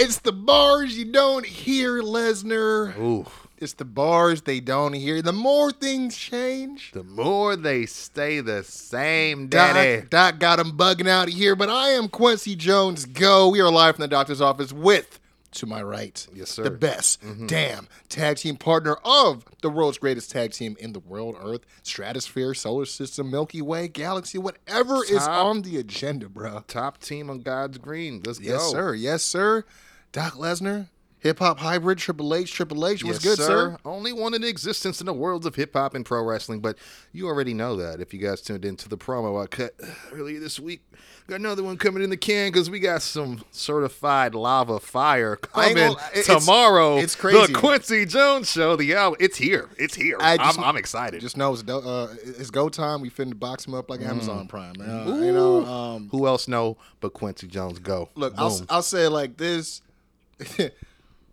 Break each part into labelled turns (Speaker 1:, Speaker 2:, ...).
Speaker 1: It's the bars you don't hear, Lesnar.
Speaker 2: Ooh.
Speaker 1: It's the bars they don't hear. The more things change,
Speaker 2: The more they stay the same,
Speaker 1: Doc,
Speaker 2: daddy.
Speaker 1: Doc got him bugging out here. But I am Quincy Jones. Go. We are live from the doctor's office with, to my right,
Speaker 2: Yes, sir.
Speaker 1: the best mm-hmm. damn tag team partner of the world's greatest tag team in the world, Earth, Stratosphere, Solar System, Milky Way, Galaxy, whatever is on the agenda, bro.
Speaker 2: Top team on God's green. Let's
Speaker 1: Yes,
Speaker 2: go.
Speaker 1: sir. Yes, sir. Doc Lesnar, hip hop hybrid, Triple H, Triple H. What's
Speaker 2: Yes,
Speaker 1: good, sir?
Speaker 2: Only one in existence in the worlds of hip hop and pro wrestling, but you already know that if you guys tuned into the promo I cut earlier this week. Got another one coming in the can because we got some certified lava fire coming
Speaker 1: gonna- it's-
Speaker 2: tomorrow.
Speaker 1: it's crazy.
Speaker 2: The Quincy Jones show. The album. It's here. It's here.
Speaker 1: I
Speaker 2: am I'm excited.
Speaker 1: Just know it's, do- uh, it's go time. We finna box him up like Amazon Prime, man. Uh, you know, um,
Speaker 2: Who else know but Quincy Jones? Go.
Speaker 1: look, I'll, I'll say it like this: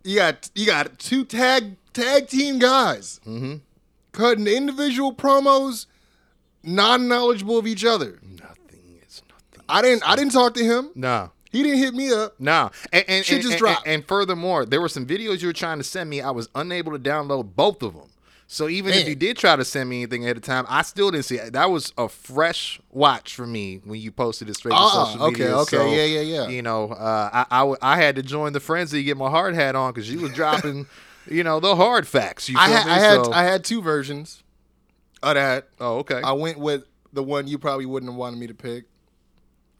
Speaker 1: you got you got two tag tag team guys
Speaker 2: Mm-hmm.
Speaker 1: cutting individual promos, non knowledgeable of each other.
Speaker 2: nothing is nothing.
Speaker 1: I didn't I didn't talk to him.
Speaker 2: No.
Speaker 1: He didn't hit me up.
Speaker 2: No, and, and,
Speaker 1: Shit
Speaker 2: and-
Speaker 1: just
Speaker 2: and-
Speaker 1: dropped.
Speaker 2: And, furthermore, there were some videos you were trying to send me. I was unable to download both of them. So even if you did try to send me anything ahead of time, I still didn't see it. That was a fresh watch for me when you posted it straight to
Speaker 1: Ah,
Speaker 2: social
Speaker 1: okay,
Speaker 2: media.
Speaker 1: okay,
Speaker 2: So,
Speaker 1: yeah, yeah, yeah.
Speaker 2: You know, uh, I, I w- I had to join the frenzy to get my hard hat on because you was dropping, you know, the hard facts. You
Speaker 1: I had
Speaker 2: me?
Speaker 1: I had
Speaker 2: So-
Speaker 1: I had two versions of that.
Speaker 2: oh, okay.
Speaker 1: I went with the one you probably wouldn't have wanted me to pick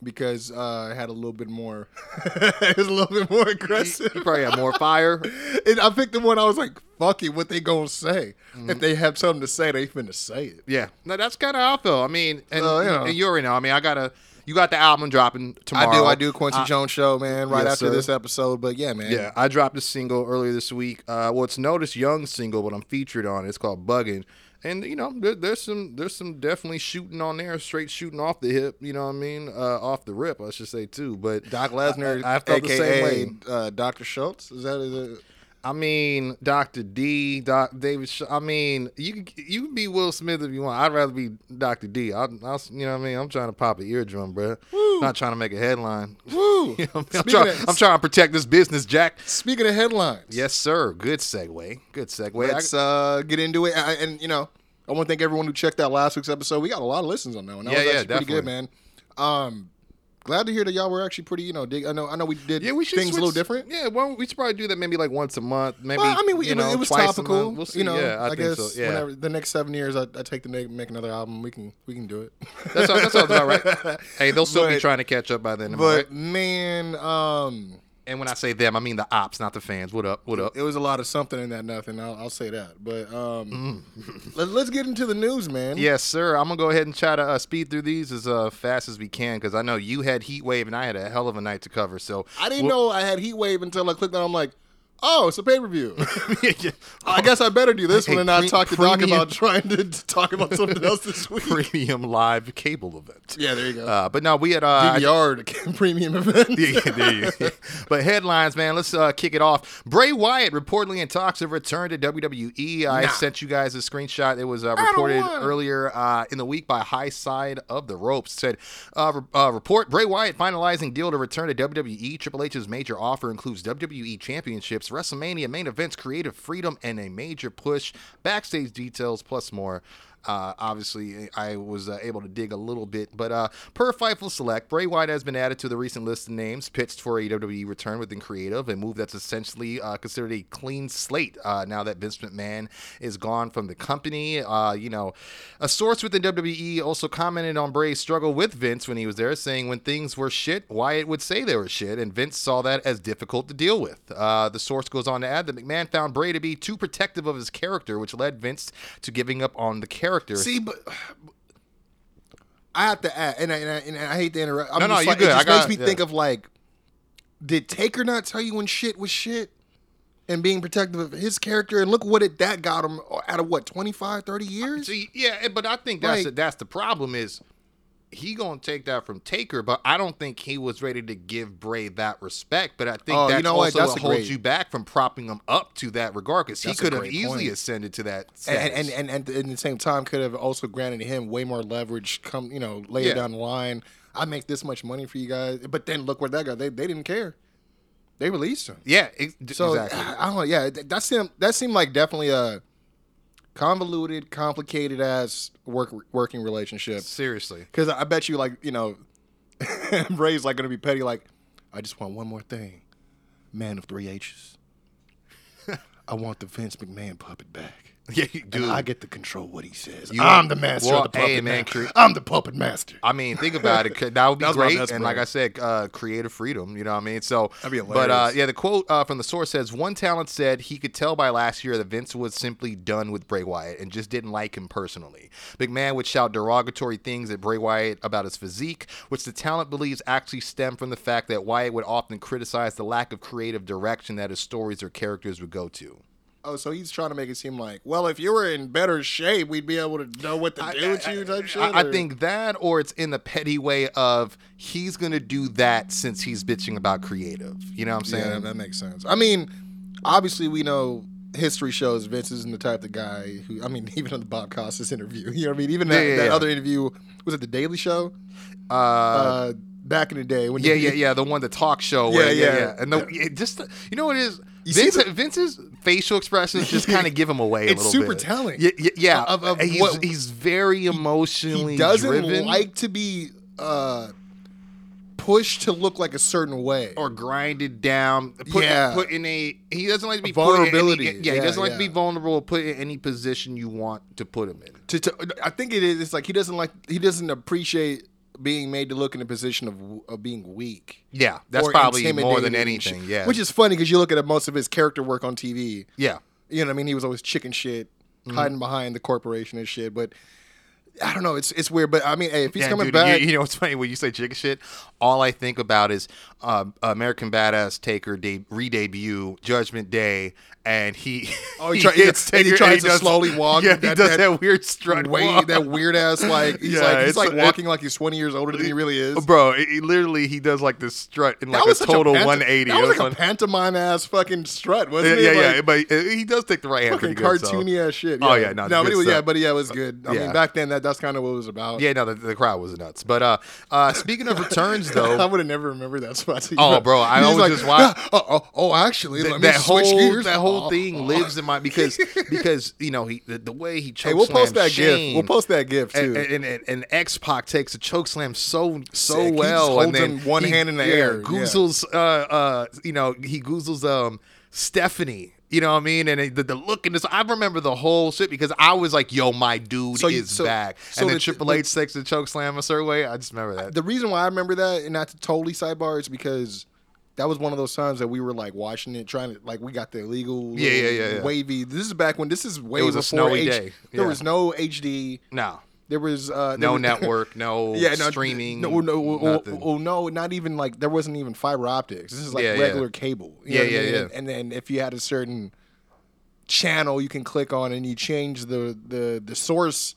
Speaker 1: because uh, it had a little bit more. it was a little bit more aggressive.
Speaker 2: you probably had more fire.
Speaker 1: and I picked the one I was like, "Fuck it, what they gonna say?
Speaker 2: Mm-hmm.
Speaker 1: If they have something to say, they finna say it."
Speaker 2: Yeah, no, that's kind of how I feel. I mean, and,
Speaker 1: Uh, you know.
Speaker 2: and you already know. I mean, I gotta. You got the album dropping tomorrow.
Speaker 1: I do. I do. Quincy
Speaker 2: I-
Speaker 1: Jones show, man. Right
Speaker 2: Yes,
Speaker 1: after
Speaker 2: sir.
Speaker 1: this episode, but yeah, man.
Speaker 2: Yeah, I dropped a single earlier this week. Uh, well, it's Notice Young single, but I'm featured on it. It's called Bugging. And you know, there, there's some there's some definitely shooting on there, straight shooting off the hip. You know what I mean? Uh, off the rip, I should say too. But
Speaker 1: Doc Lesnar,
Speaker 2: I, I felt the same way.
Speaker 1: aka uh, Dr. Schultz. Is that is it?
Speaker 2: I mean, Dr. D, Doc David. Sh- I mean, you can you can be Will Smith if you want. I'd rather be Dr. D. I, I, you know what I mean? I'm trying to pop an eardrum, bro. Not trying to make a headline.
Speaker 1: Woo!
Speaker 2: You know I mean?
Speaker 1: Speaking
Speaker 2: trying,
Speaker 1: of-
Speaker 2: I'm trying to protect this business, Jack.
Speaker 1: Speaking of headlines,
Speaker 2: Yes, sir. Good segue. Good segue.
Speaker 1: Let's uh, get into it. I, and, you know, I want to thank everyone who checked out last week's episode. We got a lot of listens on that one. That
Speaker 2: Yeah,
Speaker 1: was
Speaker 2: yeah,
Speaker 1: actually pretty good,
Speaker 2: definitely.
Speaker 1: man. Um, glad to hear that y'all were actually pretty, you know, dig. I know, I know we did
Speaker 2: Yeah, we should
Speaker 1: things a little different.
Speaker 2: Yeah, well, we should probably do that maybe like once a month. Maybe
Speaker 1: Well, I mean, we,
Speaker 2: you
Speaker 1: it,
Speaker 2: know,
Speaker 1: it was topical.
Speaker 2: We'll see.
Speaker 1: You know,
Speaker 2: yeah, I,
Speaker 1: I, guess
Speaker 2: so. Yeah,
Speaker 1: whenever the next seven years, I, I take the make, make another album. We can we can do it.
Speaker 2: that's all, that sounds about right. Hey, they'll still be trying to catch up by then.
Speaker 1: but
Speaker 2: right?
Speaker 1: man, um,
Speaker 2: and when I say them, I mean the ops, not the fans. What up? What up?
Speaker 1: it was a lot of something in that nothing. I'll, I'll say that. But um,
Speaker 2: Mm.
Speaker 1: let, let's get into the news, man.
Speaker 2: Yes, sir. I'm gonna go ahead and try to uh, speed through these as uh, fast as we can because I know you had heat wave and I had a hell of a night to cover. So
Speaker 1: I didn't
Speaker 2: we'll-
Speaker 1: know I had heat wave until I clicked on. I'm like, oh, it's a pay per view. I guess I better do this one and not
Speaker 2: pre-
Speaker 1: talk to Doc
Speaker 2: premium-
Speaker 1: about trying to talk about something else this week.
Speaker 2: premium live cable event.
Speaker 1: Yeah, there you go.
Speaker 2: Uh, but no, we had uh,
Speaker 1: DVR to premium event.
Speaker 2: Yeah, there you go. But headlines, man. Let's uh, kick it off. Bray Wyatt reportedly in talks of return to WWE. I
Speaker 1: Nah.
Speaker 2: sent you guys a screenshot. It was uh, reported earlier uh, in the week by Inside the Ropes. It said, uh, re- uh, report Bray Wyatt finalizing deal to return to WWE. Triple H's major offer includes WWE championships, WrestleMania main events, creative freedom, and a major push. Backstage details plus more. Uh, obviously, I was uh, able to dig a little bit, but uh, per Fightful Select, Bray Wyatt has been added to the recent list of names pitched for a WWE return within creative, a move that's essentially uh, considered a clean slate uh, now that Vince McMahon is gone from the company. Uh, you know, a source within WWE also commented on Bray's struggle with Vince when he was there, saying when things were shit, Wyatt would say they were shit, and Vince saw that as difficult to deal with. The source goes on to add that McMahon found Bray to be too protective of his character, which led Vince to giving up on the character.
Speaker 1: See, but I have to add, and I, and I, and I hate to interrupt. I'm
Speaker 2: No, no,
Speaker 1: just
Speaker 2: you
Speaker 1: like,
Speaker 2: good.
Speaker 1: It
Speaker 2: I got-
Speaker 1: makes me
Speaker 2: yeah.
Speaker 1: think of like did Taker not tell you when shit was shit? And being protective of his character, and look what it that got him out of what 25, 30 years.
Speaker 2: See, yeah, but I think that's
Speaker 1: Like-
Speaker 2: that's the problem is he gonna take that from Taker, but I don't think he was ready to give Bray that respect. But I think
Speaker 1: Oh, you
Speaker 2: that
Speaker 1: know what?
Speaker 2: also
Speaker 1: That's a
Speaker 2: holds you back from propping him up to that regard because he could have easily
Speaker 1: point.
Speaker 2: ascended to that.
Speaker 1: and, and, and and at the same time could have also granted him way more leverage come you know later
Speaker 2: Yeah.
Speaker 1: down the line i make this much money for you guys but then look where that got they, they didn't care they released him
Speaker 2: yeah, d-
Speaker 1: so
Speaker 2: exactly.
Speaker 1: i don't know yeah that, that seemed that seemed like definitely a convoluted complicated ass work working relationship.
Speaker 2: Seriously,
Speaker 1: because i bet you like you know bray's like gonna be petty like i just want one more thing. Man of three h's. I want the vince mcmahon puppet back
Speaker 2: yeah, dude.
Speaker 1: I get to control what he says.
Speaker 2: You-
Speaker 1: I'm the master
Speaker 2: well,
Speaker 1: of the puppet
Speaker 2: hey, man,
Speaker 1: master. I'm the puppet master.
Speaker 2: I mean, think about it. That would be great. And like. I said, uh, creative freedom. You know what I mean? So,
Speaker 1: That'd be
Speaker 2: but uh, yeah, the quote uh, from the source says one talent said he could tell by last year that Vince was simply done with Bray Wyatt and just didn't like him personally. McMahon would shout derogatory things at Bray Wyatt about his physique, which the talent believes actually stem from the fact that Wyatt would often criticize the lack of creative direction that his stories or characters would go to.
Speaker 1: Oh, so he's trying to make it seem like, well, if you were in better shape, we'd be able to know what to do with you, type shit.
Speaker 2: I, I think that, or it's in the petty way of he's gonna do that since he's bitching about creative. You know what I'm saying?
Speaker 1: yeah, that makes sense. I mean, obviously, we know history shows Vince isn't the type of guy who. I mean, even on the Bob Costas interview, you know what I mean. Even that,
Speaker 2: Yeah, yeah,
Speaker 1: that
Speaker 2: yeah.
Speaker 1: other interview was it the Daily Show?
Speaker 2: uh,
Speaker 1: Uh, back in the day when
Speaker 2: yeah, yeah, yeah. The one, the talk show.
Speaker 1: Yeah,
Speaker 2: where, yeah,
Speaker 1: yeah.
Speaker 2: And the, just, you know what it is?
Speaker 1: You
Speaker 2: Vince,
Speaker 1: the-
Speaker 2: Vince's facial expressions just kind of give him away a
Speaker 1: It's
Speaker 2: little
Speaker 1: super
Speaker 2: bit.
Speaker 1: telling.
Speaker 2: Yeah, yeah. yeah.
Speaker 1: Of- of
Speaker 2: he's,
Speaker 1: what-
Speaker 2: he's very emotionally
Speaker 1: he doesn't
Speaker 2: driven.
Speaker 1: like to be uh, pushed to look like a certain way.
Speaker 2: or grinded down, put,
Speaker 1: Yeah.
Speaker 2: put in a. He doesn't like to be in any-
Speaker 1: Vulnerability.
Speaker 2: yeah, he doesn't like to be
Speaker 1: yeah.
Speaker 2: vulnerable. Put in any position you want to put him in.
Speaker 1: to, to I think it is. It's like he doesn't like he doesn't appreciate being made to look in a position of of being weak.
Speaker 2: Yeah, that's probably more than anything. Yeah,
Speaker 1: which is funny because you look at most of his character work on TV.
Speaker 2: yeah.
Speaker 1: You know, what I mean, he was always chicken shit,
Speaker 2: Mm-hmm.
Speaker 1: hiding behind the corporation and shit. But I don't know. It's it's weird. But I mean, hey, if he's
Speaker 2: Yeah,
Speaker 1: coming
Speaker 2: dude,
Speaker 1: back,
Speaker 2: You, you know what's funny when you say chicken shit? All I think about is uh, American Badass Taker de- re-debut Judgment Day, and he
Speaker 1: Oh, he try- yeah, and he tries to slowly walk
Speaker 2: Yeah,
Speaker 1: with
Speaker 2: he
Speaker 1: that-
Speaker 2: does
Speaker 1: that
Speaker 2: that, weird strut
Speaker 1: way that weird ass like he's
Speaker 2: Yeah,
Speaker 1: like he's
Speaker 2: it's-
Speaker 1: like
Speaker 2: it-
Speaker 1: walking like he's twenty years older than he really is.
Speaker 2: Bro, it, it literally he does like this strut in like
Speaker 1: that was
Speaker 2: a total 180.
Speaker 1: That was like a pantomime ass fucking strut,
Speaker 2: yeah,
Speaker 1: wasn't
Speaker 2: yeah,
Speaker 1: it?
Speaker 2: yeah,
Speaker 1: Like,
Speaker 2: but uh, he does take the right hand
Speaker 1: fucking
Speaker 2: pretty good. so-
Speaker 1: cartoony ass shit.
Speaker 2: Oh, yeah, no,
Speaker 1: no, but yeah, but yeah, it was good. I mean, back then that that's kind of what it was about.
Speaker 2: Yeah, no, the, the crowd was nuts. But uh, uh, speaking of returns, though, I
Speaker 1: would have never remembered that spot.
Speaker 2: Oh, bro, I always
Speaker 1: like,
Speaker 2: just watch-
Speaker 1: "Yeah, oh, oh, oh, actually,
Speaker 2: Th-
Speaker 1: let me
Speaker 2: that whole
Speaker 1: gears.
Speaker 2: that whole
Speaker 1: Oh,
Speaker 2: thing
Speaker 1: oh.
Speaker 2: lives in my because because you know he the, the way he
Speaker 1: Hey, we'll post that
Speaker 2: Shane,
Speaker 1: gif. We'll post that gif too.
Speaker 2: and, and, and, and X Pac takes a choke slam so so
Speaker 1: Sick.
Speaker 2: Well, and then
Speaker 1: one
Speaker 2: he-
Speaker 1: hand in the
Speaker 2: yeah,
Speaker 1: air, yeah.
Speaker 2: Goozles, uh, uh, you know, he goozles um Stephanie. You know what I mean? And it- the, the look in this, I remember the whole shit because I was like, "Yo, my dude
Speaker 1: So
Speaker 2: is
Speaker 1: so-
Speaker 2: back."
Speaker 1: so
Speaker 2: and then
Speaker 1: the-
Speaker 2: Triple H takes the choke slam a certain way. I just remember that.
Speaker 1: the reason why I remember that, and not to totally sidebar, is because that was one of those times that we were like watching it, trying to like we got the illegal,
Speaker 2: Yeah, yeah, yeah, yeah.
Speaker 1: wavy. This is back when this is way
Speaker 2: It was a
Speaker 1: before
Speaker 2: snowy
Speaker 1: H-
Speaker 2: day.
Speaker 1: There was no HD.
Speaker 2: no,
Speaker 1: There was uh, there
Speaker 2: no
Speaker 1: was-
Speaker 2: network, no
Speaker 1: yeah, no,
Speaker 2: streaming,
Speaker 1: No, no,
Speaker 2: nothing.
Speaker 1: oh, no, not even like there wasn't even fiber optics. This is like
Speaker 2: Yeah, yeah.
Speaker 1: regular cable. You
Speaker 2: Yeah,
Speaker 1: know what I
Speaker 2: yeah,
Speaker 1: mean?
Speaker 2: yeah.
Speaker 1: And, and then if you had a certain channel you can click on and you change the the the source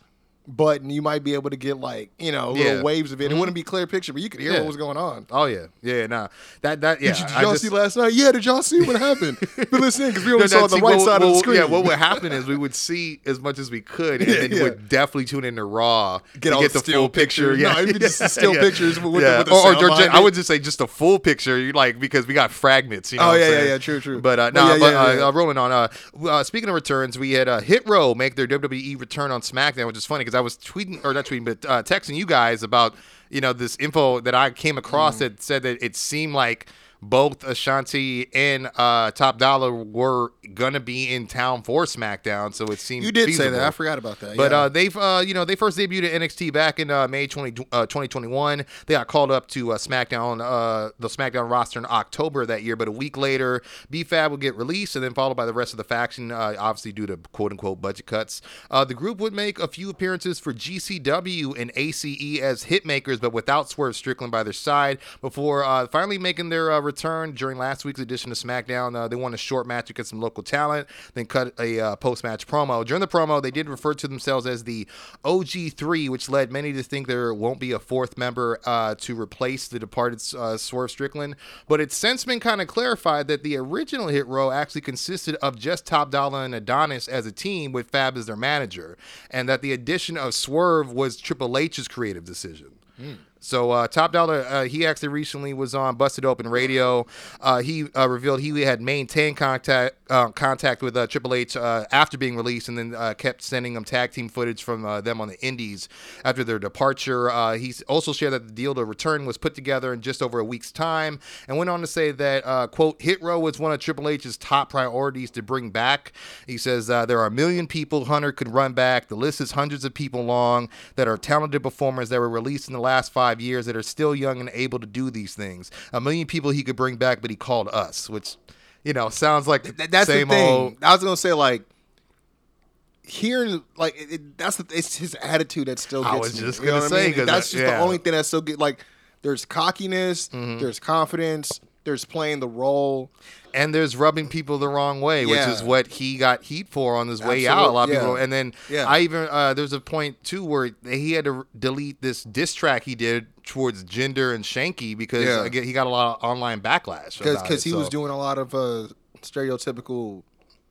Speaker 1: button, you might be able to get like you know little
Speaker 2: Yeah. Mm-hmm.
Speaker 1: waves of it. It wouldn't be clear picture, but you could hear
Speaker 2: Yeah.
Speaker 1: what was going on.
Speaker 2: Oh yeah, yeah, nah. That that yeah.
Speaker 1: Did, you, did
Speaker 2: I
Speaker 1: y'all
Speaker 2: just-
Speaker 1: see last night? Yeah, did y'all see what happened? but listen, because we only
Speaker 2: No,
Speaker 1: saw
Speaker 2: no,
Speaker 1: the right
Speaker 2: what-
Speaker 1: side of the screen.
Speaker 2: Yeah, what would happen is we would see as much as we could, and
Speaker 1: Yeah,
Speaker 2: then
Speaker 1: yeah.
Speaker 2: would definitely tune into Raw
Speaker 1: Get
Speaker 2: to
Speaker 1: all
Speaker 2: get
Speaker 1: the
Speaker 2: the full picture.
Speaker 1: pictures. No,
Speaker 2: Yeah,
Speaker 1: be just the still pictures with
Speaker 2: yeah.
Speaker 1: with the
Speaker 2: or, or
Speaker 1: sound
Speaker 2: ju- I would just say just a full picture, you like because we got fragments. You know
Speaker 1: Oh, yeah, yeah, yeah, true, true.
Speaker 2: But uh,
Speaker 1: But
Speaker 2: no, but uh, uh, rolling on. Uh, uh, speaking of returns, we had Hit Row make their WWE return on SmackDown, which is funny because I was tweeting or not tweeting, but uh, texting you guys about you know this info that I came across
Speaker 1: Mm.
Speaker 2: that said that it seemed like both Ashanti and uh, Top Dollar were gonna be in town for SmackDown, so it seemed
Speaker 1: you did say that. I forgot about that.
Speaker 2: But
Speaker 1: yeah.
Speaker 2: uh, they've, uh, you know, they first debuted at NXT back in uh, May 20, uh, 2021. They got called up to uh, SmackDown, uh, the SmackDown roster in October that year. But a week later, BFAB would get released and then followed by the rest of the faction, uh, obviously due to quote unquote budget cuts. Uh, the group would make a few appearances for GCW and ACE as hitmakers, but without Swerve Strickland by their side before uh, finally making their uh, return during last week's edition of SmackDown. Uh, they won a short match against some local talent, then cut a uh, post match promo. During the promo, they did refer to themselves as the OG3, which led many to think there won't be a fourth member uh, to replace the departed uh, Swerve Strickland. But it's since been kind of clarified that the original Hit Row actually consisted of just Top Dollar and Adonis as a team with Fab as their manager, and that the addition of Swerve was Triple H's creative decision. So uh, Top Dollar, uh, he actually recently was on Busted Open Radio. Uh, he uh, revealed he had maintained contact uh, contact with uh, Triple H after being released, and then kept sending them tag team footage from them on the Indies after their departure. He also shared that the deal to return was put together in just over a week's time, and went on to say that quote Hit Row was one of Triple H's top priorities to bring back. He says there are a million people Hunter could run back. The list is hundreds of people long that are talented performers that were released in the last five years that are still young and able to do these things. A million people he could bring back, but he called us, which you know sounds like
Speaker 1: Th- that's
Speaker 2: same
Speaker 1: the thing.
Speaker 2: old.
Speaker 1: I was gonna say like hearing like it, it- that's the, it's his attitude that still
Speaker 2: I
Speaker 1: gets
Speaker 2: was
Speaker 1: me.
Speaker 2: just
Speaker 1: You know
Speaker 2: gonna
Speaker 1: what I
Speaker 2: say,
Speaker 1: mean? that's just
Speaker 2: yeah.
Speaker 1: the only thing that's so good. Like there's cockiness,
Speaker 2: Mm-hmm.
Speaker 1: there's confidence, there's playing the role.
Speaker 2: and there's rubbing people the wrong way, which is what he got heat for on his way out. A lot of
Speaker 1: Absolute-
Speaker 2: people, and then
Speaker 1: Yeah.
Speaker 2: I even uh, there's a point too where he had to delete this diss track he did towards Jinder and Shanky because
Speaker 1: Yeah.
Speaker 2: again, he got a lot of online backlash
Speaker 1: Because he was doing a lot of uh stereotypical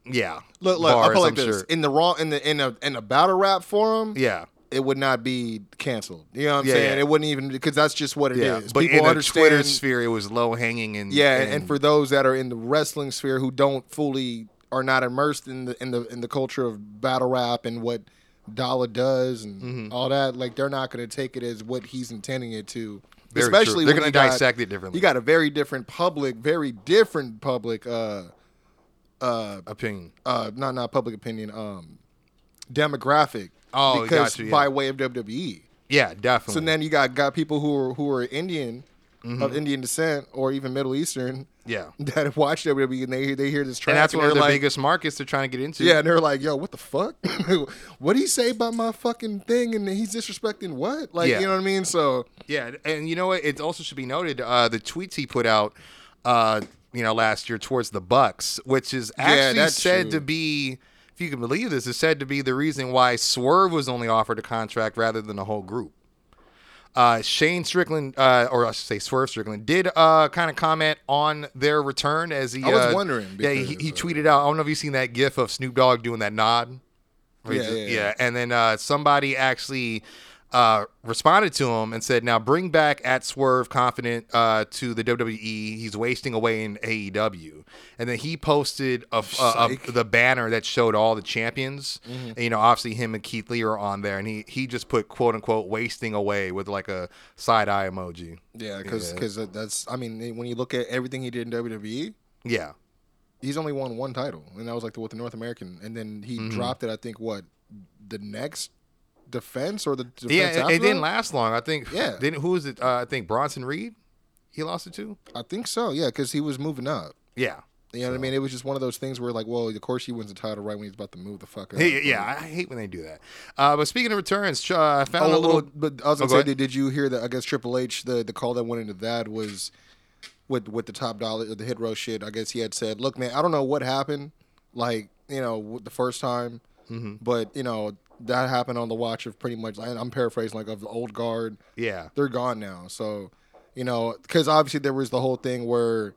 Speaker 2: yeah.
Speaker 1: look look I
Speaker 2: bars,
Speaker 1: put it like
Speaker 2: I'm
Speaker 1: this
Speaker 2: sure.
Speaker 1: in the wrong in the in a in a battle rap forum
Speaker 2: Yeah.
Speaker 1: It would not be canceled you know what I'm
Speaker 2: Yeah,
Speaker 1: saying
Speaker 2: yeah.
Speaker 1: it wouldn't even because that's just what it is.
Speaker 2: Yeah, but
Speaker 1: people
Speaker 2: in the Twitter sphere, it was low hanging and
Speaker 1: Yeah, and, and for those that are in the wrestling sphere who don't fully are not immersed in the in the in the culture of battle rap and what Dollar does and
Speaker 2: Mm-hmm.
Speaker 1: all that, like they're not going to take it as what he's intending it to.
Speaker 2: Very true.
Speaker 1: Especially
Speaker 2: They're gonna
Speaker 1: you got-
Speaker 2: dissect it differently.
Speaker 1: You got a very different public, very different public, uh, uh,
Speaker 2: opinion.
Speaker 1: uh, not not public opinion, um, demographic.
Speaker 2: Oh,
Speaker 1: because
Speaker 2: you, yeah.
Speaker 1: by way of WWE.
Speaker 2: Yeah, definitely.
Speaker 1: So then you got got people who are who are Indian
Speaker 2: Mm-hmm.
Speaker 1: of Indian descent or even Middle Eastern
Speaker 2: yeah,
Speaker 1: that watch WWE and they they hear this track
Speaker 2: and that's one of the
Speaker 1: like,
Speaker 2: biggest markets they're trying to get into.
Speaker 1: Yeah, and they're like, "Yo, what the fuck? what do he say about my fucking thing?" And he's disrespecting what? Like,
Speaker 2: Yeah.
Speaker 1: you know what I mean? So
Speaker 2: Yeah, and you know what? It also should be noted uh, the tweets he put out, uh, you know, last year towards the Bucks, which is actually
Speaker 1: that's
Speaker 2: said
Speaker 1: true.
Speaker 2: to be, if you can believe this, is said to be the reason why Swerve was only offered a contract rather than the whole group. Uh, Shane Strickland, uh, or I should say Swerve Strickland, did uh, kind of comment on their return as he.
Speaker 1: I was
Speaker 2: uh,
Speaker 1: wondering
Speaker 2: Yeah, he, he tweeted out. I don't know if you've seen that GIF of Snoop Dogg doing that nod. He
Speaker 1: Yeah, yeah, yeah.
Speaker 2: And then uh, somebody actually uh, responded to him and said, "Now bring back at Swerve Confident uh, to the WWE. He's wasting away in AEW." And then he posted a, a, a- the banner that showed all the champions.
Speaker 1: Mm-hmm.
Speaker 2: And, you know, obviously him and Keith Lee are on there, and he he just put quote unquote wasting away with like a side eye emoji.
Speaker 1: yeah, because
Speaker 2: Yeah.
Speaker 1: that's I mean when you look at everything he did in WWE,
Speaker 2: Yeah.
Speaker 1: he's only won one title, and that was like the, with the North American, and then he
Speaker 2: Mm-hmm.
Speaker 1: dropped it. I think what the next defense or the defense
Speaker 2: Yeah, it, it didn't last long. I think.
Speaker 1: Yeah.
Speaker 2: Didn't who was it? Uh, I think Bronson Reed. He lost it to.
Speaker 1: I think so. Yeah, because he was moving up.
Speaker 2: Yeah.
Speaker 1: You know what I mean? It was just one of those things where, like, well, of course he wins the title right when he's about to move the fuck up.
Speaker 2: Hey, yeah, I hate when they do that. Uh, but speaking of returns, uh, I found
Speaker 1: Oh,
Speaker 2: a little.
Speaker 1: but I was
Speaker 2: Oh,
Speaker 1: gonna
Speaker 2: go
Speaker 1: say, did, did you hear that? I guess Triple H, the the call that went into that was with with the top dollar, the hit row shit. I guess he had said, "Look, man, I don't know what happened, like you know, the first time,
Speaker 2: Mm-hmm.
Speaker 1: but you know that happened on the watch of pretty much. and I'm paraphrasing, like of the old guard.
Speaker 2: yeah,
Speaker 1: They're gone now, so you know, because obviously there was the whole thing where."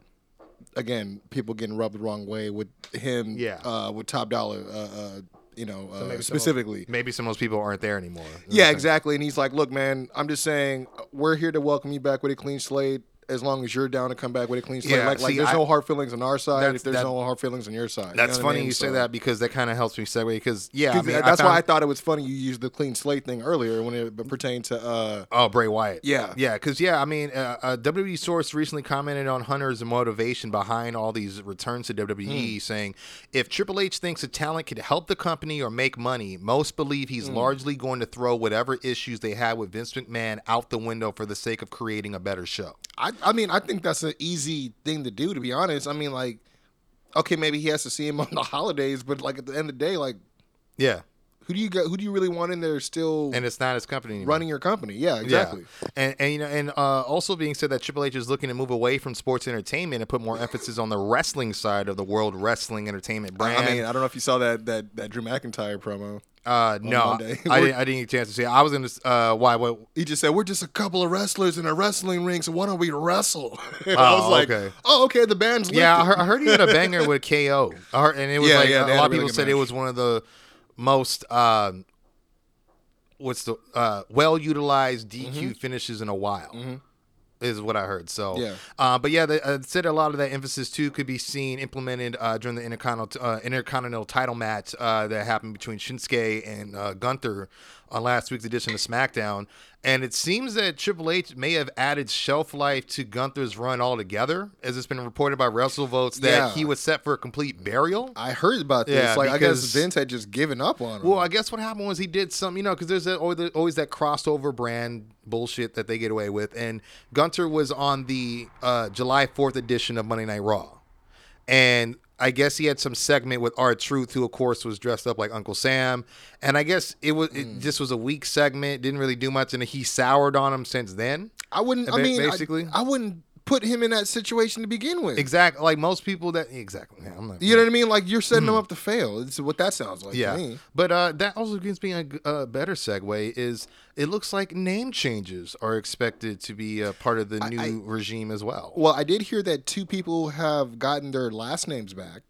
Speaker 1: Again, people getting rubbed the wrong way with him,
Speaker 2: Yeah.
Speaker 1: uh, with top dollar, uh, uh, you know, uh,
Speaker 2: maybe some of-
Speaker 1: specifically.
Speaker 2: maybe some of those people aren't there anymore.
Speaker 1: Yeah, exactly. And he's like, "Look, man, I'm just saying we're here to welcome you back with a clean slate. As long as you're down to come back with a clean slate,
Speaker 2: Yeah,
Speaker 1: like, like there's
Speaker 2: I-
Speaker 1: no hard feelings on our side. If there's
Speaker 2: that-
Speaker 1: no hard feelings on your side,
Speaker 2: That's
Speaker 1: know what I
Speaker 2: funny
Speaker 1: mean?
Speaker 2: you say that because that kind of helps me segue. Because yeah, I mean,
Speaker 1: that's why I thought it was funny you used the clean slate thing earlier when it pertained to. uh
Speaker 2: Oh, Bray Wyatt.
Speaker 1: Yeah.
Speaker 2: yeah, because yeah, I mean, uh, a WWE source recently commented on Hunter's motivation behind all these returns to. WWE, saying if Triple H thinks a talent could help the company or make money, most believe he's
Speaker 1: Hmm.
Speaker 2: largely going to throw whatever issues they had with Vince McMahon out the window for the sake of creating a better show.
Speaker 1: I, I mean, I think that's an easy thing to do. To be honest, I mean, like, okay, maybe he has to see him on the holidays, but like at the end of the day, like,
Speaker 2: Yeah,
Speaker 1: Who do you got? Who do you really want in there still
Speaker 2: and it's not his company anymore.
Speaker 1: running your company? Yeah, exactly.
Speaker 2: Yeah. And and you know, and uh, also being said that Triple H is looking to move away from sports entertainment and put more emphasis on the wrestling side of the World Wrestling Entertainment brand.
Speaker 1: I mean, I don't know if you saw that that that Drew McIntyre promo.
Speaker 2: Uh, no,
Speaker 1: Monday.
Speaker 2: I didn't. I didn't get a chance to see. it. I was gonna. Uh, why? What?
Speaker 1: He just said, "We're just a couple of wrestlers in a wrestling ring, so why don't we wrestle?" And
Speaker 2: Oh,
Speaker 1: I was like,
Speaker 2: okay.
Speaker 1: "Oh, okay." The band's
Speaker 2: Yeah, I heard, I heard he had a banger with KO, heard- and it was
Speaker 1: Yeah,
Speaker 2: like
Speaker 1: yeah,
Speaker 2: a lot of
Speaker 1: really
Speaker 2: people said it was one of the most. um what's the uh, well utilized DQ finishes in a while. Is what I heard. So.
Speaker 1: Yeah.
Speaker 2: Uh, but yeah, they uh, said a lot of that emphasis too could be seen implemented uh, during the intercontinental uh, intercontinental title match uh, that happened between Shinsuke and uh, Gunther on last week's edition of SmackDown. And it seems that Triple H may have added shelf life to Gunther's run altogether, as it's been reported by WrestleVotes that
Speaker 1: Yeah.
Speaker 2: he was set for a complete burial.
Speaker 1: I heard about this.
Speaker 2: Yeah,
Speaker 1: like I guess Vince had just given up on him.
Speaker 2: Well, I guess what happened was he did some, you know, because there's that, always, that- crossover brand bullshit that they get away with. And Gunther was on the uh, July 4th edition of Monday Night Raw. And I guess he had some segment with R Truth, who of course was dressed up like Uncle Sam. And I guess it was it mm. just was a weak segment, didn't really do much, and he soured on him since then.
Speaker 1: I wouldn't. I mean, I-
Speaker 2: basically.
Speaker 1: I, wouldn't put him in that situation to begin with.
Speaker 2: Exactly, like most people that exactly. Yeah, I'm not,
Speaker 1: You know what I mean? Like you're setting them up to fail. It's what that sounds like
Speaker 2: Hmm. Yeah,
Speaker 1: to me.
Speaker 2: but uh, that also gives me a better segue. Is it looks like name changes are expected to be a part of the new
Speaker 1: I-
Speaker 2: regime as well.
Speaker 1: Well, I did hear that two people have gotten their last names back.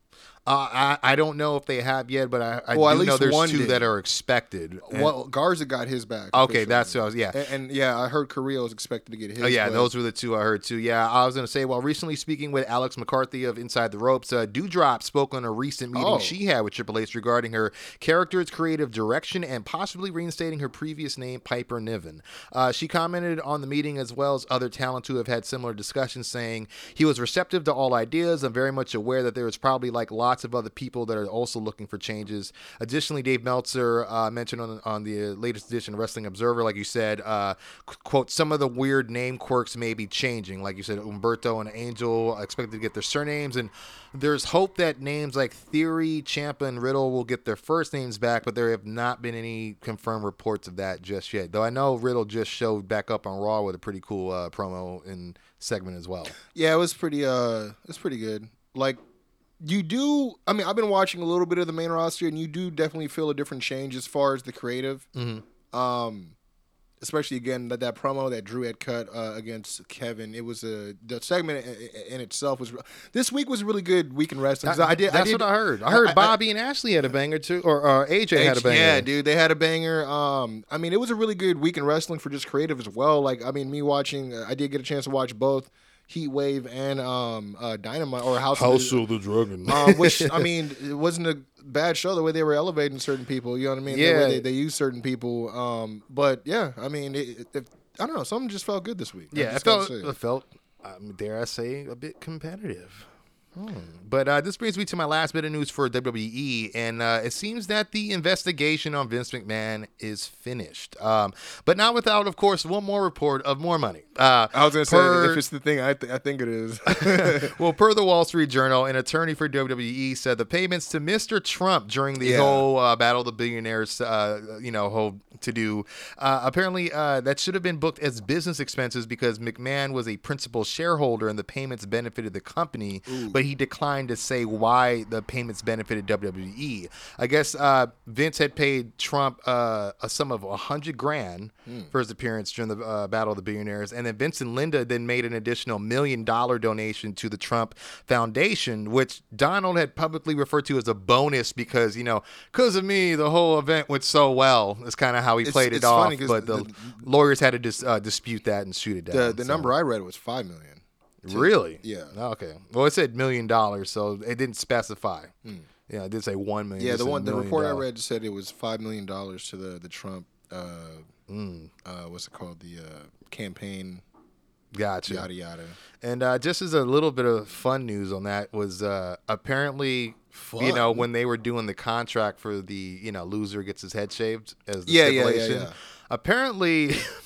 Speaker 2: Uh, I I don't know if they have yet, but I, I
Speaker 1: Well, at
Speaker 2: do know
Speaker 1: least
Speaker 2: there's
Speaker 1: one
Speaker 2: two
Speaker 1: did.
Speaker 2: that are expected. And-
Speaker 1: Well, Garza got his back.
Speaker 2: okay, that's what I was. Yeah,
Speaker 1: And, and yeah, I heard Carrillo is expected to get his.
Speaker 2: Oh yeah,
Speaker 1: but-
Speaker 2: those were the two I heard too. Yeah, I was gonna say. While recently speaking with Alex McCarthy of Inside the Ropes, uh, Doudrop spoke on a recent meeting
Speaker 1: Oh.
Speaker 2: she had with Triple H regarding her character's creative direction and possibly reinstating her previous name, Piper Niven. Uh, she commented on the meeting as well as other talent who have had similar discussions, saying he was receptive to all ideas. I'm very much aware that there is probably like lots of other people that are also looking for changes. Additionally, Dave Meltzer uh, mentioned on on the latest edition of Wrestling Observer, like you said, uh, quote, some of the weird name quirks may be changing. Like you said, Umberto and Angel expected to get their surnames, and there's hope that names like Theory, Ciampa, and Riddle will get their first names back, but there have not been any confirmed reports of that just yet. Though I know Riddle just showed back up on Raw with a pretty cool uh, promo and segment as well.
Speaker 1: Yeah, it was pretty. Uh, it's pretty good. Like you do. I mean, I've been watching a little bit of the main roster, and you do definitely feel a different change as far as the creative.
Speaker 2: Mm-hmm.
Speaker 1: Um, especially again that that promo that Drew had cut uh, against Kevin. It was a the segment i- i- in itself was. this week was a really good week in wrestling. 'cause I did.
Speaker 2: That's
Speaker 1: I did,
Speaker 2: what I heard. I heard
Speaker 1: I- I-
Speaker 2: Bobby Lashley had a banger too, or uh, AJ had a banger.
Speaker 1: Yeah, dude, they had a banger. Um, I mean, it was a really good week in wrestling for just creative as well. Like, I mean, me watching, uh, I did get a chance to watch both Heat Wave and um, uh, Dynamite or House, of the,
Speaker 2: the Dragon.
Speaker 1: um, which I mean, it wasn't a bad show the way they were elevating certain people. You know what I mean? The way
Speaker 2: Yeah.
Speaker 1: they, they use certain people. Um, but yeah, I mean, it, it, I don't know. Something just felt good this week.
Speaker 2: Yeah, it felt,
Speaker 1: it
Speaker 2: felt um, dare I say, a bit competitive. Hmm. But uh, this brings me to my last bit of news for WWE, and uh, it seems that the investigation on Vince McMahon is finished. Um, but not without, of course, one more report of more money. Uh,
Speaker 1: I was gonna
Speaker 2: per-
Speaker 1: say if it's the thing, I, th- I think it is.
Speaker 2: well, per the Wall Street Journal, an attorney for WWE said the payments to Mr. Trump during the
Speaker 1: Yeah.
Speaker 2: whole uh, Battle of the Billionaires, uh, you know, whole to do, uh, apparently uh, that should have been booked as business expenses because McMahon was a principal shareholder and the payments benefited the company, but he declined to say why the payments benefited WWE. I guess uh, Vince had paid Trump uh, a sum of a hundred grand for his appearance during the uh, Battle of the Billionaires, and then Vince and Linda then made an additional million dollar donation to the Trump Foundation, which Donald had publicly referred to as a bonus because you know, because of me, the whole event went so well. That's kind of how he
Speaker 1: It's-
Speaker 2: played it off, but the,
Speaker 1: the-
Speaker 2: lawyers had to dis, uh, dispute that and shoot it down.
Speaker 1: the the
Speaker 2: so-
Speaker 1: number I read was five million.
Speaker 2: Really?
Speaker 1: Yeah.
Speaker 2: Oh, Okay. Well, it said million dollars, so it didn't specify. Yeah, it did say one million.
Speaker 1: Hmm. Yeah, the one the report I read said it was five million dollars to the the Trump uh,
Speaker 2: Mm.
Speaker 1: uh, what's it called the uh, campaign
Speaker 2: Gotcha.
Speaker 1: yada yada.
Speaker 2: And uh, just as a little bit of fun news on that was uh, apparently, you know, when they were doing the contract for the, you know, loser gets his head shaved as the
Speaker 1: Yeah, yeah, yeah,
Speaker 2: stipulation.
Speaker 1: yeah.
Speaker 2: Apparently,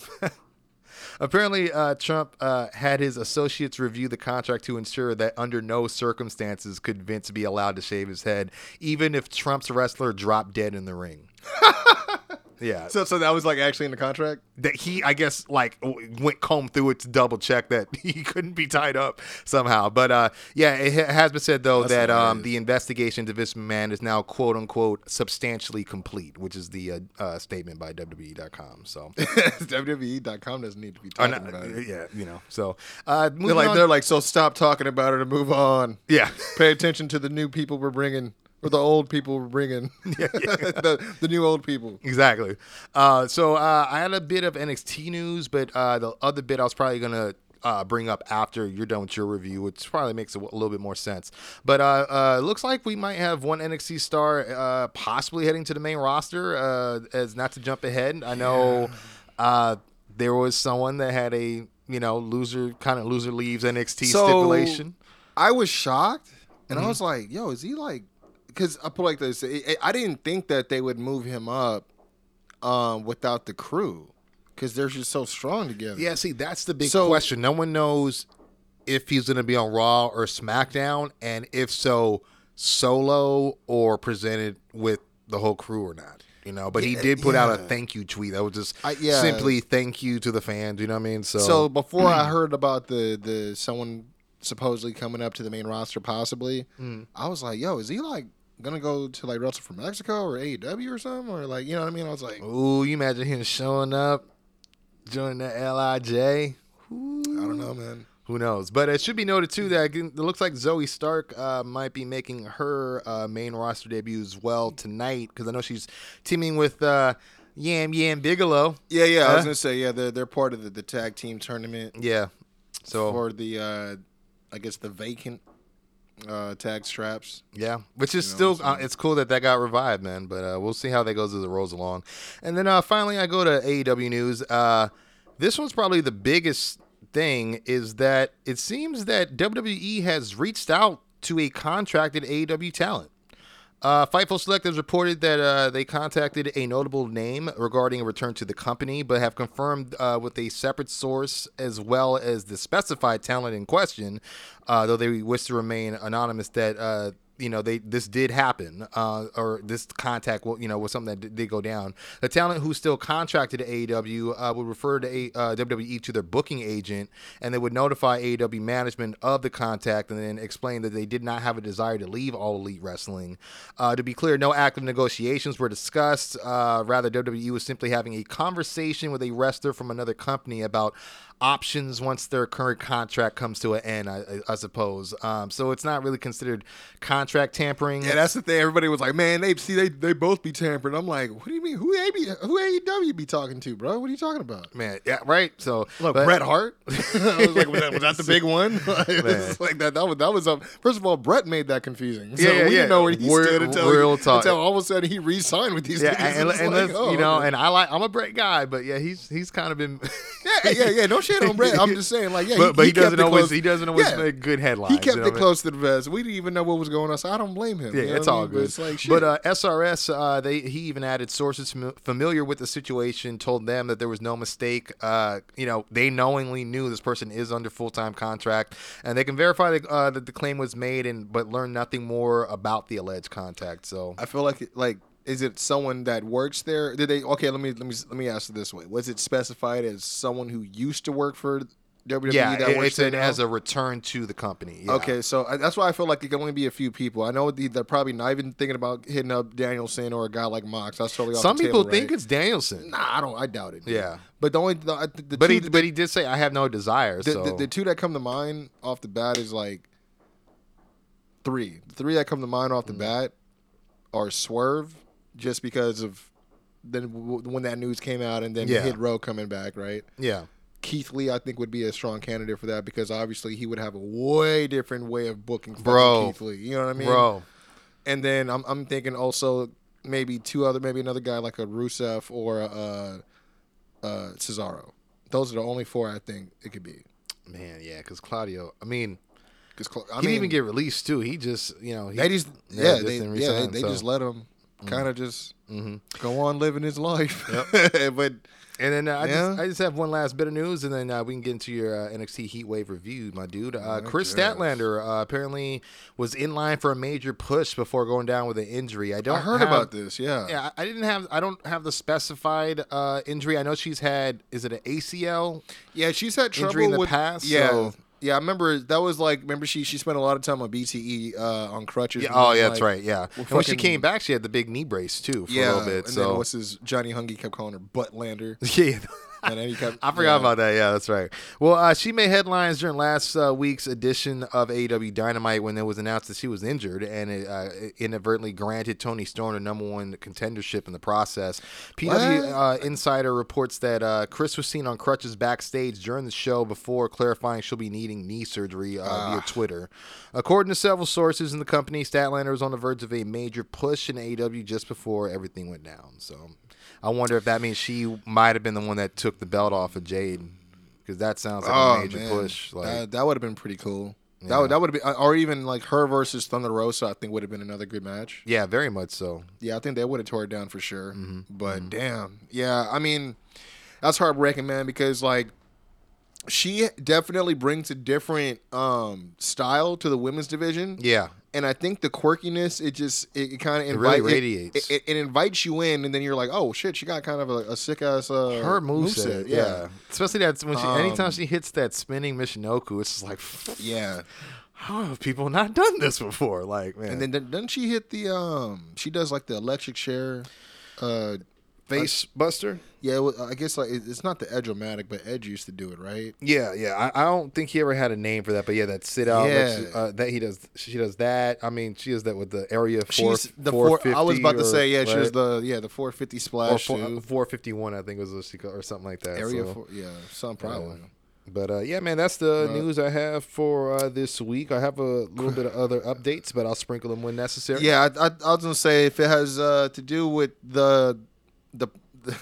Speaker 2: Apparently, uh, Trump uh, had his associates review the contract to ensure that under no circumstances could Vince be allowed to shave his head, even if Trump's wrestler dropped dead in the ring. yeah.
Speaker 1: So, so that was like actually in the contract.
Speaker 2: that he, I guess, like went comb through it to double check that he couldn't be tied up somehow. But uh, yeah, it has been said though
Speaker 1: That's
Speaker 2: that um, the investigation to this man is now quote unquote substantially complete, which is the uh, uh, statement by WWE.com. So,
Speaker 1: WWE.com doesn't need to be talking
Speaker 2: not-
Speaker 1: about it.
Speaker 2: yeah, you know. So uh,
Speaker 1: They're like
Speaker 2: on-
Speaker 1: they're like so stop talking about it and move on.
Speaker 2: yeah.
Speaker 1: Pay attention to the new people we're bringing or the old people we're bringing. the, the new old people.
Speaker 2: Exactly. Uh, so uh, I had a bit of NXT news, but uh, the other bit I was probably gonna uh, bring up after you're done with your review, which probably makes a, w- a little bit more sense. But uh, uh, looks like we might have one NXT star uh, possibly heading to the main roster. Uh, as not to jump ahead, I know uh, there was someone that had a you know loser kind of loser leaves NXT
Speaker 1: So-
Speaker 2: stipulation.
Speaker 1: I was shocked, and
Speaker 2: Mm-hmm.
Speaker 1: I was like, "Yo, is he like?" Because I put like this, I- didn't think that they would move him up um, without the crew, because they're just so strong together.
Speaker 2: Yeah, see, that's the big
Speaker 1: So-
Speaker 2: question. No one knows if he's going to be on Raw or SmackDown, and if so, solo or presented with the whole crew or not. You know, but he
Speaker 1: Yeah,
Speaker 2: did put out a thank you tweet that was just
Speaker 1: I- yeah.
Speaker 2: simply thank you to the fans. You know what I mean? So,
Speaker 1: So before I heard about the the someone supposedly coming up to the main roster, possibly,
Speaker 2: Mm.
Speaker 1: I was like, "Yo, is he like gonna go to like wrestle for Mexico or AEW or something, or like you know what I mean?" I was like,
Speaker 2: ooh, you imagine him showing up, joining the Lij.
Speaker 1: I don't know, man.
Speaker 2: Who knows? But it should be noted too that it looks like Zoey Stark uh, might be making her uh, main roster debut as well tonight because I know she's teaming with uh, Yam Yam Bigelow.
Speaker 1: Yeah, yeah. I was gonna say, yeah, they're they're part of the, the tag team tournament
Speaker 2: Yeah. So
Speaker 1: for the, uh I guess the vacant uh tag straps.
Speaker 2: yeah, which is
Speaker 1: You know
Speaker 2: still uh, it's cool that that got revived, man. But uh, we'll see how that goes as it rolls along. And then uh, finally, I go to AEW news. Uh, this one's probably the biggest thing is that it seems that WWE has reached out to a contracted AEW talent. Uh, Fightful Select has reported that uh, they contacted a notable name regarding a return to the company, but have confirmed uh, with a separate source as well as the specified talent in question, uh, though they wish to remain anonymous, that uh, you know they this did happen, uh, or this contact, will- you know, was something that did, go down. The talent who's still contracted to AEW uh, would refer to a, uh, WWE to their booking agent, and they would notify AEW management of the contact, and then explain that they did not have a desire to leave All Elite Wrestling. Uh, to be clear, no active negotiations were discussed. Uh, rather, WWE was simply having a conversation with a wrestler from another company about options once their current contract comes to an end. I, I, I suppose. Um, so it's not really considered contract tampering.
Speaker 1: Yeah, that's the thing. Everybody was like, "Man, they see they they both be tampered." I'm like, "What do you mean? Who AB, who AEW be talking to, bro? What are you talking about?"
Speaker 2: Man, yeah, right. So,
Speaker 1: Look,
Speaker 2: but-
Speaker 1: Bret Hart. I was like, was that, was that the big one? Like that. That was that was up. First of all, Brett made that confusing. So
Speaker 2: Yeah, yeah,
Speaker 1: we
Speaker 2: yeah.
Speaker 1: know where he stood until
Speaker 2: real talk.
Speaker 1: until all of a sudden he re-signed with these.
Speaker 2: Yeah, and, and
Speaker 1: like,
Speaker 2: let's,
Speaker 1: oh,
Speaker 2: you know,
Speaker 1: okay.
Speaker 2: and I like I'm a Brett guy, but yeah, he's he's kind of been.
Speaker 1: yeah, yeah, yeah. No shit on Brett. I'm just saying, like, yeah,
Speaker 2: but, but he,
Speaker 1: kept
Speaker 2: doesn't always
Speaker 1: close-
Speaker 2: he doesn't always
Speaker 1: Yeah.
Speaker 2: make good headlines.
Speaker 1: He kept
Speaker 2: you know
Speaker 1: it
Speaker 2: what
Speaker 1: close to the vest. We didn't even know what was going on, so I don't blame him.
Speaker 2: Yeah,
Speaker 1: you know
Speaker 2: it's
Speaker 1: what I
Speaker 2: all
Speaker 1: mean?
Speaker 2: good.
Speaker 1: It's like, shit.
Speaker 2: but uh, SRS, uh, they he even added sources familiar with the situation told them that there was no mistake. Uh, you know, they knowingly knew this person is under full time contract, and they can verify that, uh, that the claim was made, and but learn nothing more about the alleged contact. So
Speaker 1: I feel like like is it someone that works there? Did they okay? Let me let me let me ask it this way: Was it specified as someone who used to work for WWE
Speaker 2: yeah,
Speaker 1: that
Speaker 2: it- it's an, as a return to the company. Yeah.
Speaker 1: Okay, so I, that's why I feel like it can only be a few people. I know the- they're probably not even thinking about hitting up Danielson or a guy like Mox. That's totally off
Speaker 2: Some people
Speaker 1: table,
Speaker 2: think
Speaker 1: right?
Speaker 2: it's Danielson.
Speaker 1: Nah, I don't. I doubt it. dude.
Speaker 2: Yeah.
Speaker 1: but the only the, I- the,
Speaker 2: But
Speaker 1: two,
Speaker 2: he,
Speaker 1: the,
Speaker 2: but he did say, "I have no desire."
Speaker 1: the,
Speaker 2: so
Speaker 1: the, the two that come to mind off the bat is like three. The three that come to mind off the
Speaker 2: Mm.
Speaker 1: bat are Swerve, just because of then when that news came out, and then
Speaker 2: Yeah.
Speaker 1: Hit Row coming back, right?
Speaker 2: yeah,
Speaker 1: Keith Lee, I think, would be a strong candidate for that because obviously he would have a way different way of booking
Speaker 2: Bro.
Speaker 1: Keith Lee. You know what I mean,
Speaker 2: bro.
Speaker 1: And then I'm I'm thinking also maybe two other maybe another guy like a Rusev or a uh, uh, Cesaro. Those are the only four I think it could be.
Speaker 2: Man, yeah, because Claudio. I mean,
Speaker 1: Because I
Speaker 2: he
Speaker 1: mean,
Speaker 2: didn't even get released too. He just, you know, he,
Speaker 1: they just
Speaker 2: yeah,
Speaker 1: yeah, they, yeah, they, they
Speaker 2: so.
Speaker 1: just let him. Kind of just go on living his life. but
Speaker 2: And then uh, I,
Speaker 1: Yeah.
Speaker 2: just, I just have one last bit of news, and then uh, we can get into your uh, NXT Heat Wave review, my dude. Uh,
Speaker 1: Kris.
Speaker 2: Statlander uh, apparently was in line for a major push before going down with an injury. I don't.
Speaker 1: I heard
Speaker 2: have-
Speaker 1: about this. Yeah.
Speaker 2: Yeah, I didn't have. I don't have the specified uh, injury. I know she's had. Is it an ACL?
Speaker 1: Yeah, she's had trouble
Speaker 2: Injury in the
Speaker 1: with
Speaker 2: past,
Speaker 1: Yeah,
Speaker 2: so-
Speaker 1: yeah. I remember that was like. Remember she she spent a lot of time on BTE uh, on crutches.
Speaker 2: Yeah. Oh, yeah, that's right. Yeah.
Speaker 1: well,
Speaker 2: And when she came back, she had the big knee brace too for
Speaker 1: yeah,
Speaker 2: a little bit.
Speaker 1: and
Speaker 2: so
Speaker 1: then what's his Johnny Hungie kept calling her Buttlander,
Speaker 2: yeah.
Speaker 1: And then he kept.
Speaker 2: I forgot
Speaker 1: yeah.
Speaker 2: about that. Yeah, that's right. Well, uh, she made headlines during last uh, week's edition of AEW Dynamite when it was announced that she was injured and it uh, inadvertently granted Toni Storm a number one contendership in the process. PW uh, Insider reports that uh, Kris was seen on crutches backstage during the show before clarifying she'll be needing knee surgery uh,
Speaker 1: Ah.
Speaker 2: via Twitter. According to several sources in the company, Statlander was on the verge of a major push in AEW just before everything went down. So. I wonder if that means she might have been the one that took the belt off of Jade, because that sounds like
Speaker 1: Oh
Speaker 2: a major
Speaker 1: man,
Speaker 2: push. Like,
Speaker 1: that, that would have been pretty cool. That would that would been, or even like her versus Thunder Rosa. I think would have been another good match.
Speaker 2: yeah, very much so.
Speaker 1: Yeah, I think they would have tore it down for sure.
Speaker 2: Mm-hmm.
Speaker 1: But damn, yeah, I mean, that's heartbreaking, man, because like she definitely brings a different um style to the women's division.
Speaker 2: Yeah,
Speaker 1: And I think the quirkiness, it just it, it kind of
Speaker 2: It really radiates.
Speaker 1: It, it, it invites you in, and then you're like, oh shit, she got kind of a, a sick ass uh,
Speaker 2: her moveset,
Speaker 1: moveset.
Speaker 2: yeah. Especially that when she, anytime
Speaker 1: Um,
Speaker 2: she hits that spinning Michinoku, it's just like,
Speaker 1: yeah.
Speaker 2: how have people not done this before? Like, man,
Speaker 1: And then then doesn't she hit the um? She does like the electric chair, uh,
Speaker 2: face buster.
Speaker 1: yeah. well, I guess like it's not the Edge-O-Matic, but Edge used to do it, right?
Speaker 2: Yeah, yeah. I, I don't think he ever had a name for that, but yeah, that sit out.
Speaker 1: Yeah.
Speaker 2: Yeah. uh, that he does. She does that. I mean, she does that with the area four.
Speaker 1: She's the four. I was
Speaker 2: 450
Speaker 1: about to say yeah. She was the yeah the 450
Speaker 2: or
Speaker 1: splash
Speaker 2: four,
Speaker 1: too.
Speaker 2: 451, I think was what she called, or something like that.
Speaker 1: area
Speaker 2: so.
Speaker 1: four, yeah, some probably.
Speaker 2: But uh, yeah, man, that's the news I have for uh, this week. I have a little bit of other updates, but I'll sprinkle them when necessary.
Speaker 1: Yeah, I, I, I was gonna say if it has uh, to do with the the the,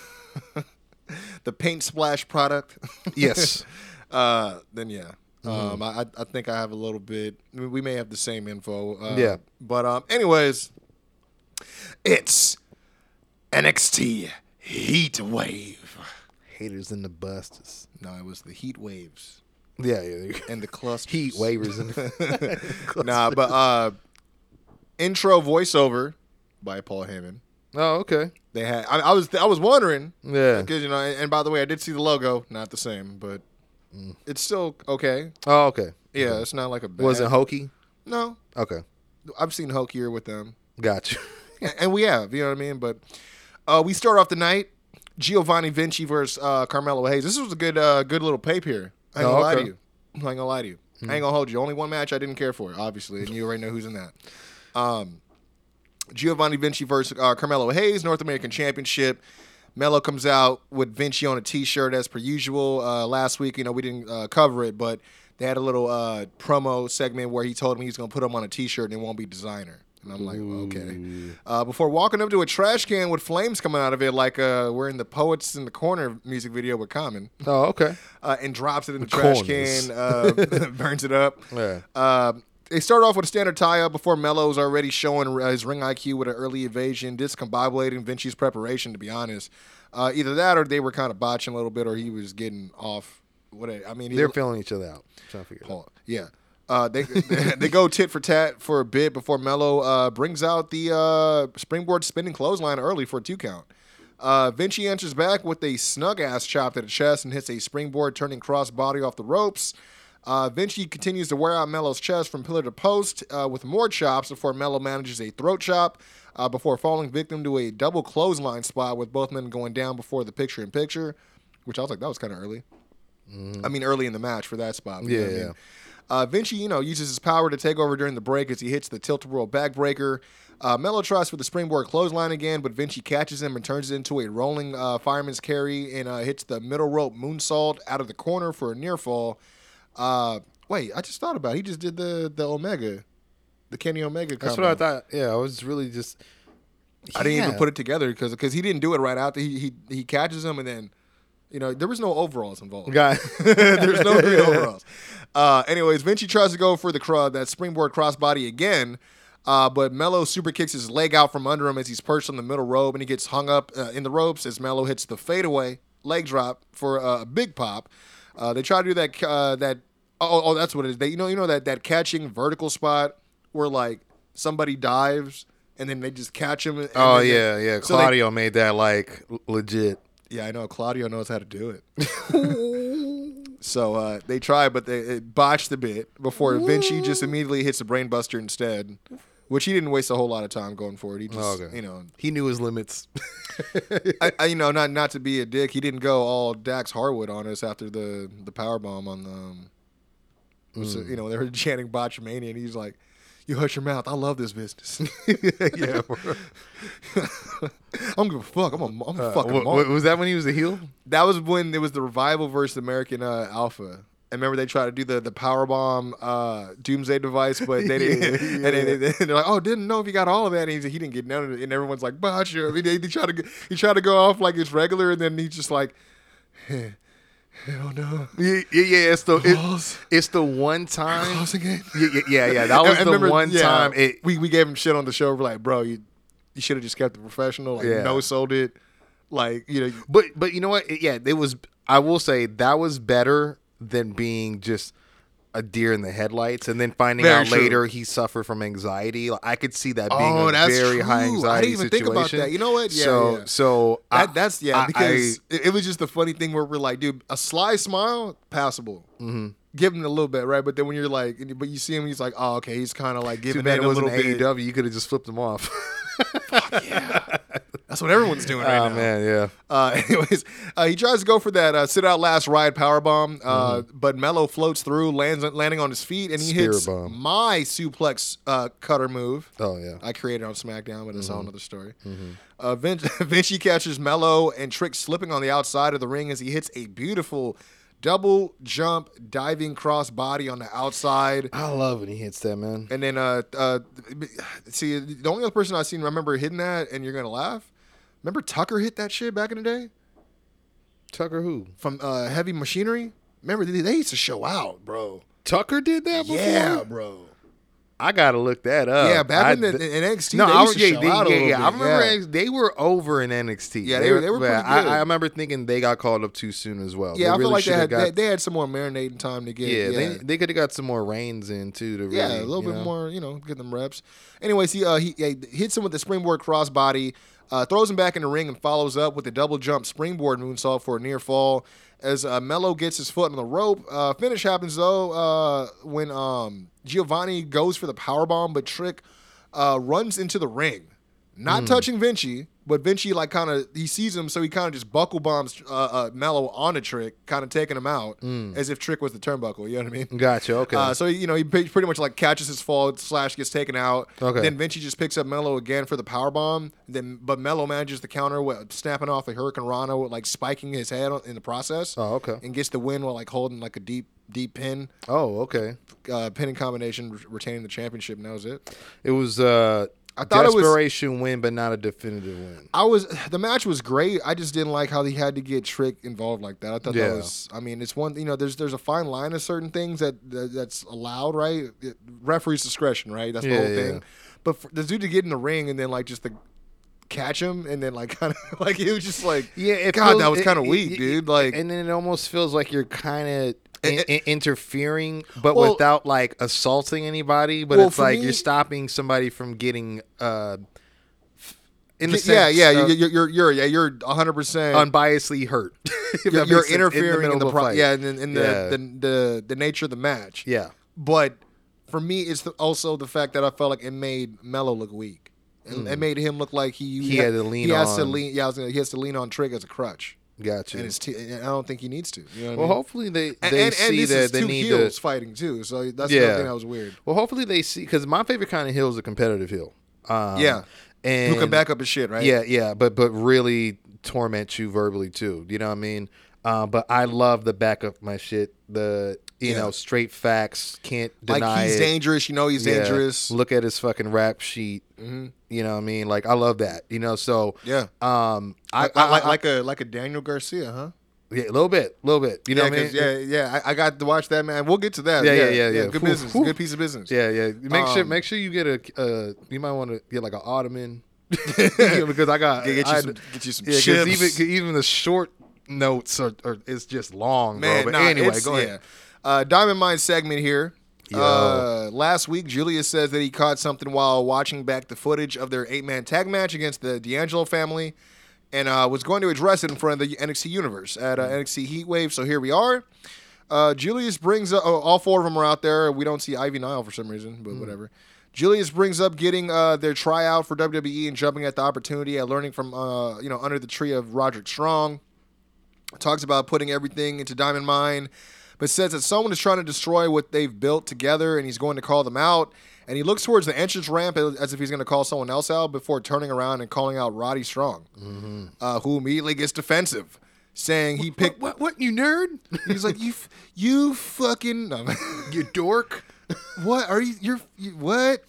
Speaker 1: the paint splash product,
Speaker 2: Yes.
Speaker 1: uh, then yeah. Um, I I- think I have a little bit. I mean, we may have the same info. Uh,
Speaker 2: Yeah.
Speaker 1: But um, anyways, it's NXT Heat Wave.
Speaker 2: Haters in the busters.
Speaker 1: No, it was the Heat Waves
Speaker 2: Yeah, yeah.
Speaker 1: and the clusters.
Speaker 2: Heat waivers and
Speaker 1: nah, but uh, intro voiceover by Paul Heyman.
Speaker 2: Oh, okay.
Speaker 1: They had. I, I was. I was wondering.
Speaker 2: Yeah.
Speaker 1: Because you know, and, and by the way, I did see the logo. Not the same, but it's still okay.
Speaker 2: Oh, okay.
Speaker 1: Yeah, it's not like a. Bad,
Speaker 2: was it hokey.
Speaker 1: No,
Speaker 2: Okay,
Speaker 1: I've seen Hokier with them,
Speaker 2: gotcha.
Speaker 1: and we have. You know what I mean? But uh, we start off the night. Giovanni Vinci versus uh, Carmelo Hayes. This was a good, uh, good little pape here. I ain't
Speaker 2: Oh,
Speaker 1: gonna lie to you. I ain't gonna lie to you. I ain't gonna hold you. Only one match I didn't care for, obviously, and you already know who's in that. Um, Giovanni Vinci versus uh, Carmelo Hayes, North American Championship. Melo comes out with Vinci on a T-shirt as per usual. Uh, last week, you know, we didn't uh, cover it, but they had a little uh, promo segment where he told me he's gonna put him on a T-shirt and it won't be designer. And I'm like, okay. Uh, before walking up to a trash can with flames coming out of it, like uh, we're in the Poets in the Corner music video with Common,
Speaker 2: Oh, okay.
Speaker 1: uh, and drops it in the, trash
Speaker 2: corners.
Speaker 1: can, uh, burns it up.
Speaker 2: Yeah.
Speaker 1: They start off with a standard tie-up before Melo's already showing his ring IQ with an early evasion, discombobulating Vinci's preparation. To be honest, uh, either that or they were kind of botching a little bit, or he was getting off. What I mean,
Speaker 2: They're feeling each other out. trying to figure out.
Speaker 1: Yeah. Uh, they they go tit for tat for a bit before Melo uh, brings out the uh, springboard spinning clothesline early for a two count. Uh, Vinci enters back with a snug ass chop to the chest and hits a springboard turning crossbody off the ropes. Uh, Vinci continues to wear out Melo's chest from pillar to post uh, with more chops before Melo manages a throat chop uh, before falling victim to a double clothesline spot with both men going down before the picture in picture, which I was like, that was kind of early. I mean, early in the match for that spot. you know
Speaker 2: Yeah,
Speaker 1: what I mean? Uh, Vinci, you know, uses his power to take over during the break as he hits the tilt-a-whirl backbreaker. Uh, Melo tries for the springboard clothesline again, but Vinci catches him and turns it into a rolling uh, fireman's carry and uh, hits the middle rope moonsault out of the corner for a near fall. Uh, wait, I just thought about it. He just did the the Omega, the Kenny Omega.
Speaker 2: That's what I thought. Yeah, I was really just.
Speaker 1: I didn't even put it together because because he didn't do it right after he he he catches him and then. You know, there was no overalls involved.
Speaker 2: Got
Speaker 1: There's no green overalls. Uh, anyways, Vinci tries to go for the cro- that springboard crossbody again, Uh, but Melo super kicks his leg out from under him as he's perched on the middle rope, and he gets hung up uh, in the ropes as Melo hits the fadeaway leg drop for uh, a big pop. Uh, they try to do that uh, that oh, oh that's what it is. They you know you know that that catching vertical spot where like somebody dives and then they just catch him. and
Speaker 2: Oh
Speaker 1: then they-
Speaker 2: yeah, yeah.
Speaker 1: so they-
Speaker 2: Claudio made that like legit.
Speaker 1: yeah, I know. Claudio knows how to do it. so uh, they try, but they botched a bit before Vinci just immediately hits a brainbuster instead, which he didn't waste a whole lot of time going for it. He just,
Speaker 2: okay.
Speaker 1: you know,
Speaker 2: He knew his limits.
Speaker 1: I, I, you know, not not to be a dick, he didn't go all Dax Harwood on us after the the power bomb on the, um, was it- you know, they were chanting Botchamania, and he's like. You hush your mouth. I love this business.
Speaker 2: yeah.
Speaker 1: I don't give a fuck. I'm a, I'm a
Speaker 2: Uh,
Speaker 1: fucking
Speaker 2: wa- was that when he was a heel?
Speaker 1: That was when it was the revival versus American uh, Alpha. And remember they tried to do the the power bomb uh, doomsday device, but they didn't.
Speaker 2: Yeah,
Speaker 1: and they, they, are like, "Oh, didn't know if he got all of that." And he, he didn't get none of it. And everyone's like, "Botcha." I mean, they, they try to he tried to go off like it's regular, and then he's just like, "Hell no."
Speaker 2: Yeah, yeah, yeah. It's the it- it's the one time.
Speaker 1: Again.
Speaker 2: Yeah, yeah, yeah, yeah. That was
Speaker 1: I
Speaker 2: the
Speaker 1: remember-
Speaker 2: one
Speaker 1: yeah,
Speaker 2: time. It,
Speaker 1: we we gave him shit on the show. We're like, "Bro, you you should have just kept it professional. Like,
Speaker 2: Yeah.
Speaker 1: no sold it. Like, you know,
Speaker 2: But but you know what? It- yeah, it was. I will say that was better than being just a deer in the headlights, and then finding
Speaker 1: Very
Speaker 2: out
Speaker 1: true.
Speaker 2: later he suffered from anxiety. Like, I could see that being
Speaker 1: Oh,
Speaker 2: a very high
Speaker 1: true. I
Speaker 2: anxiety
Speaker 1: didn't even think about
Speaker 2: situation.
Speaker 1: that. You know what? Yeah,
Speaker 2: so
Speaker 1: yeah.
Speaker 2: so I-
Speaker 1: that's yeah,
Speaker 2: I-
Speaker 1: because
Speaker 2: I-
Speaker 1: it, was just the funny thing where we're like, dude, a sly smile, passable. Mm-hmm. Give him a little bit, right? But then when you're like, but you see him, he's like, oh, okay, he's kind of like giving it a little bit.
Speaker 2: AEW. You could have just flipped him off.
Speaker 1: That's what everyone's doing right
Speaker 2: oh
Speaker 1: now.
Speaker 2: man, yeah.
Speaker 1: Uh, anyways, uh, he tries to go for that uh, sit out last ride power bomb, uh, but Melo floats through, lands landing on his feet, and he
Speaker 2: Mm-hmm. Spear
Speaker 1: hits
Speaker 2: bomb.
Speaker 1: my suplex uh, cutter move.
Speaker 2: Oh yeah.
Speaker 1: I created on SmackDown, but it's a
Speaker 2: Mm-hmm.
Speaker 1: whole other story. Uh, Vin- Vinci catches Melo and Trick slipping on the outside of the ring as he hits a beautiful double jump diving cross body on the outside.
Speaker 2: I love when he hits that man.
Speaker 1: And then, uh, uh, see, the only other person I've seen remember hitting that, and you're gonna laugh. Remember Tucker hit that shit back in the day
Speaker 2: Tucker who?
Speaker 1: from uh, Heavy Machinery. Remember they, they used to show out, bro.
Speaker 2: Tucker did that before.
Speaker 1: Yeah, bro.
Speaker 2: I gotta look that up.
Speaker 1: yeah, back
Speaker 2: I-
Speaker 1: in, the, in NXT,
Speaker 2: no,
Speaker 1: they
Speaker 2: I,
Speaker 1: to
Speaker 2: yeah,
Speaker 1: show
Speaker 2: they,
Speaker 1: out a
Speaker 2: yeah, yeah. I remember
Speaker 1: yeah.
Speaker 2: X- they were over in NXT.
Speaker 1: Yeah, they were- they were pretty
Speaker 2: I,
Speaker 1: good.
Speaker 2: I remember thinking they got called up too soon as well.
Speaker 1: Yeah, I
Speaker 2: really
Speaker 1: feel like they had
Speaker 2: got,
Speaker 1: they, they had some more marinating time to get.
Speaker 2: yeah,
Speaker 1: yeah,
Speaker 2: they they could have got some more reins in too. To really,
Speaker 1: Yeah, a little bit
Speaker 2: know?
Speaker 1: more, you know, get them reps. Anyways, he uh, he, he hits him with the springboard crossbody, uh, throws him back in the ring, and follows up with a double jump springboard moonsault for a near fall. As uh, Melo gets his foot on the rope, uh, finish happens though uh, when um, Giovanni goes for the power bomb, but Trick uh, runs into the ring, not
Speaker 2: Hmm.
Speaker 1: touching Vinci. But Vinci like kind of he sees him, so he kind of just buckle bombs uh, uh, Melo on a Trick, kind of taking him out as if Trick was the turnbuckle. You know what I mean?
Speaker 2: Gotcha. Okay.
Speaker 1: Uh, so you know he pretty much like catches his fall slash gets taken out.
Speaker 2: Okay.
Speaker 1: Then Vinci just picks up Melo again for the power bomb. Then but Melo manages the counter with snapping off a Hurricane Rana with like spiking his head in the process.
Speaker 2: Oh, okay.
Speaker 1: And gets the win while like holding like a deep deep pin,
Speaker 2: oh, okay.
Speaker 1: uh, pinning combination, re- retaining the championship. And that was it.
Speaker 2: It was uh,
Speaker 1: I thought it was- A
Speaker 2: desperation win, but not a definitive win.
Speaker 1: I was the match was great. I just didn't like how he had to get Trick involved like that. I thought
Speaker 2: Yeah.
Speaker 1: that was. I mean, it's one. You know, there's there's a fine line of certain things that, that that's allowed, right? It- referee's discretion, right? That's the
Speaker 2: Yeah,
Speaker 1: whole
Speaker 2: yeah.
Speaker 1: thing. But for the dude to get in the ring and then like just to catch him and then like kind of like it was just like
Speaker 2: Yeah, it
Speaker 1: God,
Speaker 2: feels-
Speaker 1: that was kind of weak,
Speaker 2: it-
Speaker 1: dude. Like
Speaker 2: and then it almost feels like you're kind of. In, in- interfering, but
Speaker 1: Well-
Speaker 2: without like assaulting anybody. But
Speaker 1: Well,
Speaker 2: it's like
Speaker 1: me-
Speaker 2: you're stopping somebody from getting, uh, in the
Speaker 1: yeah, yeah, you're, you're you're yeah, you're 100. percent
Speaker 2: unbiasly hurt.
Speaker 1: You're, you're interfering in the,
Speaker 2: of a
Speaker 1: pro- yeah, in, in the,
Speaker 2: Yeah.
Speaker 1: the the the nature of the match.
Speaker 2: yeah.
Speaker 1: But for me, it's the, also the fact that I felt like it made Melo look weak. It, it made him look like he
Speaker 2: Hmm. He had to lean
Speaker 1: he has to lean. Yeah, I was gonna, he has to lean on Trick as a crutch,
Speaker 2: Gotcha.
Speaker 1: and it's t- and I don't think he needs to. You know
Speaker 2: well,
Speaker 1: I mean?
Speaker 2: hopefully they they
Speaker 1: and, and
Speaker 2: see
Speaker 1: this
Speaker 2: that they
Speaker 1: two
Speaker 2: need
Speaker 1: heels
Speaker 2: to.
Speaker 1: fighting too. So that's
Speaker 2: Yeah.
Speaker 1: another thing that was weird.
Speaker 2: Well, hopefully they see because my favorite kind of heel is a competitive heel. Um,
Speaker 1: Yeah.
Speaker 2: and
Speaker 1: Who can back up his shit, right?
Speaker 2: Yeah, yeah, but but really torment you verbally too. You know what I mean? Uh, but I love the back up my shit. The you
Speaker 1: Yeah.
Speaker 2: know straight facts can't deny like
Speaker 1: he's
Speaker 2: it.
Speaker 1: dangerous. You know he's
Speaker 2: Yeah.
Speaker 1: dangerous.
Speaker 2: Look at his fucking rap sheet.
Speaker 1: Mm-hmm.
Speaker 2: You know what I mean? Like I love that. You know, so
Speaker 1: Yeah,
Speaker 2: um, I,
Speaker 1: like,
Speaker 2: I,
Speaker 1: like,
Speaker 2: I-
Speaker 1: like a like a Daniel Garcia, huh?
Speaker 2: Yeah, a little bit, a little bit. You know
Speaker 1: yeah,
Speaker 2: what I mean?
Speaker 1: yeah, yeah. I, I got to watch that, man. We'll get to that.
Speaker 2: Yeah, yeah, yeah, yeah.
Speaker 1: Good
Speaker 2: Whew,
Speaker 1: business. Good piece of business.
Speaker 2: Yeah, yeah. Make sure
Speaker 1: Um,
Speaker 2: make sure you get a uh you might want to get like an ottoman because I got
Speaker 1: Get, get you
Speaker 2: I-
Speaker 1: some, get you some
Speaker 2: yeah,
Speaker 1: chips.
Speaker 2: even even the short notes are, are it's just long,
Speaker 1: Man,
Speaker 2: bro. But
Speaker 1: nah,
Speaker 2: anyway, go ahead.
Speaker 1: Uh, Diamond Mine segment here. Uh, last week, Julius says that he caught something while watching back the footage of their eight-man tag match against the D'Angelo family, and uh, was going to address it in front of the NXT Universe at uh, NXT Heatwave. So here we are. Uh, Julius brings up oh, all four of them are out there. We don't see Ivy Nile for some reason, but whatever. Julius brings up getting uh, their tryout for WWE and jumping at the opportunity at learning from uh, you know under the tree of Roderick Strong talks about putting everything into Diamond Mine, but says that someone is trying to destroy what they've built together and he's going to call them out. And he looks towards the entrance ramp as if he's going to call someone else out before turning around and calling out Roddy Strong, uh, who immediately gets defensive, saying he picked.
Speaker 2: What what you nerd?
Speaker 1: He's like, you, you fucking, no.
Speaker 2: you dork.
Speaker 1: what are you? You're you, what?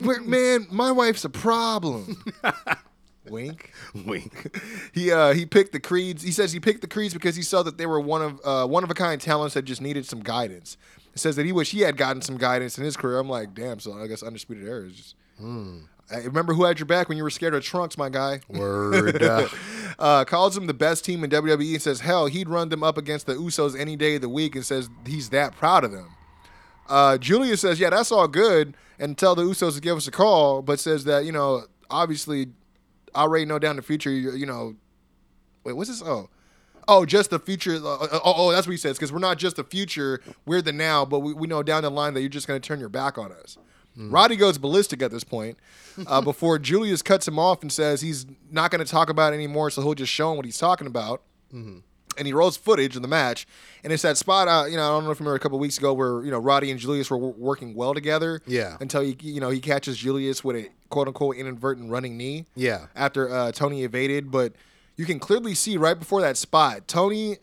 Speaker 1: Man, my wife's a problem. Wink.
Speaker 2: Wink.
Speaker 1: He uh he picked the creeds. He says he picked the creeds because he saw that they were one of uh, one of a kind talents that just needed some guidance. He says that he wish he had gotten some guidance in his career. I'm like, damn. So I guess undisputed era is just. I remember who had your back when you were scared of trunks, my guy.
Speaker 2: Word. uh,
Speaker 1: Uh, calls them the best team in WWE and says, hell, he'd run them up against the Usos any day of the week and says he's that proud of them. Uh, Julius says, yeah, that's all good, and tell the Usos to give us a call, but says that, you know, obviously, already know down the future, you, you know, wait, what's this? Oh. Oh, just the future. Uh, uh, oh, oh, that's what he says. Because we're not just the future, we're the now, but we, we know down the line that you're just going to turn your back on us. Roddy goes ballistic at this point uh, before Julius cuts him off and says he's not going to talk about it anymore, so he'll just show him what he's talking about. And he rolls footage of the match, and it's that spot. Uh, you know, I don't know if you remember a couple weeks ago where you know Roddy and Julius were w- working well together.
Speaker 2: Yeah.
Speaker 1: Until he, you know, he catches Julius with a quote unquote inadvertent running knee.
Speaker 2: Yeah.
Speaker 1: After uh, Tony evaded, but you can clearly see right before that spot, Tony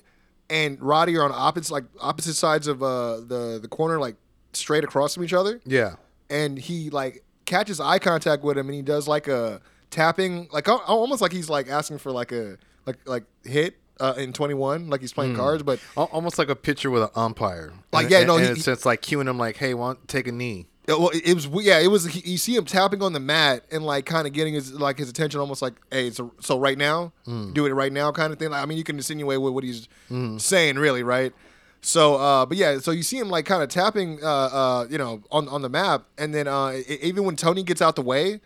Speaker 1: and Roddy are on opposite like opposite sides of uh, the the corner, like straight across from each other
Speaker 2: yeah.
Speaker 1: and he like catches eye contact with him and he does like a tapping like almost like he's like asking for like a like like hit uh, in 21 like he's playing cards but
Speaker 2: Almost like a pitcher with an umpire.
Speaker 1: Like,
Speaker 2: And-
Speaker 1: yeah,
Speaker 2: and-
Speaker 1: no,
Speaker 2: and
Speaker 1: he-
Speaker 2: it's, it's like cueing him like, hey, want take a knee.
Speaker 1: it, well, it was yeah it was he, you see him tapping on the mat and like kind of getting his like his attention almost like hey so, so right now do it right now kind of thing. Like, i mean you can insinuate what, what he's saying really right? So uh but yeah so you see him like kind of tapping uh uh you know on on the map and then uh e- even when tony gets out the way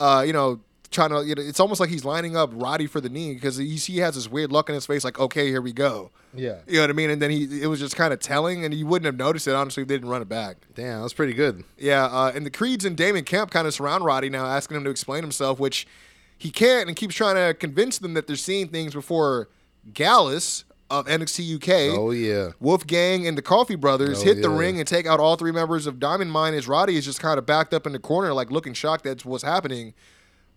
Speaker 1: uh you know trying to you know, it's almost like he's lining up roddy for the knee because see he has this weird look in his face like okay here we go
Speaker 2: Yeah.
Speaker 1: you know what i mean and then he it was just kind of telling and you wouldn't have noticed it honestly if they didn't run it back
Speaker 2: Damn, that's pretty good.
Speaker 1: yeah, uh, and the Creeds and Damon Kemp kind of surround Roddy now, asking him to explain himself, which he can't, and keeps trying to convince them that they're seeing things before Gallus of NXT UK,
Speaker 2: Oh yeah.
Speaker 1: Wolfgang, and the Coffey Brothers
Speaker 2: Oh,
Speaker 1: hit the ring and take out all three members of Diamond Mine. As Roddy is just kind of backed up in the corner, like looking shocked at what's happening,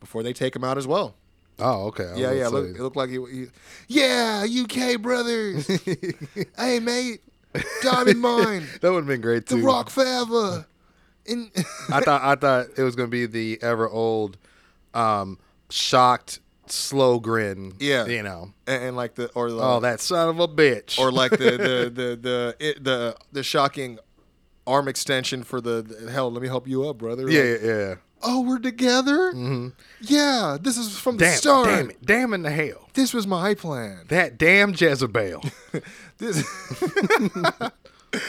Speaker 1: before they take him out as well.
Speaker 2: Oh, okay. I
Speaker 1: Yeah, yeah. Look, it looked like he, he yeah, UK brothers. hey, mate, Diamond Mine,
Speaker 2: that would have been great too. The.
Speaker 1: Rock forever. In
Speaker 2: I thought I thought it was gonna be the ever old, um, shocked, slow grin.
Speaker 1: Yeah.
Speaker 2: You know.
Speaker 1: and, and like the or the,
Speaker 2: Oh, that son of a bitch.
Speaker 1: or like the the the the it, the, the shocking arm extension for the, the- hell. Let me help you up, brother.
Speaker 2: yeah,
Speaker 1: Like,
Speaker 2: yeah, yeah.
Speaker 1: Oh, we're together. Yeah, this is from the start.
Speaker 2: damn it, damn in the hell.
Speaker 1: This was my plan.
Speaker 2: That damn Jezebel.
Speaker 1: This,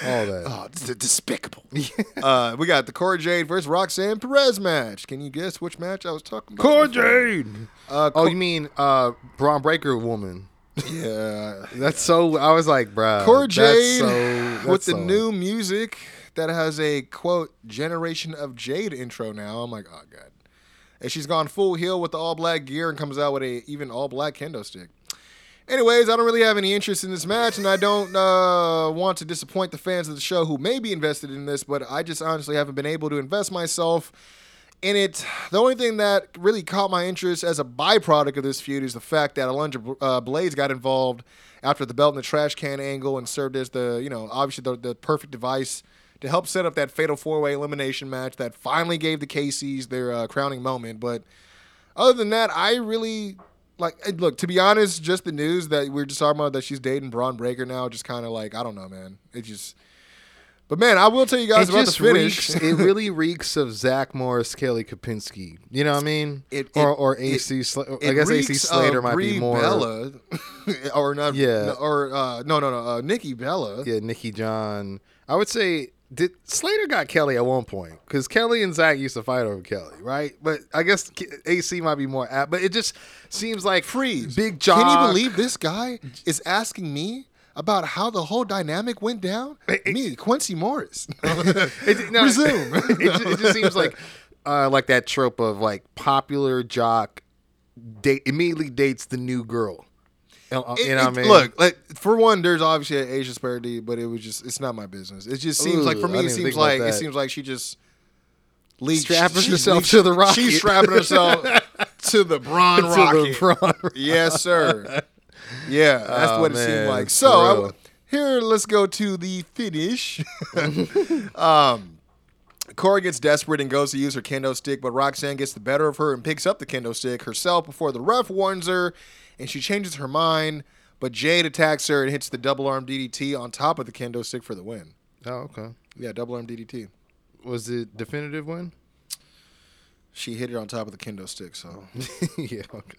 Speaker 2: All that.
Speaker 1: oh, this is despicable. uh, we got the Cora Jade versus Roxanne Perez match. Can you guess which match I was talking about?
Speaker 2: Core? Jade.
Speaker 1: Uh,
Speaker 2: Oh,
Speaker 1: Cor-
Speaker 2: you mean uh, Bron Breakker woman?
Speaker 1: yeah.
Speaker 2: That's so. I was like, bruh.
Speaker 1: Cora Jade
Speaker 2: so-
Speaker 1: with
Speaker 2: that's
Speaker 1: the new music that has a quote generation of Jade intro now. I'm like, oh god. And she's gone full heel with the all black gear and comes out with a even all black kendo stick. Anyways, I don't really have any interest in this match, and I don't uh, want to disappoint the fans of the show who may be invested in this, but I just honestly haven't been able to invest myself in it. The only thing that really caught my interest as a byproduct of this feud is the fact that Alundra uh, Blayze got involved after the belt in the trash can angle and served as the, you know, obviously the, the perfect device to help set up that fatal four way elimination match that finally gave the KCs their uh, crowning moment. But other than that, I really like, look, to be honest, just the news that we are just talking about that she's dating Bron Breakker now, just kind of like, I don't know, man. It just. But man, I will tell you guys
Speaker 2: it
Speaker 1: about the finish.
Speaker 2: reeks. it really reeks of Zach Morris, Kelly Kapowski. You know what I mean?
Speaker 1: It-
Speaker 2: or
Speaker 1: it-
Speaker 2: or
Speaker 1: it-
Speaker 2: AC. Sla- I guess AC Slater might
Speaker 1: Brie
Speaker 2: be more.
Speaker 1: Bella, or not?
Speaker 2: Yeah.
Speaker 1: or uh, no, no, no, uh, Nikki Bella.
Speaker 2: Yeah, Nikki John. I would say did Slater got Kelly at one point because Kelly and Zach used to fight over Kelly, right? But I guess AC might be more apt. But it just seems like
Speaker 1: Freeze.
Speaker 2: big job.
Speaker 1: Can you believe this guy is asking me about how the whole dynamic went down? me, Quincy Morris.
Speaker 2: It, no,
Speaker 1: Resume.
Speaker 2: it, ju- it just seems like uh, like that trope of like popular jock date immediately dates the new girl. You know,
Speaker 1: It-
Speaker 2: what I mean?
Speaker 1: Look, like for one, there's obviously an Asian disparity, but it was just it's not my business. It just seems like for me, it seems like it seems like she just leached,
Speaker 2: Strapping
Speaker 1: she's
Speaker 2: herself to the rocket.
Speaker 1: She's strapping herself to the Bron
Speaker 2: To the
Speaker 1: rocket. Yes, sir. Yeah, that's
Speaker 2: Oh,
Speaker 1: what it seemed like. So I- here, let's go to the finish. um, Corey gets desperate and goes to use her kendo stick, but Roxanne gets the better of her and picks up the kendo stick herself before the ref warns her, and she changes her mind. But Jade attacks her and hits the double arm DDT on top of the kendo stick for the win.
Speaker 2: oh, okay.
Speaker 1: Yeah, double arm DDT.
Speaker 2: Was it definitive win?
Speaker 1: She hit it on top of the kendo stick. So
Speaker 2: yeah. Okay.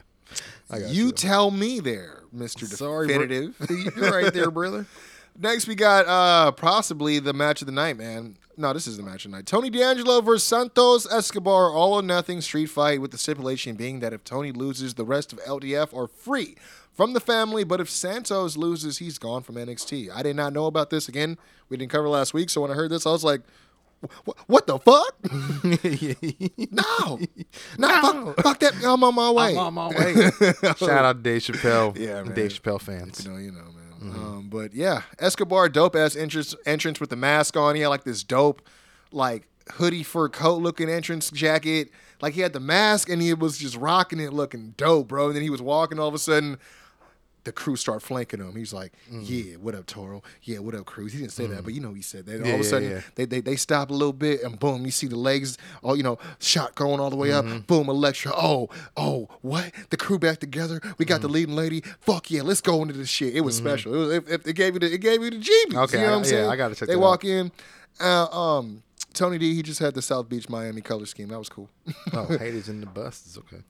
Speaker 2: I got
Speaker 1: you tell me there, Mister
Speaker 2: Sorry, bro-
Speaker 1: Definitive.
Speaker 2: You're right there, brother.
Speaker 1: Next, we got uh possibly the match of the night, man. No, this is the match of the night. Tony D'Angelo versus Santos Escobar, all or nothing street fight, with the stipulation being that if Tony loses, the rest of LDF are free from the family. But if Santos loses, he's gone from NXT. I did not know about this. Again, we didn't cover last week, so when I heard this, I was like, "What the fuck? no, no, fuck, fuck that! I'm on my way.
Speaker 2: I'm on my way. Shout out to Dave Chappelle.
Speaker 1: Yeah, man.
Speaker 2: Dave Chappelle fans.
Speaker 1: You know, you know, man. Um, but yeah, Escobar, dope ass entrance entrance with the mask on. He had like this dope, like hoodie fur coat looking entrance jacket. Like he had the mask and he was just rocking it, looking dope, bro. And then he was walking. All of a sudden, the crew start flanking him. He's like, "Yeah, what up, Toro? Yeah, what up, Cruz?" He didn't say that, but you know he said that. all
Speaker 2: Yeah,
Speaker 1: of a sudden,
Speaker 2: yeah.
Speaker 1: they, they they stop a little bit, and boom, you see the legs, all you know, shot going all the way
Speaker 2: Mm-hmm.
Speaker 1: up. Boom, Elektra. Oh, oh, what? The crew back together. We got
Speaker 2: Mm-hmm.
Speaker 1: the leading lady. Fuck yeah, let's go into this shit. It was special. It, was, it, it, it gave you the it gave you the jeebies.
Speaker 2: Okay,
Speaker 1: you know
Speaker 2: I-
Speaker 1: what I'm
Speaker 2: yeah,
Speaker 1: saying?
Speaker 2: I gotta check
Speaker 1: They walk in. Uh, um, Tony D, he just had the South Beach Miami color scheme. That was cool.
Speaker 2: Oh, haters in the bus. It's okay.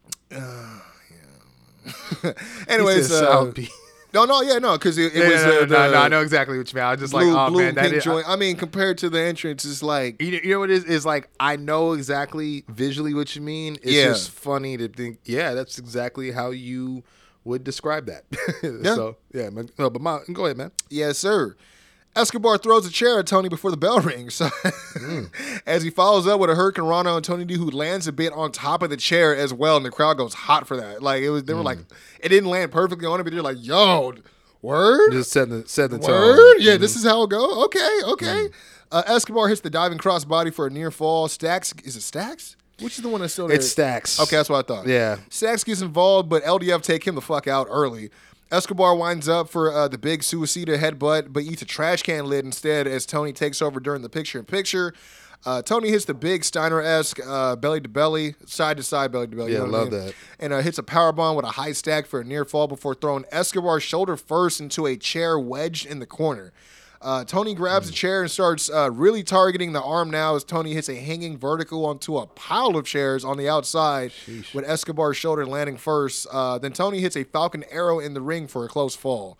Speaker 1: Anyways, uh, no, no, yeah, no, because it, it
Speaker 2: Yeah,
Speaker 1: was
Speaker 2: no, no,
Speaker 1: uh,
Speaker 2: no, no, I know exactly what you mean. I was just
Speaker 1: blue,
Speaker 2: like, oh
Speaker 1: blue
Speaker 2: man, that
Speaker 1: pink
Speaker 2: is.
Speaker 1: joint. I mean, compared to the entrance, it's like
Speaker 2: You know, you know what it is? Is like I know exactly visually what you mean. It's
Speaker 1: Yeah.
Speaker 2: just funny to think, yeah, that's exactly how you would describe that. So yeah, man. No, but my, go ahead, man.
Speaker 1: Yes, sir. Escobar throws a chair at Tony before the bell rings. Hmm. As he follows up with a Hurricane Rana on Tony D, who lands a bit on top of the chair as well, and the crowd goes hot for that. Like it was, they were like, hmm. it didn't land perfectly on it, but they're like, "Yo, word,
Speaker 2: Just said the set the
Speaker 1: word,
Speaker 2: tone.
Speaker 1: yeah, this mm-hmm. is how it go." Okay, okay. Mm. Uh, Escobar hits the diving crossbody for a near fall. Stacks is it Stacks? Which is the one that's still there?
Speaker 2: It's stacks.
Speaker 1: Okay, that's what I thought.
Speaker 2: Yeah.
Speaker 1: Stacks gets involved, but LDF take him the fuck out early. Escobar winds up for uh, the big suicida headbutt, but eats a trash can lid instead as Tony takes over during the picture in picture. Uh, Tony hits the big Steiner esque uh, belly to belly, side to side belly to belly.
Speaker 2: Yeah,
Speaker 1: you know I
Speaker 2: love
Speaker 1: mean?
Speaker 2: that.
Speaker 1: And uh, hits a power bomb with a high stack for a near fall before throwing Escobar shoulder first into a chair wedged in the corner. Uh, Tony grabs
Speaker 2: Hmm.
Speaker 1: a chair and starts uh, really targeting the arm now as Tony hits a hanging vertical onto a pile of chairs on the outside with Escobar's shoulder landing first. Uh, then Tony hits a Falcon arrow in the ring for a close fall.